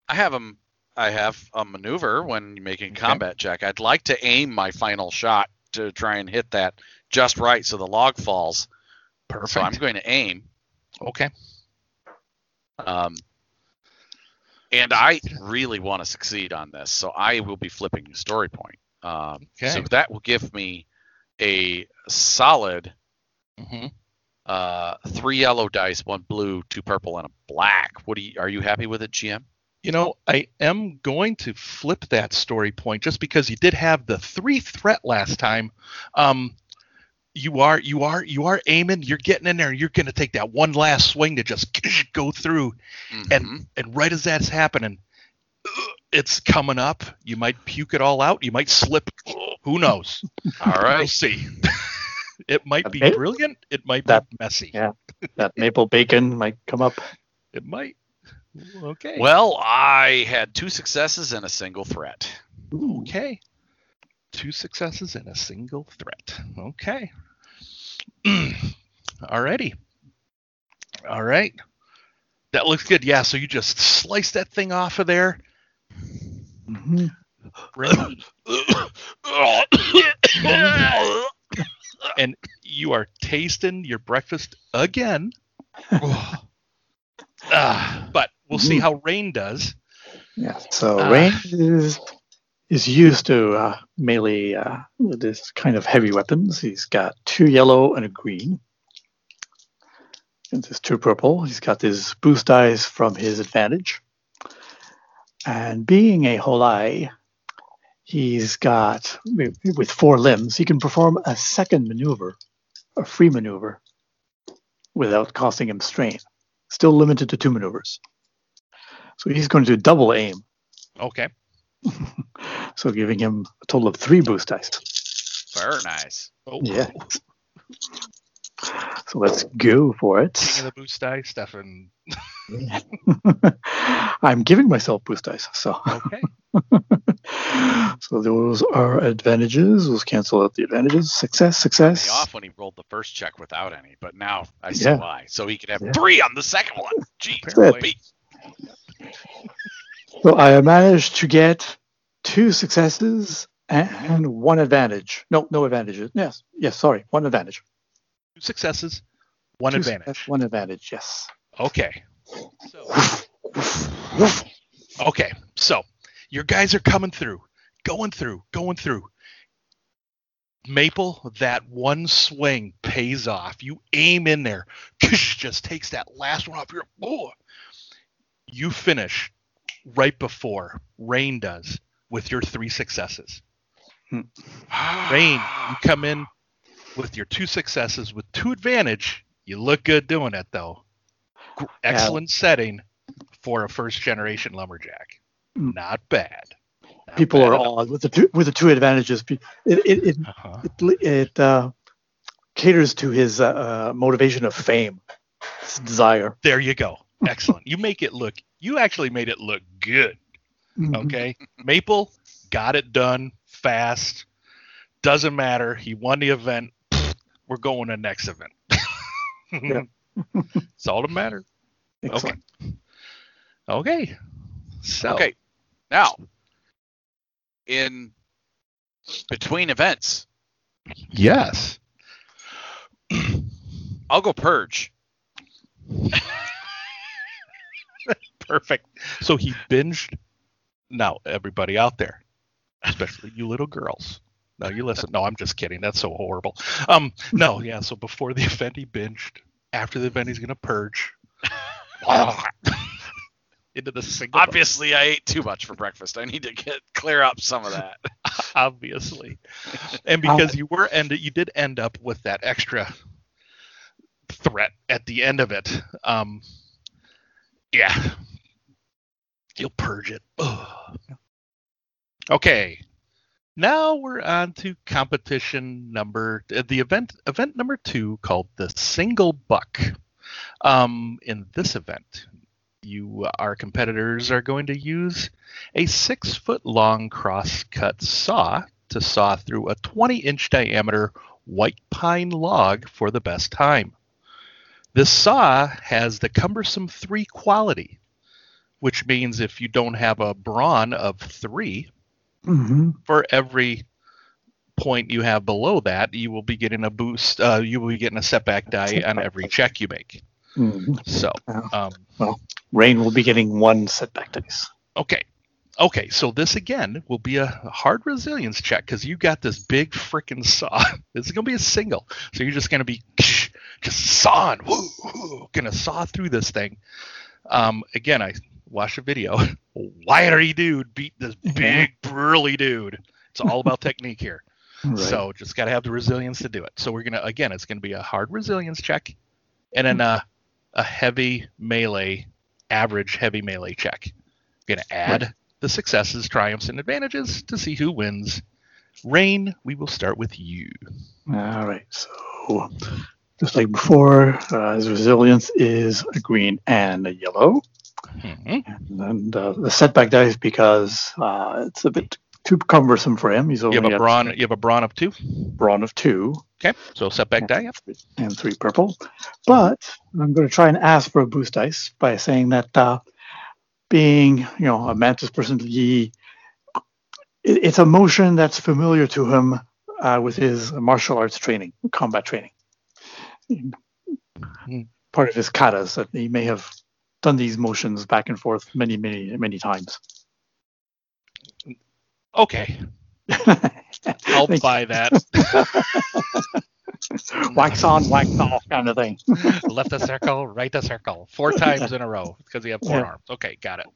S2: I have a I have a maneuver when making
S1: Okay.
S2: combat check. I'd like to aim my final shot to try and hit that just right so the log falls.
S1: Perfect.
S2: So I'm going to aim.
S1: okay.
S2: Um, and I really want to succeed on this, so I will be flipping the story point. Um, So that will give me a solid
S1: hmm
S2: uh, three yellow dice, one blue, two purple, and a black. What do you? Are you happy with it, GM?
S1: You know, I am going to flip that story point just because you did have the three threat last time. Um, you are you are you are aiming. You're getting in there. You're going to take that one last swing to just [LAUGHS] go through.
S2: Mhm.
S1: And right as that's happening, it's coming up. You might puke it all out. You might slip. Who knows?
S2: all right.
S1: We'll see. it might be
S3: Okay.
S1: brilliant. It might
S3: That-
S1: be messy.
S3: yeah. that maple bacon might come up.
S1: It might. Okay.
S2: Well, I had two successes and a single threat.
S1: Okay. Two successes and a single threat. Okay. [CLEARS THROAT] Alrighty. All right. That looks good. Yeah, so you just slice that thing off of there.
S3: Mhm. [COUGHS]
S1: And you are tasting your breakfast again. Ah, [SIGHS] but we'll see
S3: Mhm.
S1: how Rain does.
S3: Yeah. So
S1: Ah.
S3: Rain is is used to uh, melee uh, this kind of heavy weapons. He's got two yellow and a green. And there's two purple. He's got his boost dice from his advantage. And being a Holai, he's got with four limbs. He can perform a second maneuver, a free maneuver, without costing him strain. Still limited to two maneuvers. So he's going to do double aim
S1: Okay. [LAUGHS]
S3: so giving him a total of three boost dice.
S2: Very nice.
S1: Oh,
S3: Yeah. So let's go for
S1: King
S3: it.
S1: of the boost die, Stefan. [LAUGHS]
S3: I'm giving myself boost dice. So
S1: Okay. [LAUGHS]
S3: so those are advantages. Those cancel out the advantages. Success, success.
S2: Pay off when he rolled the first check without any, but now I see
S3: Yeah.
S2: why. So he could have
S3: Yeah.
S2: three on the second one. [LAUGHS] Jeez,
S3: So I managed to get two successes and one advantage. No, no advantages. Yes, yes. Sorry, one advantage.
S1: Two successes, one
S3: Two
S1: advantage.
S3: success, One advantage. Yes.
S1: Okay. So, okay. So your guys are coming through, going through, going through. Maple, that one swing pays off. You aim in there, just takes that last one off your. Oh, you finish right before Rain does with your three successes. Hmm. Rain, you come in with your two successes with two advantage. You look good doing it though. Excellent setting for a first generation lumberjack.
S3: Mm.
S1: Not bad. Not
S3: People
S1: bad
S3: are awed with the two, with the two advantages. It it it,
S1: Uh-huh.
S3: it, it uh, caters to his uh, uh, motivation of fame, his desire.
S1: There you go. Excellent. you make it look. You actually made it look good.
S3: Mhm.
S1: Okay. Maple got it done fast. Doesn't matter. He won the event. We're going to next event. [LAUGHS]
S3: Yeah. [LAUGHS]
S1: it's all that matters.
S3: Excellent.
S1: Okay. So
S2: Okay. Now, in between events,
S1: yes. [CLEARS THROAT]
S2: I'll go purge. [LAUGHS]
S1: Perfect. So he binged. Now, everybody out there, especially you little girls. No, you listen. No, I'm just kidding. That's so horrible. Um, no, [LAUGHS] yeah. So before the event, he binged. After the event, he's gonna purge. [LAUGHS] Into the single.
S2: Obviously, I ate too much for breakfast. I need to get clear up some of that. [LAUGHS]
S1: obviously. And because you were and you did end up with that extra threat at the end of it. Um yeah. You'll purge it. Ugh. Okay. Now we're on to competition number uh, the event event number 2 called the single buck. Um in this event you our competitors are going to use a six foot long cross cut saw to saw through a 20 inch diameter white pine log for the best time. This saw has the cumbersome three quality, which means if you don't have a brawn of three,
S3: Mhm.
S1: for every point you have below that, you will be getting a boost. Uh, you will be getting a setback die on every check you make.
S3: Mhm.
S1: So, um,
S3: Rain will be getting one setback dice.
S1: Okay. Okay, so this again will be a hard resilience check because you got this big freaking saw. [LAUGHS] This is gonna be a single, so you're just gonna be [SNIFFS] just sawing, woo, woo, gonna saw through this thing. Um, again, I watched a video. [LAUGHS] Wiry dude beat this big burly dude. It's all about technique here. [LAUGHS]
S3: Right.
S1: So just got to have the resilience to do it. So we're gonna again, it's gonna be a hard resilience check, and then a, a heavy melee, average heavy melee check. Gonna add
S3: Right.
S1: the successes, triumphs, and advantages to see who wins. Rain, we will start with you.
S3: All right. So, just like before, uh, his resilience is a green and a yellow.
S1: Mhm.
S3: And uh, the setback dice because uh, it's a bit too cumbersome for him. He's
S1: You have a brawn. You have a brawn of two.
S3: brawn of two
S1: Okay, so setback die. Yep.
S3: and three purple. But I'm going to try and ask for a boost dice by saying that uh, being, you know, a mantis person, he it, it's a motion that's familiar to him uh, with his martial arts training, combat training.
S1: Hmm.
S3: Part of his katas that he may have done these motions back and forth many, many, many times.
S1: Okay, [LAUGHS] I'll buy that. [LAUGHS]
S3: wax on, wax off kind of thing. [LAUGHS]
S1: Left a circle, right a circle, four times in a row because you have four
S3: Yeah.
S1: arms. Okay, got it.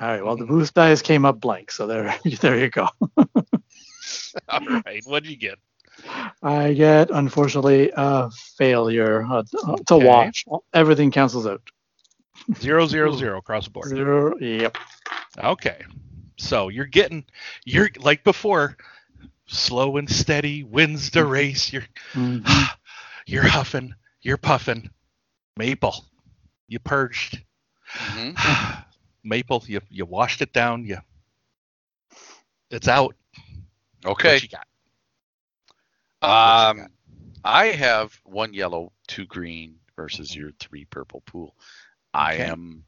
S3: All right. Well, the boost dice came up blank, so there, there you go.
S1: All right, what did you get?
S3: I get, unfortunately, a failure. Uh, a
S1: Okay.
S3: watch. Everything cancels out.
S1: Zero [LAUGHS] zero zero across the board.
S3: Zero. Yep.
S1: Okay. So you're getting you're like before, slow and steady wins the race. You're
S3: Mhm. [GASPS]
S1: you're huffing, you're puffing. Maple, you purged.
S2: Mhm. [SIGHS]
S1: Maple, you you washed it down. You it's out.
S2: Okay.
S1: What you got?
S2: Um, I have one yellow, two green versus your three purple pool. I
S1: Okay.
S2: am.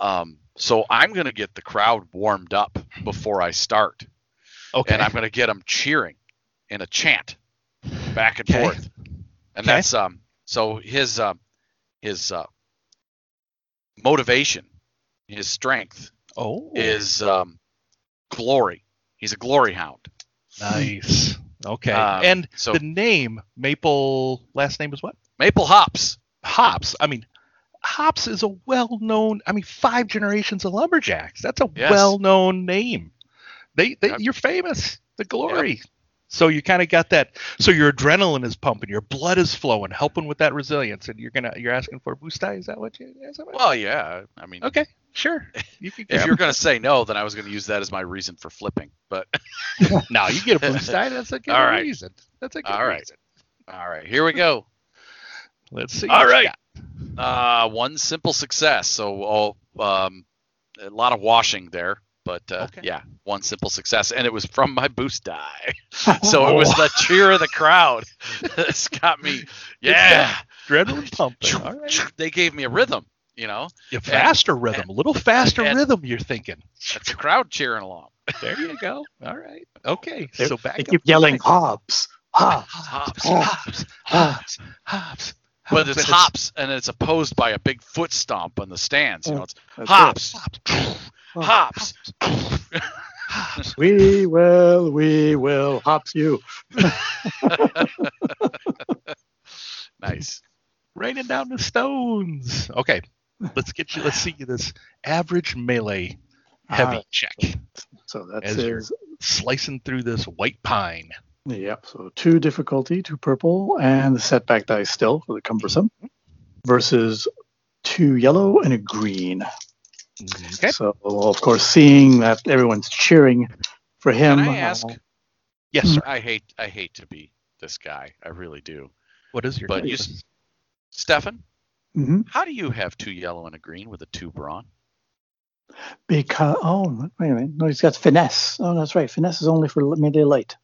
S2: Um, so I'm gonna get the crowd warmed up before I start.
S1: Okay.
S2: and I'm going to get them cheering in a chant back and
S1: Okay.
S2: forth. And
S1: Okay.
S2: that's um. So his um, his uh, motivation, his strength
S1: oh,
S2: is um, glory. He's a glory hound.
S1: nice. Okay.
S2: Um,
S1: and
S2: so-
S1: the name Maple last name is what?
S2: Maple hops.
S1: Hops. I mean, Hops is a well-known. I mean, five generations of lumberjacks. That's a
S2: Yes.
S1: well-known name. They, they
S2: Yep.
S1: you're famous. The glory. So you kind of got that. So your adrenaline is pumping, your blood is flowing, helping with that resilience, and you're gonna you're asking for boost die. Is that what you? That what
S2: Well, yeah. I mean,
S1: okay, sure. You can [LAUGHS]
S2: if you're going to say no, then I was going to use that as my reason for flipping. But [LAUGHS] [LAUGHS]
S1: no, you get a boost die. That's a good
S2: All right.
S1: reason. That's a good
S2: All right.
S1: reason.
S2: all right, here we go.
S1: Let's see.
S2: All right.
S1: Got.
S2: Uh, one simple success. So, oh, um, a lot of washing there, but uh,
S1: Okay.
S2: yeah, one simple success, and it was from my boost die. [LAUGHS] so it was the cheer of the crowd [LAUGHS] that's got me. Yeah,
S1: Adrenaline pumping. All right.
S2: they gave me a rhythm. You know,
S1: A faster rhythm, a little faster
S2: and-
S1: rhythm. You're thinking.
S2: that's the crowd cheering along.
S1: There you go. All right. Okay.
S3: They,
S1: so back
S3: they keep
S1: to
S3: yelling
S1: Mike.
S3: hops, hops,
S2: Hops,
S3: Oh.
S1: hops,
S3: hops.
S1: Hops.
S2: but it's
S1: and
S2: hops, and it's opposed by a big foot stomp on the stands. You know, it's
S3: That's
S2: hops,
S3: it.
S2: hops. [LAUGHS]
S3: We will, we will hops you. [LAUGHS]
S2: Nice.
S1: raining down the stones. Okay, let's get you. Let's see this average melee heavy
S3: Ah.
S1: check.
S3: So that's
S1: As you're- Slicing through this white pine.
S3: Yep. So two difficulty, two purple, and the setback dice still for the cumbersome, versus two yellow and a green.
S1: Okay.
S3: So of course, seeing that everyone's cheering for him,
S2: Can I ask?
S3: uh,
S1: Yes, sir.
S2: I hate I hate to be this guy. I really do.
S1: What is your?
S2: But you,
S1: choice?
S2: Stefan,
S3: mhm.
S2: how do you have two yellow and a green with a two brawn?
S3: because oh wait a minute, no, he's got finesse. Oh, that's right, finesse is only for melee light.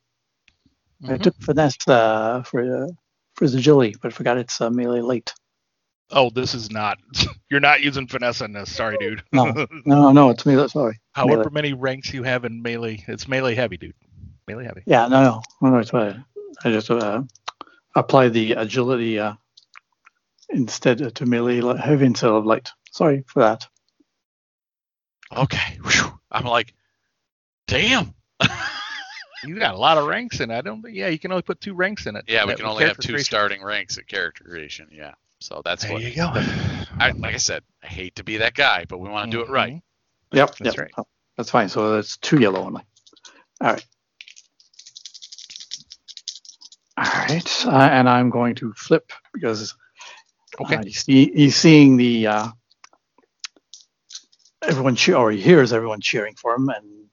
S3: I
S1: Mhm.
S3: took finesse uh, for uh, for his agility, but I forgot it's uh, melee late.
S1: Oh, this is not. [LAUGHS] You're not using finesse on this. Sorry, dude.
S3: No, [LAUGHS] no, no, it's melee. Sorry.
S1: However
S3: melee.
S1: many ranks you have in melee, it's melee heavy, dude. Melee heavy.
S3: Yeah, no, no, no, it's fine. I just uh, apply the agility uh, instead to melee heavy instead of light. Sorry for that.
S2: Okay. Whew. I'm like, damn. [LAUGHS]
S1: You got a lot of ranks in. it. I don't. Yeah, you can only put two ranks in it.
S2: yeah, we can only have two
S1: creation.
S2: starting ranks at character creation. Yeah. So that's
S1: There
S2: what
S1: you go.
S2: I like I said, I hate to be that guy, but we want to do it right.
S1: Mhm.
S3: Yep,
S1: That's
S3: yep.
S1: right.
S3: Oh, that's fine. So that's two yellow only. All right. All right, uh, and I'm going to flip because
S1: Okay.
S3: uh, he's, see, he's seeing the uh, everyone cheer, or he hears everyone cheering for him, and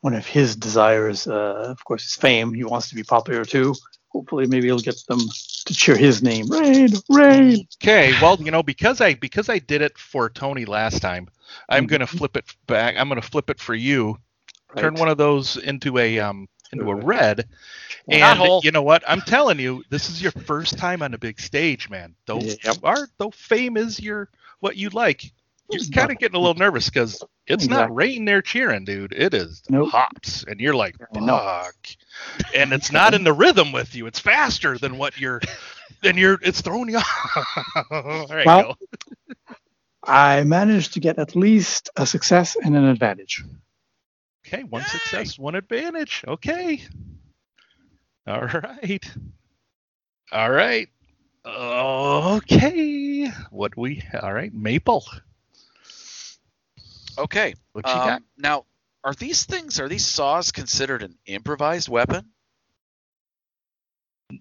S3: one of his desires, uh, of course, is fame. He wants to be popular too. Hopefully, maybe he'll get them to cheer his name. Rain, rain.
S1: Okay, well, you know, because I because I did it for Tony last time, I'm
S3: Mhm.
S1: gonna flip it back. I'm gonna flip it for you. Turn one of those into a um into a red. And you know what? I'm telling you, this is your first time on a big stage, man. Though
S3: Yep.
S1: art though fame is your what you like. You're
S3: It's
S1: kind of getting a little nervous because it's not
S3: Exactly.
S1: rain there cheering, dude. It is
S3: Nope.
S1: hops, and you're like,
S3: I know.
S1: fuck. And it's not in the rhythm with you. It's faster than what you're. Then you're. It's throwing you [LAUGHS] off. there you
S3: Well,
S1: go.
S3: I managed to get at least a success and an advantage.
S1: Okay, one
S2: Yay!
S1: success, one advantage. Okay. All right. All right. Okay. What we? All right, Maple.
S2: Okay.
S1: What you got?
S2: Um, now, are these things are these saws considered an improvised weapon?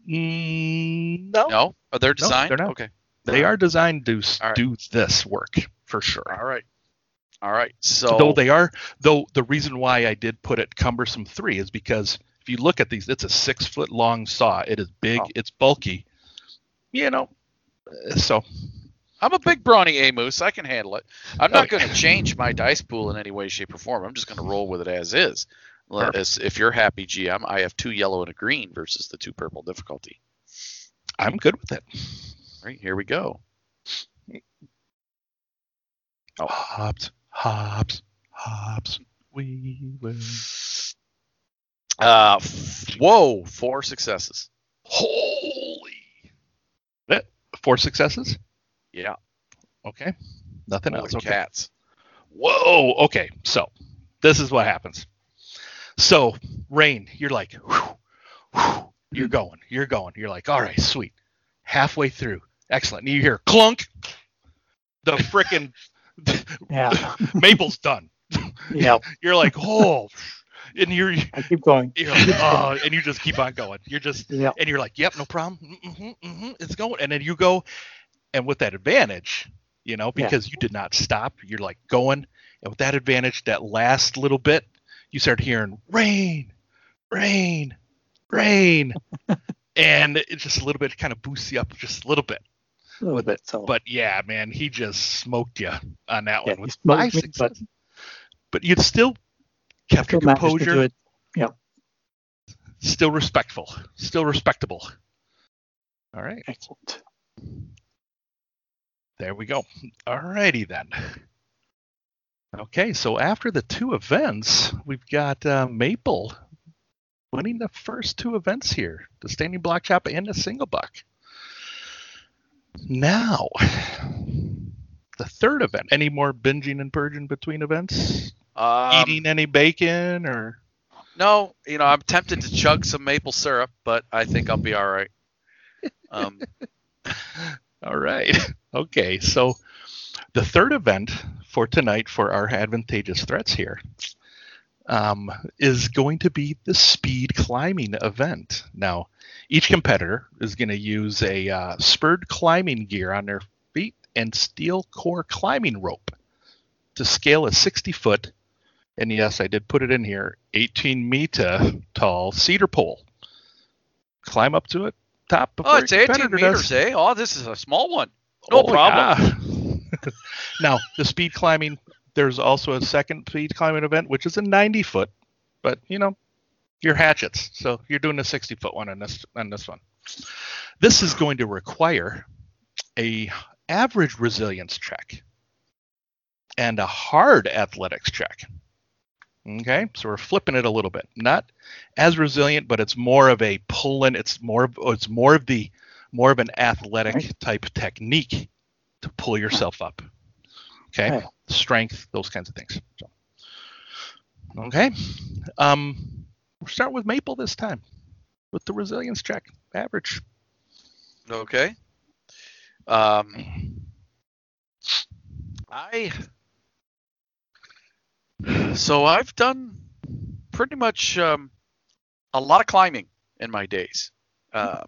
S1: Mm, no,
S2: No. Are they designed?
S1: they're not.
S2: Okay.
S1: they are designed to
S2: right.
S1: do this work for sure.
S2: All right. All right. So
S1: Though they are, though the reason why I did put it cumbersome three is because if you look at these, it's a six foot long saw. It is big.
S2: Oh.
S1: It's bulky. You know, uh, so
S2: I'm a big brawny A moose. I can handle it. I'm not going to change my dice pool in any way, shape, or form. I'm just going to roll with it as is. As- if you're happy, GM, I have two yellow and a green versus the two purple difficulty.
S1: I'm good with it.
S2: All right, here we go. Oh.
S1: Hops, hops, hops. We will.
S2: Uh, f- whoa, four successes.
S1: Holy. Four successes?
S2: Yeah,
S1: Okay. Nothing
S2: holy
S1: else. Okay.
S2: cats.
S1: Whoa. Okay. So this is what happens. So, Rain, you're like, whew, whew, you're going, you're going. You're like, all right, sweet. Halfway through. Excellent. And you hear clunk. The frickin' [LAUGHS]
S3: Yeah. [LAUGHS]
S1: Maple's done. [LAUGHS]
S3: yeah.
S1: You're like, oh. And you're,
S3: I keep going.
S1: you're like, oh, and you just keep on going. You're just,
S3: Yeah.
S1: and you're like, yep, no problem. hmm hmm it's going. And then you go, and with that advantage, you know,
S3: Yeah.
S1: because you did not stop, you're like going, and with that advantage, that last little bit, you start hearing rain, rain, rain, [LAUGHS] and it just a little bit kind of boosts you up just a little bit.
S3: A little bit. So.
S1: But yeah, man, he just smoked you on that
S3: Yeah,
S1: one with five
S3: me, but-
S1: But you still kept your
S3: still do
S1: composure,
S3: Yeah.
S1: still respectful, still respectable. All right.
S3: Excellent.
S1: There we go. Alrighty then. Okay, so after the two events, we've got uh, Maple winning the first two events here the standing block chop and the single buck. Now, the third event. Any more binging and purging between events?
S2: Um,
S1: Eating any bacon or.
S2: No, you know, I'm tempted to chug some maple syrup, but I think I'll be all right. Um, [LAUGHS]
S1: All right. [LAUGHS] Okay. So the third event for tonight for our advantageous threats here um, is going to be the speed climbing event. Now, each competitor is going to use a uh, spurred climbing gear on their feet and steel core climbing rope to scale a 60 foot, and yes, I did put it in here, 18 meter tall cedar pole. Climb up to it, top.
S2: oh, it's 18
S1: competitor does.
S2: meters, eh? Oh, this is a small one. No
S1: Oh,
S2: problem.
S1: yeah. [LAUGHS] now, the speed climbing, there's also a second speed climbing event, which is a 90 foot, but you know, you're hatchets, so you're doing a 60 foot one on this on this one. This is going to require a average resilience check and a hard athletics check. Okay, so we're flipping it a little bit. Not as resilient, but it's more of a pulling. It's more. of- It's more of the more of an athletic type technique to pull yourself up. Okay,
S3: Right.
S1: strength, those kinds of things. So, okay, um, we'll start with Maple this time with the resilience check average.
S2: Okay. Um, [CLEARS THROAT] I so I've done pretty much um, a lot of climbing in my days. Uh,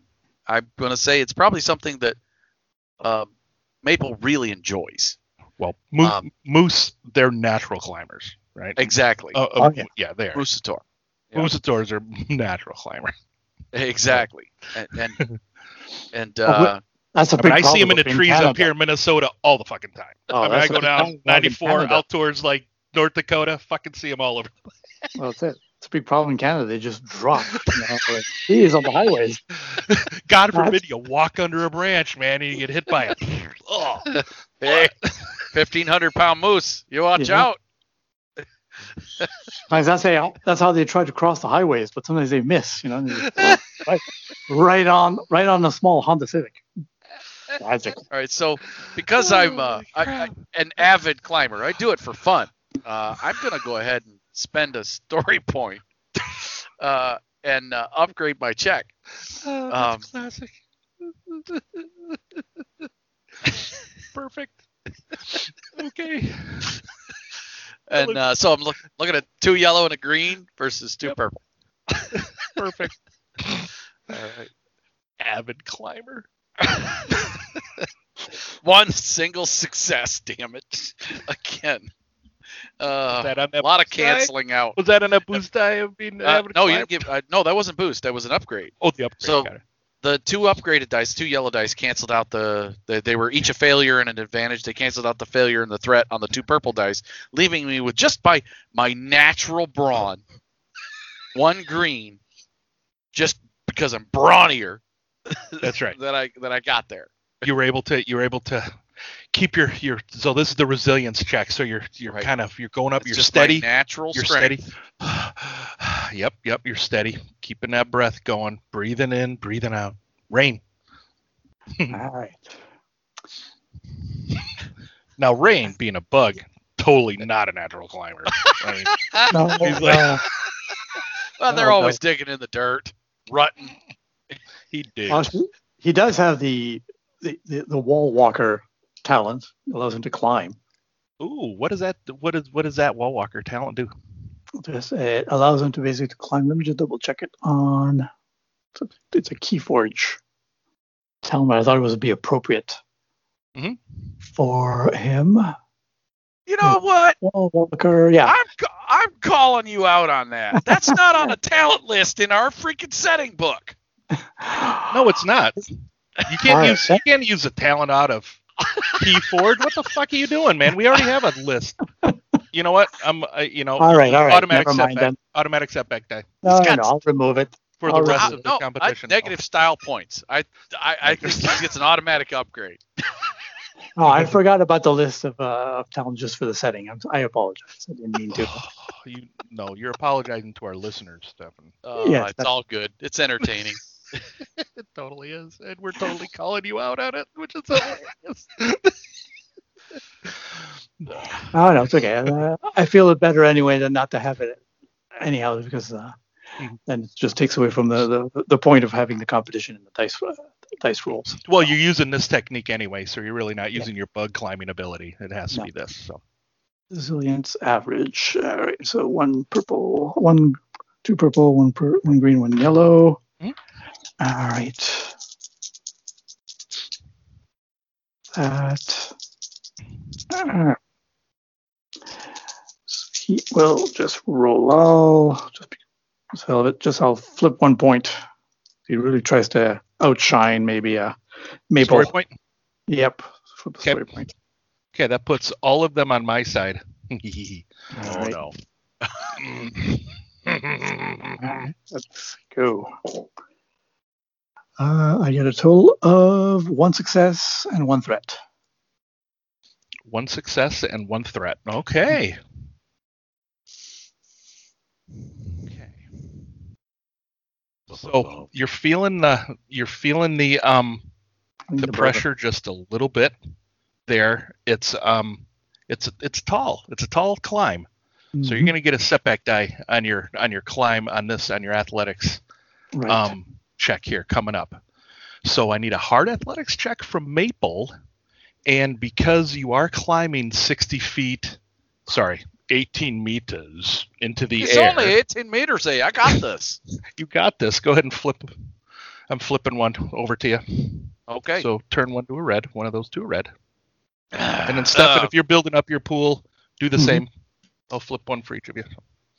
S2: I'm going to say it's probably something that um, Maple really enjoys.
S1: Well, Mo-
S2: Um,
S1: moose, they're natural climbers, right?
S2: Exactly.
S1: Uh, uh,
S3: Oh, yeah.
S1: yeah, they are.
S2: Brusator. yeah.
S1: Moosators are [LAUGHS] natural climbers.
S2: Exactly. And and, [LAUGHS] and
S3: Oh,
S2: uh,
S3: That's a
S1: I
S3: big
S1: mean, I see them in the trees
S3: Canada.
S1: up here in Minnesota all the fucking time.
S3: Oh,
S1: I mean, I go down
S3: talking about in
S1: 94
S3: Canada.
S1: out towards like North Dakota, fucking see them all over.
S3: Well, that's it. It's a big problem in Canada. They just drop. You know, like, these on the highways. [LAUGHS]
S1: God
S3: That's-
S1: forbid you walk under a branch, man, and you get hit by it. oh, [LAUGHS] [LAUGHS]
S2: hey, fifteen hundred pound moose, you watch
S3: Yeah.
S2: out.
S3: Sometimes that's how that's how they try to cross the highways, but sometimes they miss. You know, just right, right on right on a small Honda Civic. Tragic.
S2: All right, so because I'm uh, I, I, an avid climber, I do it for fun. Uh, I'm gonna go ahead and spend a story [LAUGHS] point uh, and uh, upgrade my check.
S1: Oh,
S2: Um,
S1: classic. [LAUGHS] Perfect. [LAUGHS] okay.
S2: And uh, so I'm look, looking at two yellow and a green versus two
S1: Yep.
S2: purple.
S1: Perfect.
S2: All right.
S1: Avid climber.
S2: One single success, damn it. Again. [LAUGHS] Uh, a lot of canceling out.
S1: Was that on a boost die of being
S2: Uh, no, you didn't give. Uh, no, that wasn't boost. That was an upgrade.
S1: Oh, the upgrade.
S2: So- the two upgraded dice, two yellow dice, canceled out the, the. They were each a failure and an advantage. They canceled out the failure and the threat on the two purple dice, leaving me with just by my natural brawn, one green, just because I'm brawnier.
S1: That's right. [LAUGHS]
S2: that I that I got there.
S1: you were able to you were able to keep your your so this is the resilience check so you're you're
S2: Right.
S1: kind of you're going up
S2: It's
S1: you're steady
S2: My natural
S1: you're
S2: strength.
S1: steady [SIGHS] yep, yep. You're steady, keeping that breath going, breathing in, breathing out. Rain. [LAUGHS]
S3: All right.
S1: Now, rain being a bug, totally not a natural climber. [LAUGHS] I mean,
S3: No, [LAUGHS]
S1: He's like-
S3: uh,
S2: Well, they're
S3: Oh,
S2: always digging in the dirt, rutting.
S1: he did.
S3: well, he- he does have the, the, the, the wall walker talent. Allows him to climb.
S1: Ooh, what is that? What is what does that wall walker talent do?
S3: This, it allows him to basically climb. Let me just double check it on. It's a, it's a Keyforge talent. I thought it would be appropriate
S1: Mhm.
S3: for him.
S2: You know what?
S3: Wall walker, yeah.
S2: I'm I'm calling you out on that. That's not on a [LAUGHS] talent list in our freaking setting book. [GASPS]
S1: No, it's not. You can't use you can't use a talent out of [LAUGHS] Keyforge. What the fuck are you doing, man? We already have a list. You know what? I'm uh, you know
S3: All right, all right.
S1: automatic
S3: Never mind
S1: setback
S3: then.
S1: automatic setback day.
S3: No, no, no, I'll remove it.
S1: for the rest
S3: right.
S1: of the
S2: no, I,
S1: competition.
S2: negative style points. I I, I think he gets an automatic upgrade.
S3: Oh, I forgot about the list of, uh, of talents just for the setting. I'm, I apologize. I didn't mean to. [SIGHS]
S1: you no, you're apologizing to our listeners, Stefan.
S2: Uh,
S3: Yes,
S2: it's all good. It's entertaining.
S1: It totally is, and we're totally calling you out on it, which is hilarious. [LAUGHS]
S3: Oh no, it's okay. Uh, I feel it better anyway than not to have it anyhow because uh,
S1: Mhm.
S3: then it just takes away from the, the, the point of having the competition in the dice uh, dice rules.
S1: well, you're using this technique anyway, so you're really not using your bug climbing ability. It has to
S3: No.
S1: be this. So
S3: Resilience average. All right, so one purple, one two purple, one per, one green, one yellow. All right. That. Uh, he will just roll all. Just, be- just hell of it. Just I'll flip one point. He really tries to outshine maybe a maple.
S1: story point.
S3: Yep. Flip
S1: Okay.
S3: story point.
S1: Okay, that puts all of them on my side. [LAUGHS]
S2: Oh [LAUGHS]
S3: right.
S2: no.
S3: Let's go. Uh, I get a total of one success and one threat.
S1: one success and one threat. Okay. Okay. So you're feeling the you're feeling the um
S3: I
S1: the pressure just a little bit there. It's um it's it's tall. It's a tall climb.
S3: brother.
S1: So you're gonna get a setback die on your on your climb on this on your athletics
S3: right.
S1: um check here coming up. So I need a hard athletics check from Maple, and because you are climbing 60 feet, sorry, 18 meters into the
S2: It's
S1: air,
S2: only 18 meters. Eh? I got this. [LAUGHS]
S1: you got this. Go ahead and flip. I'm flipping one over to you.
S2: Okay.
S1: So turn one to a red, one of those to a red, [SIGHS] and then Stefan,
S2: Uh,
S1: if you're building up your pool, do the
S3: Mhm.
S1: same. I'll flip one for each of you.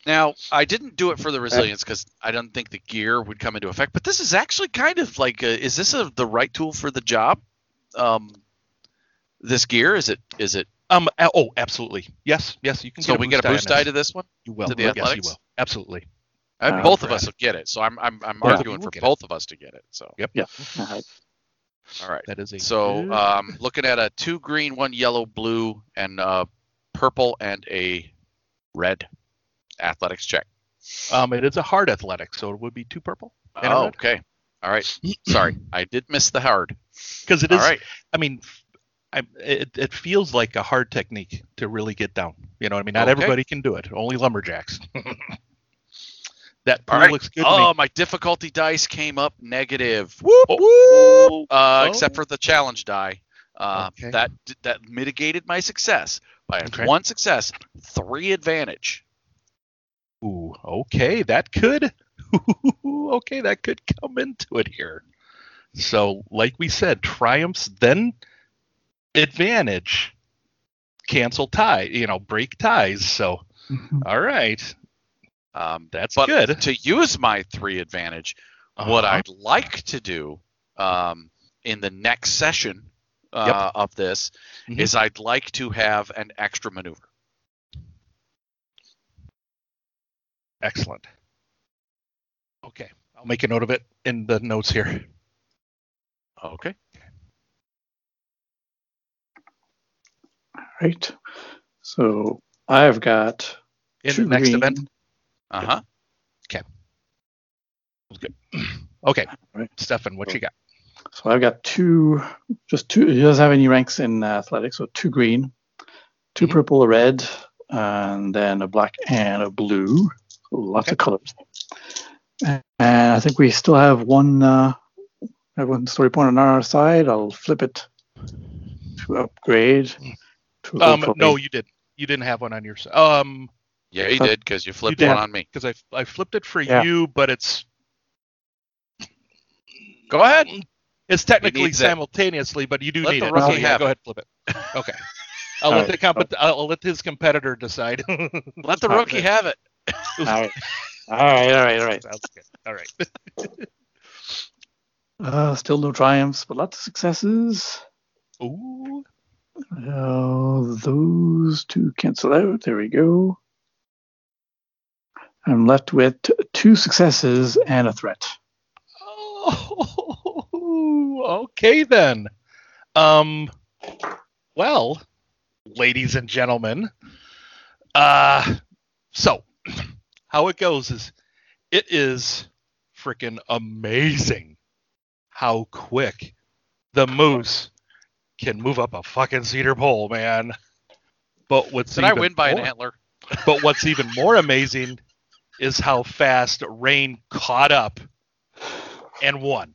S2: Now, I didn't do it for the resilience because I don't think the gear would come into effect. But this is actually kind of like, a, is this a, the right tool for the job? Um, this gear is it? Is it?
S1: Um. Oh, absolutely. Yes. Yes. You can.
S2: So
S1: get a
S2: we get a boost
S1: this.
S2: die to this one.
S1: You will.
S2: to the
S1: yes, you will. Absolutely.
S2: Uh,
S3: Uh,
S2: both of us will get it. So I'm I'm I'm
S1: Yeah,
S2: arguing for
S1: will get it.
S2: both of us to get it. So
S1: Yep.
S3: Yeah. All right.
S2: all right.
S1: That is a
S2: So um, looking at a two green, one yellow, blue, and uh, purple and a red athletics check.
S1: Um, it is a hard athletic, so it would be two purple.
S2: Oh, okay. All right. [CLEARS THROAT] Sorry, I did miss the hard.
S1: Because it
S2: All
S1: is.
S2: right.
S1: I mean, I, it it feels like a hard technique to really get down. You know, what I mean, not
S2: Okay.
S1: everybody can do it. Only lumberjacks. [LAUGHS] that pool
S2: All right.
S1: looks good to
S2: Oh, my difficulty dice came up negative. Whoop
S1: Oh.
S2: whoop. Uh,
S1: Oh.
S2: Except for the challenge die. Uh,
S1: Okay.
S2: That that mitigated my success by
S1: Okay.
S2: one success, three advantage.
S1: Ooh, okay, that could. [LAUGHS] okay, that could come into it here. So, like we said, triumphs then advantage, cancel tie. You know, break ties. So,
S3: Mhm.
S1: all right,
S2: Um,
S1: that's
S2: but
S1: good.
S2: to use my three advantage, what
S1: Uh-huh.
S2: I'd like to do um, in the next session uh, of this
S1: Mhm.
S2: is I'd like to have an extra maneuver.
S1: Excellent. Okay, I'll make a note of it in the notes here.
S2: Okay.
S3: All right. So I've got
S1: In
S3: two
S1: the next
S3: green,
S1: event.
S2: Uh huh.
S1: Okay. good. [CLEARS THROAT] Okay,
S3: Right.
S1: Stefan, what you got?
S3: So I've got two, just two. He doesn't have any ranks in uh, athletics, so two green, 2
S1: Mhm.
S3: purple, a red, and then a black and a blue. So lots
S1: Okay.
S3: of colors. And I think we still have one, uh, have one story point on our side. I'll flip it to upgrade. To
S1: Um,
S3: hopefully-
S1: no, you didn't. You didn't have one on your side. Um,
S2: Yeah, you did because you flipped
S1: did.
S2: one on me.
S1: because I I flipped it for
S3: Yeah.
S1: you, but it's
S2: Go ahead.
S1: it's technically
S2: needs it.
S1: simultaneously, but you do
S2: Let
S1: need
S2: the
S1: it.
S2: rookie
S1: So, yeah,
S2: have
S1: go
S2: it.
S1: ahead, flip it. Okay. [LAUGHS] I'll
S3: All
S1: let the
S3: right.
S1: compet- I'll let his competitor decide. [LAUGHS]
S2: Let the rookie have it. [LAUGHS]
S3: all right, all right, all right, all right.
S1: Sounds good. All right. [LAUGHS]
S3: Uh, still no triumphs, but lots of successes.
S1: Ooh.
S3: Uh, those two cancel out. There we go. I'm left with t- two successes and a threat.
S1: Oh, [LAUGHS] okay then. Um, well, ladies and gentlemen, uh, so how it goes is it is freaking amazing how quick the moose can move up a fucking cedar pole, man. But what's
S2: Did I
S1: even
S2: win by an
S1: more-
S2: antler? [LAUGHS]
S1: but what's even more amazing is how fast Rain caught up and won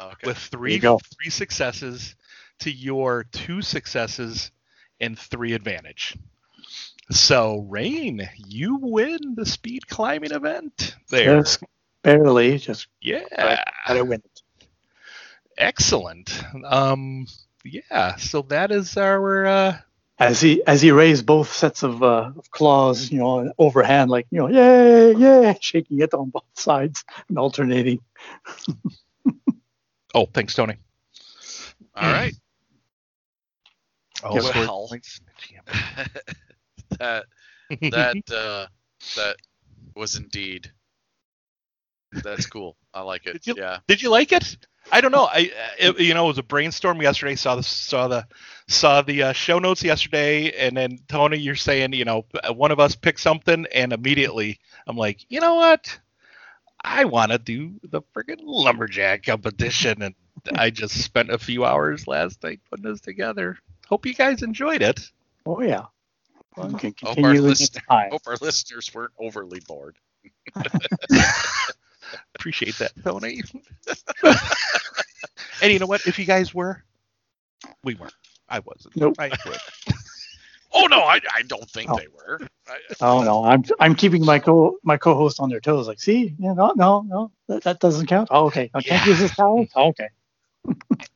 S2: Okay.
S1: with three three successes to your two successes and three advantage. So Rain, you win the speed climbing event there.
S3: Just barely, just
S1: Yeah.
S3: gotta win it.
S1: Excellent. Um yeah, so that is our uh
S3: As he as he raised both sets of, uh, of claws, you know, overhand, like you know, yay, yay, [LAUGHS] shaking it on both sides and alternating. [LAUGHS]
S1: Oh, thanks Tony.
S2: All right.
S1: Oh,
S3: Yes,
S2: well.
S1: Points.
S2: that that [LAUGHS] uh, that was indeed. That's cool. I like it.
S1: Did you-
S2: yeah.
S1: Did you like it? I don't know. I it, you know it was a brainstorm yesterday. Saw the saw the saw the uh, show notes yesterday, and then Tony, you're saying you know one of us picked something, and immediately I'm like, you know what? I want to do the friggin' lumberjack competition, and I just spent a few hours last night putting this together. Hope you guys enjoyed it.
S3: Oh yeah. You can [LAUGHS]
S2: Hope our,
S3: continue
S2: listen- hope our listeners weren't overly bored. [LAUGHS]
S1: Appreciate that, Tony. [LAUGHS] and you know what? If you guys were, we weren't. I wasn't.
S3: Nope.
S1: I quit.
S2: Oh no, I, I don't think
S3: Oh.
S2: they were. I,
S3: Oh no, I'm I'm keeping my co my co-host on their toes. Like, see, yeah, no, no, no, that, that doesn't count. Oh, okay, I can't
S1: Yeah.
S3: use this towel. Oh, okay,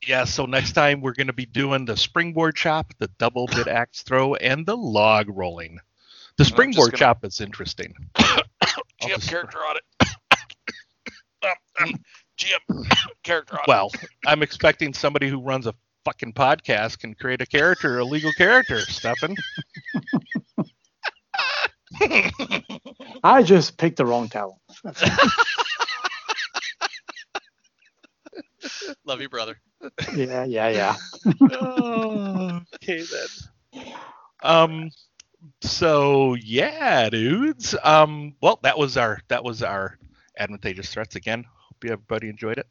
S1: Yeah, so next time we're going to be doing the springboard chop, the double bit [LAUGHS] axe throw, and the log rolling. The springboard
S2: gonna-
S1: chop is interesting. [COUGHS] I'll
S2: GM
S1: just-
S2: character on it. Um, um, GM character on
S1: Well, I'm expecting somebody who runs a fucking podcast can create a character, a legal character, Stefan. [LAUGHS]
S3: I just picked the wrong towel. [LAUGHS] That's all.
S2: it. Love you, brother.
S3: yeah, yeah, yeah.
S1: Oh, [LAUGHS] okay then. Um so yeah, dudes. Um well that was our that was our advantageous threats again. Hope you everybody enjoyed it.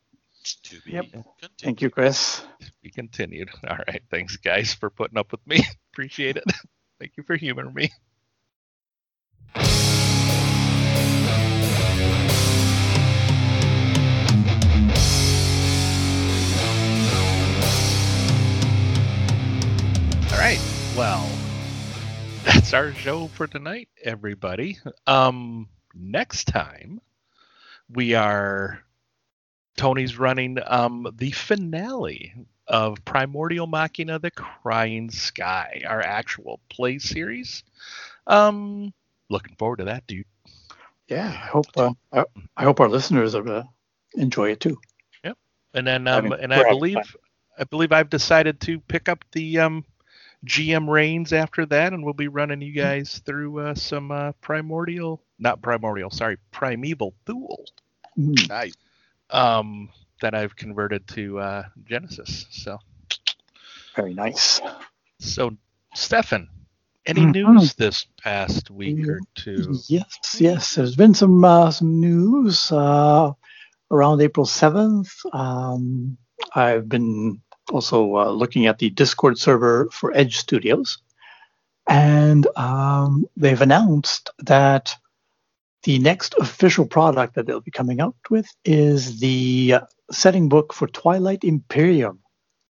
S2: To be
S3: Yep.
S2: continued.
S3: Thank you, Chris.
S1: Be continued. All right. Thanks guys for putting up with me. [LAUGHS] Appreciate it. Thank you for humoring me. Right. Well, that's our show for tonight, everybody. Um, next time we are Tony's running um the finale of Primordial Machina: The Crying Sky, our actual play series. Um, looking forward to that, dude.
S3: Yeah, I hope uh, I, I hope our listeners uh, enjoy it too.
S1: Yep, and then,
S3: I
S1: um,
S3: mean,
S1: and I believe, I believe I've decided to pick up the um, GM reigns after that, and we'll be running you guys through uh, some uh, primordial, not primordial, sorry, primeval Thule,
S3: Mm,
S2: Nice.
S1: um, that I've converted to uh, Genesys. So,
S3: very nice.
S1: so Stefan, Any
S3: Mhm.
S1: news this past week or two?
S3: Yes, yes. There's been some uh, some news uh, around April seventh. Um, I've been also uh, looking at the Discord server for Edge Studios, and um, they've announced that the next official product that they'll be coming out with is the setting book for Twilight Imperium,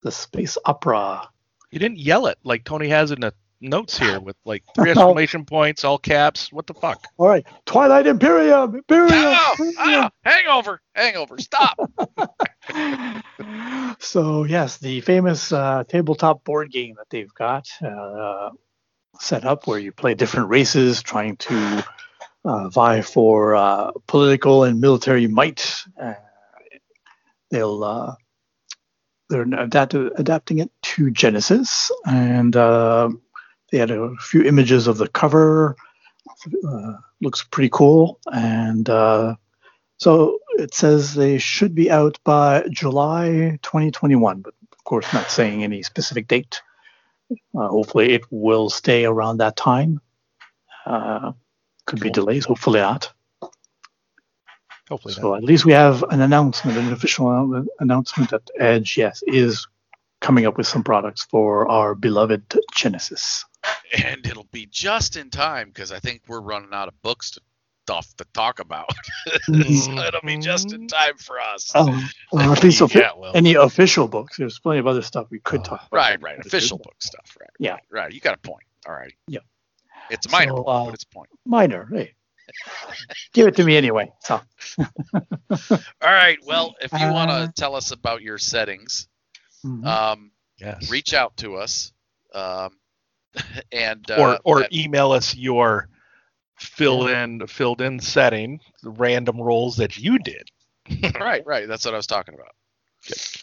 S3: the space opera.
S1: You didn't yell it like Tony has in the notes here with like three [LAUGHS] exclamation points, all caps. What the fuck?
S3: All right, Twilight Imperium, Imperium. Imperium.
S2: ah, hangover, hangover, stop. [LAUGHS] [LAUGHS]
S3: so yes, the famous uh, tabletop board game that they've got uh, set up, where you play different races trying to uh, vie for uh, political and military might. Uh, they'll uh, they're adapt- adapting it to Genesys, and uh, they had a few images of the cover. Uh, looks pretty cool, and uh, so it says they should be out by July 2021, but of course, not saying any specific date. Uh, hopefully, it will stay around that time. Uh, could be delays, hopefully not.
S1: Hopefully
S3: So at least we have an announcement, an official announcement that Edge, yes, is coming up with some products for our beloved Genesys.
S2: and it'll be just in time because I think we're running out of books to stuff to talk about. [LAUGHS] so it'll be just in time for us.
S3: Oh, well, [LAUGHS] at least offi-
S1: yeah, well,
S3: any official books. There's plenty of other stuff we could
S1: Oh.
S3: talk about.
S2: Right, right. Official book stuff. Right.
S3: Yeah.
S2: Right. You got a point. All right.
S3: Yeah.
S2: It's minor,
S3: So, uh,
S2: but it's a point.
S3: Minor. Hey, [LAUGHS] give it to me anyway. So
S2: All right. Well, if you want
S3: uh,
S2: to tell us about your settings,
S3: mhm.
S2: um,
S1: yes.
S2: reach out to us. Um, [LAUGHS] and uh,
S1: or or
S2: at-
S1: email us your fill in filled in setting, the random roles that you did. [LAUGHS]
S2: right, right. That's what I was talking about.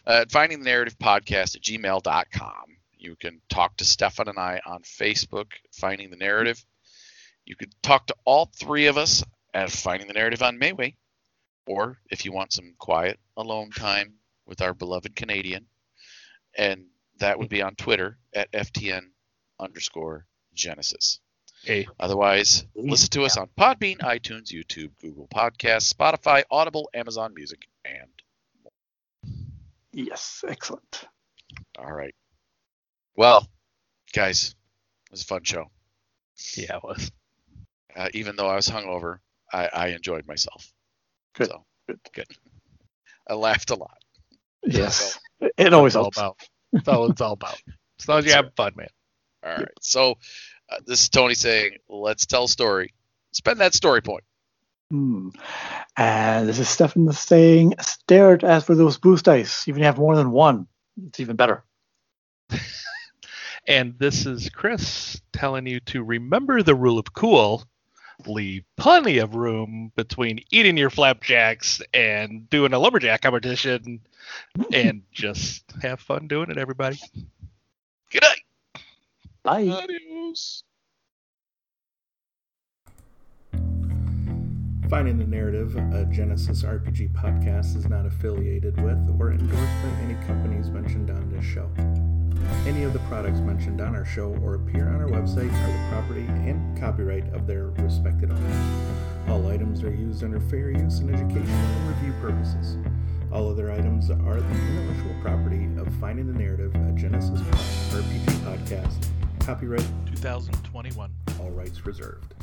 S2: Uh, finding the narrative podcast at gmail.com. You can talk to Stefan and I on Facebook, Finding the Narrative. You could talk to all three of us at Finding the Narrative on MeWe. Or if you want some quiet, alone time with our beloved Canadian, and that would be on Twitter at FTN underscore Genesys.
S1: Hey,
S2: Otherwise, listen to us on Podbean, iTunes, YouTube, Google Podcasts, Spotify, Audible, Amazon Music, and more.
S3: yes, excellent.
S2: all right. Well, guys, it was a fun show.
S1: yeah, it was.
S2: Uh, even though I was hungover, I, I enjoyed myself.
S3: Good,
S2: So,
S3: good.
S2: good. I laughed a lot.
S3: Yes, it always
S1: all
S3: helps.
S1: about. That's all it's all about. As long as you have fun, man.
S2: All right. So, uh, this is Tony saying, let's tell a story. Spend that story point.
S3: Hmm. And this is Stefan saying, stare at as for those boost dice. Even if you have more than one, it's even better. [LAUGHS]
S1: And this is Chris telling you to remember the rule of cool. Leave plenty of room between eating your flapjacks and doing a lumberjack competition, and just have fun doing it, everybody.
S2: Good night.
S3: Bye.
S2: Adios.
S4: Finding the Narrative, a Genesys RPG podcast, is not affiliated with or endorsed by any companies mentioned on this show. Any of the products mentioned on our show or appear on our website are the property and copyright of their respected owners. All items are used under fair use and educational and review purposes. All other items are the intellectual property of Finding the Narrative, a Genesys RPG podcast. Copyright,
S1: 2021.
S4: all rights reserved.